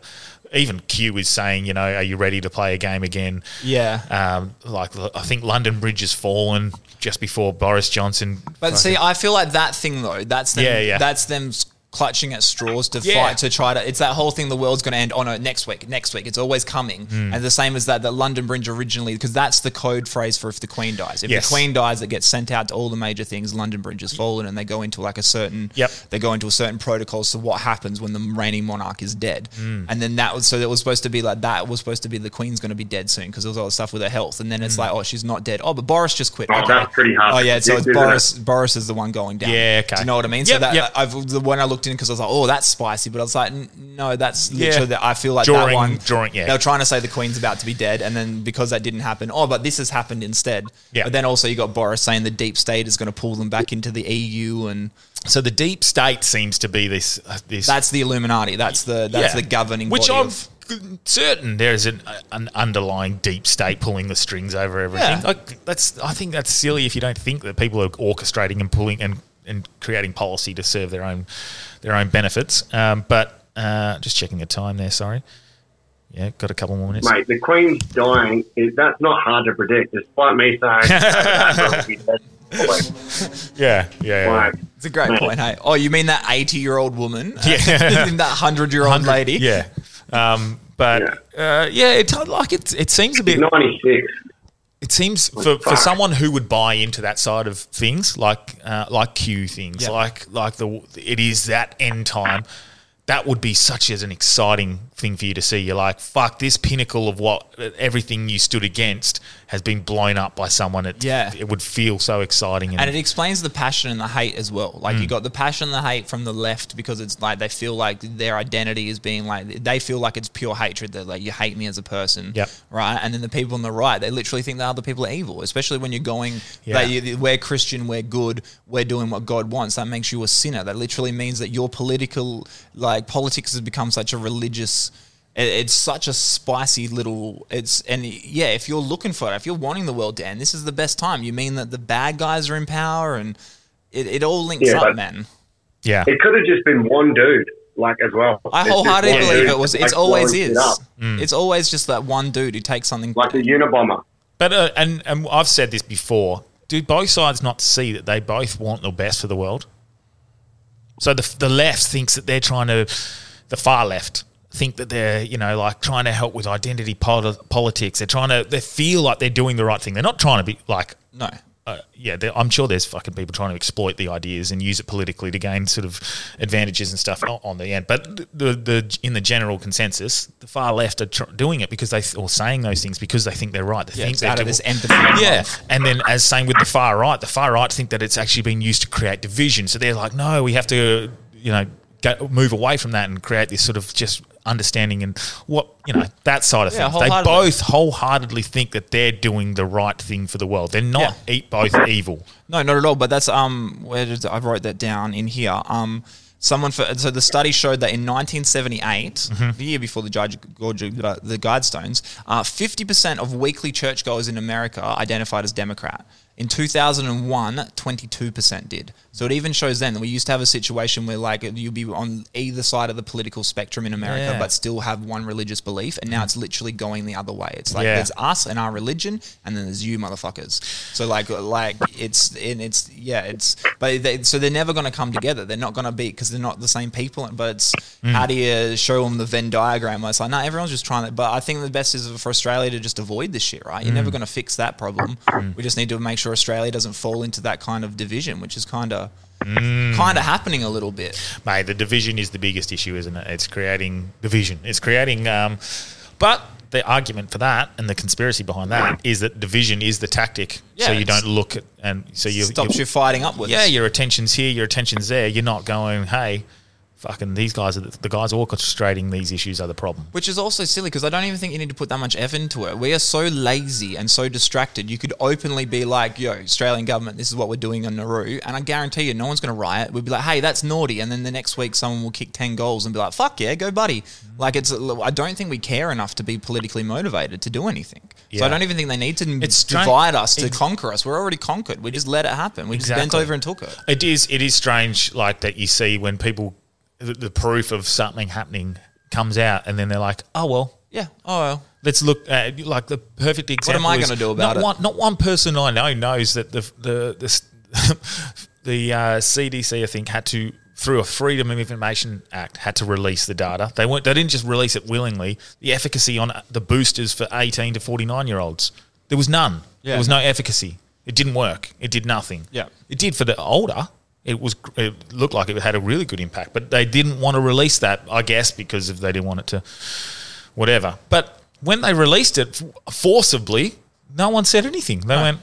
Even Q is saying, you know, are you ready to play a game again? Yeah. Um, like I think London Bridge has fallen just before Boris Johnson. But see, I feel like that thing though, that's them, Yeah, yeah. that's them clutching at straws to Yeah. fight to try to. It's that whole thing. The world's going to end. Oh no, next week, next week. It's always coming. Mm. And the same as that, that London Bridge originally, because that's the code phrase for if the Queen dies. If Yes. the Queen dies, it gets sent out to all the major things. London Bridge has fallen, and they go into like a certain. Yep. They go into a certain protocols to what happens when the reigning monarch is dead. Mm. And then that was so that was supposed to be like that was supposed to be the Queen's going to be dead soon because there was all the stuff with her health. And then it's Mm. like, oh, she's not dead. Oh, but Boris just quit. Oh, that's pretty hard Oh yeah, so it's isn't it? Boris. Boris is the one going down. Yeah, okay. Do you know what I mean? so Yep, that yep. I've the when I looked in because I was like, oh, that's spicy, but I was like, no, that's Yeah. literally. That I feel like Drawing- that one. drawing, yeah. They were trying to say the Queen's about to be dead, and then because that didn't happen, oh, but this has happened instead. Yeah. But then also you got Boris saying the deep state is going to pull them back into the EU, and So the deep state seems to be this. Uh, this that's the Illuminati. That's the that's Yeah. the governing. Which body I'm of- certain there's an, an underlying deep state pulling the strings over everything. Yeah. Like, that's I think that's silly if you don't think that people are orchestrating and pulling and, and creating policy to serve their own their own benefits. Um, but uh, just checking the time there. Sorry. Yeah, got a couple more minutes. Mate, the Queen's dying. Is, that's not hard to predict, despite me saying. Yeah, yeah, yeah. Like, It's a great mate, point, hey. Oh, you mean that 80 year old woman? Yeah. that 100 year old lady? Yeah. Um, but yeah, uh, yeah it, like it, it seems a bit. 96. It seems for, for someone who would buy into that side of things, like uh, like Q things, Yeah. like like the it is that end time. That would be such as an exciting thing for you to see. You're like, fuck, this pinnacle of what everything you stood against has been blown up by someone. It, Yeah. it would feel so exciting. And, And it explains the passion and the hate as well. Like you Mm. got the passion and the hate from the left because it's like they feel like their identity is being like they feel like it's pure hatred. That like you hate me as a person, Yep. right? And then the people on the right, they literally think that other people are evil. Especially when you're going, Yeah. you- we're Christian, we're good, we're doing what God wants. That makes you a sinner. That literally means that your political, like politics has become such a religious. It- It's such a spicy little. It's and yeah, if you're looking for it, if you're wanting the world to end, this is the best time. You mean that the bad guys are in power, and it, it all links Yeah, up, man. Yeah. It could have just been one dude, like, as well. I wholeheartedly believe it was. like, It's always blowing shit is. It's always just that one dude who takes something. Like a Unabomber. But uh, and and I've said this before. Do both sides not see that they both want the best for the world? So the the left thinks that they're trying to, the far left think that they're you know like trying to help with identity poli- politics. They're trying to they feel like they're doing the right thing. They're not trying to be like no. Uh, yeah, I'm sure there's fucking people trying to exploit the ideas and use it politically to gain sort of advantages and stuff on the end. But the the in the general consensus, the far left are tr- doing it because they or saying those things because they think they're right. They Yeah, think they're out of this empathy and Yeah, and then as same with the far right, the far right think that it's actually been used to create division. So they're like, no, we have to, you know, go, move away from that and create this sort of just understanding and what you know that side of Yeah, things. They both wholeheartedly think that they're doing the right thing for the world. They're not eat both evil. No, not at all. But that's um, where did I wrote that down in here? Um, someone for so the study showed that in 1978, Mhm. the year before the judge the Guidestones, uh, 50% of weekly churchgoers in America identified as Democrat. In 2001, 22% did. So it even shows then that we used to have a situation where like you'd be on either side of the political spectrum in America, Yeah. but still have one religious belief, and now it's literally going the other way. It's like Yeah. there's us and our religion, and then there's you motherfuckers. So like like it's and it's yeah it's but they, so they're never going to come together. They're not going to be because they're not the same people. But it's Mm. how do you show them the Venn diagram? It's like no, everyone's just trying to. But I think the best is for Australia to just avoid this shit. Right? You're never Mm. going to fix that problem. We just need to make sure Australia doesn't fall into that kind of division, which is kind of Mm. kind of happening a little bit. Mate, the division is the biggest issue, isn't it? It's creating division. It's creating, um, but the argument for that and the conspiracy behind that is that division is the tactic. Yeah, so you don't look at and so you Stops you fighting upwards. Yeah, your attention's here, your attention's there. You're not going, hey, fucking these guys are the, the guys orchestrating these issues are the problem. Which is also silly because I don't even think you need to put that much effort into it. We are so lazy and so distracted. You could openly be like, yo, Australian government, this is what we're doing on Nauru. And I guarantee you, no one's going to riot. We'd be like, hey, that's naughty. And then the next week, someone will kick 10 goals and be like, fuck yeah, go buddy. Mm-hmm. Like, it's, I don't think we care enough to be politically motivated to do anything. So I don't even think they need to It's divide us to conquer us. We're already conquered. We just let it happen. We just bent over and took it. It is. It is strange, like that. You see when people, the, the proof of something happening comes out, and then they're like, "Oh well, Yeah. Oh, well. Let's look at like the perfect example. What am I gonna do about not it? One, not one person I know knows that the the the, the uh, CDC I think had to through a Freedom of Information Act had to release the data. They weren't. They didn't just release it willingly. The efficacy on the boosters for eighteen to forty nine year olds there was none. Yeah. There was no efficacy. It didn't work. It did nothing. Yeah. It did for the older. It was. It looked like it had a really good impact, but they didn't want to release that. I guess because if they didn't want it to, whatever. But when they released it forcibly, no one said anything. They No. went,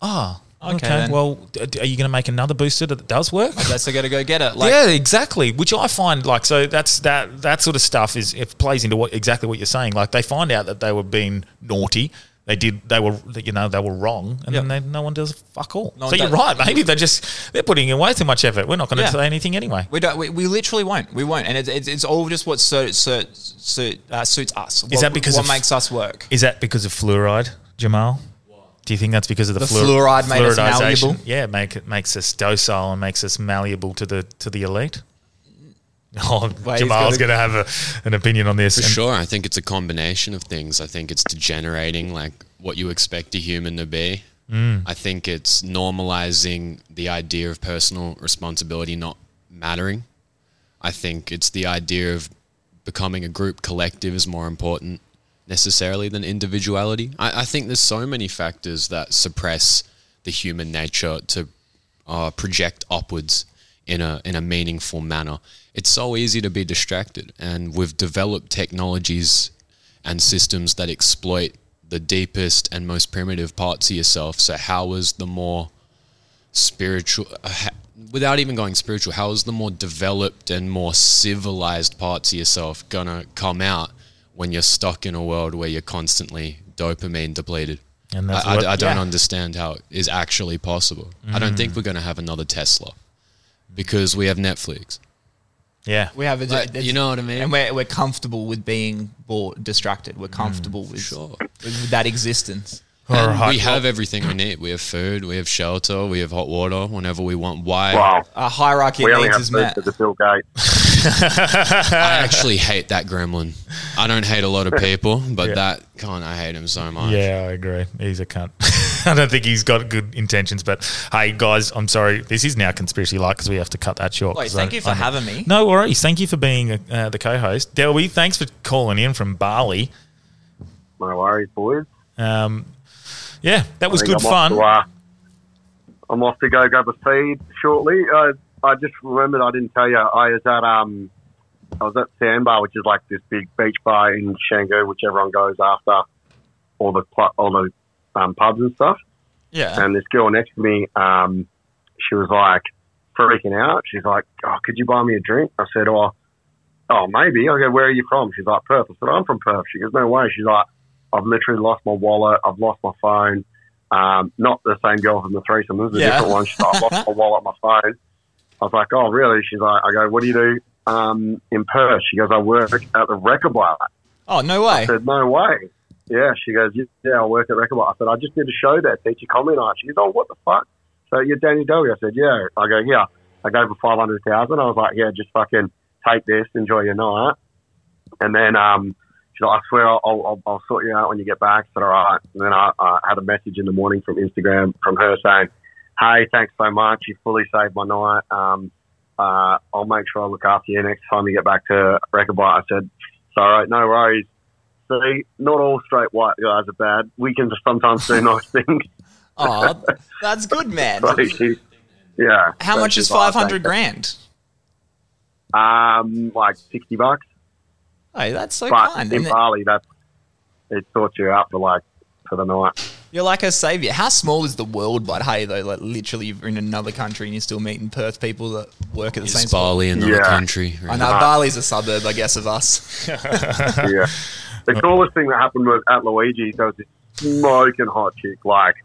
"Ah, Okay, okay. well, are you going to make another booster that does work?" I guess I got to go get it. Like, yeah, exactly. Which I find like so that's that that sort of stuff is it plays into what exactly what you're saying. Like they find out that they were being naughty. They did. They were, you know, they were wrong, and Yep. then they, no one does fuck all. No so you're right. Maybe they're just they're putting in way too much effort. We're not going to Yeah. say anything anyway. We don't. We, we literally won't. We won't, and it's it's, it's all just what suit, suit, suit, uh, suits us. Is What- that because what of- makes us work? Is that because of fluoride, Jamal? Do you think that's because of the, The fluoride made us malleable? Yeah, make it makes us docile and makes us malleable to the to the elite. Oh, Wait, he's Jamal's gotta- going to have a, an opinion on this. For And- sure, I think it's a combination of things. I think it's degenerating like what you expect a human to be. Mm. I think it's normalizing the idea of personal responsibility not mattering. I think it's the idea of becoming a group collective is more important necessarily than individuality. I, I think there's so many factors that suppress the human nature to uh, project upwards in a in a meaningful manner. It's so easy to be distracted, and we've developed technologies and systems that exploit the deepest and most primitive parts of yourself. So, how is the more spiritual, uh, ha- without even going spiritual, how is the more developed and more civilized parts of yourself gonna come out when you're stuck in a world where you're constantly dopamine depleted? And that's I, I- what- I don't yeah. understand how it is actually possible. I don't think Mm. we're going to have another Tesla because we have Netflix. Yeah. We have a, Like, you know what I mean? and we're, we're comfortable with being bored, distracted. We're mm, comfortable with, with that existence. And we have everything we need. We have food, we have shelter, we have hot water whenever we want. Why? Wow. A hierarchy we of needs is met. for the Bill Gates. I actually hate that gremlin. I don't hate a lot of people, but Yeah. that con I hate him so much. Yeah, I agree. He's a cunt. I don't think he's got good intentions. But hey, guys, I'm sorry. This is now conspiracy like because we have to cut that short. Wait, 'cause thank I- you for I- having me. No worries. Thank you for being uh, the co-host, Delby. Thanks for calling in from Bali. No worries, boys. Um, yeah, that was good I'm off fun. to, uh, I'm off to go grab a feed shortly. Uh, I just remembered I didn't tell you. I was at um, I was at Sandbar, which is like this big beach bar in Canggu, which everyone goes after all the pl- all the um, pubs and stuff. Yeah. And this girl next to me, um, she was like freaking out. She's like, "Oh, could you buy me a drink?" I said, "Oh, oh, maybe." I go, "Where are you from?" She's like, "Perth." I said, "I'm from Perth." She goes, "No way." She's like, "I've literally lost my wallet. I've lost my phone." Um, not the same girl from the threesome. This is a Yeah. different one. She's like, "I've lost my wallet, my phone." I was like, "Oh, really?" She's like, "I go, what do you do um, in Perth?" She goes, "I work at the record bar." Oh, no way. I said, no way. Yeah, she goes, yeah, I work at Record Bar. I said, I just did a show there, teacher comedy night. She goes, oh, what the fuck? So you're Danny Delby? I said, yeah. I go, yeah. I gave her 500000 I was like, yeah, just fucking take this, enjoy your night. And then um, she's like, I swear I'll, I'll, I'll sort you out when you get back. I said, all right. And then I, I had a message in the morning from Instagram from her saying, hey, thanks so much. You fully saved my night. Um, uh, I'll make sure I look after you next time you get back to Record Bar. I said, it's all right, no worries. See, not all straight white guys are bad. We can sometimes do nice things. Oh, that's good, man. So she- yeah. How much is 500 grand? Um, like 60 bucks. Hey, that's so but kind. in Bali, that's, it sorts you out for like, for the night. You're like a savior. How small is the world? But hey, though, like literally, you're in another country and you're still meeting Perth people that work at the same Is Bali spot. another country? I know Bali's a suburb, I guess, of us. yeah. The coolest thing that happened was at Luigi's, there was this smoking hot chick. Like,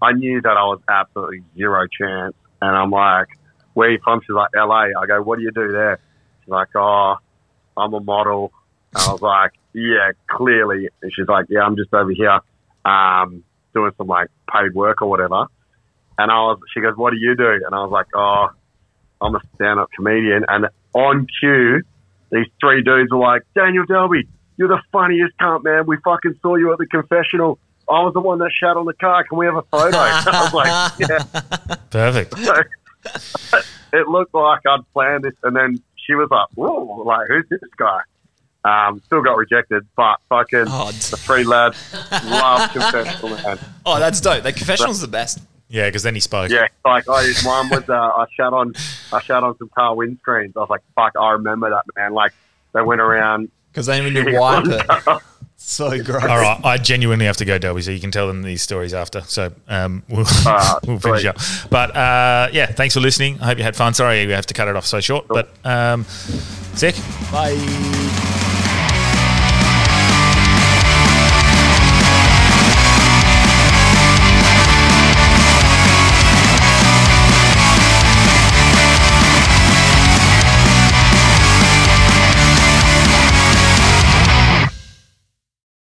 I knew that I was absolutely zero chance. And I'm like, where you from? She's like, LA. I go, what do you do there? She's like, oh, I'm a model. And I was like, yeah, clearly. And she's like, yeah, I'm just over here um, doing some like paid work or whatever. And I was, she goes, what do you do? And I was like, oh, I'm a stand-up comedian. And on cue, these three dudes were like, Daniel Delby, you're the funniest cunt, man. We fucking saw you at the confessional. I was the one that shat on the car. Can we have a photo? I was like, yeah. Perfect. So, it looked like I'd planned this, and then she was like, "Whoa, like who's this guy?" Um, still got rejected, but fucking the three lads love confessional man. Oh, that's dope. The confessional's the best. Yeah, because then he spoke. Yeah, like I one was uh, I shot on I shot on some car windscreens. I was like, "Fuck, I remember that man." Like they went around because they even knew wipe it. So gross. All right, I genuinely have to go, Delby, so you can tell them these stories after. So um, we'll, Ah, we'll finish up. But uh, yeah, thanks for listening. I hope you had fun. Sorry we have to cut it off so short, but um, sick. Bye.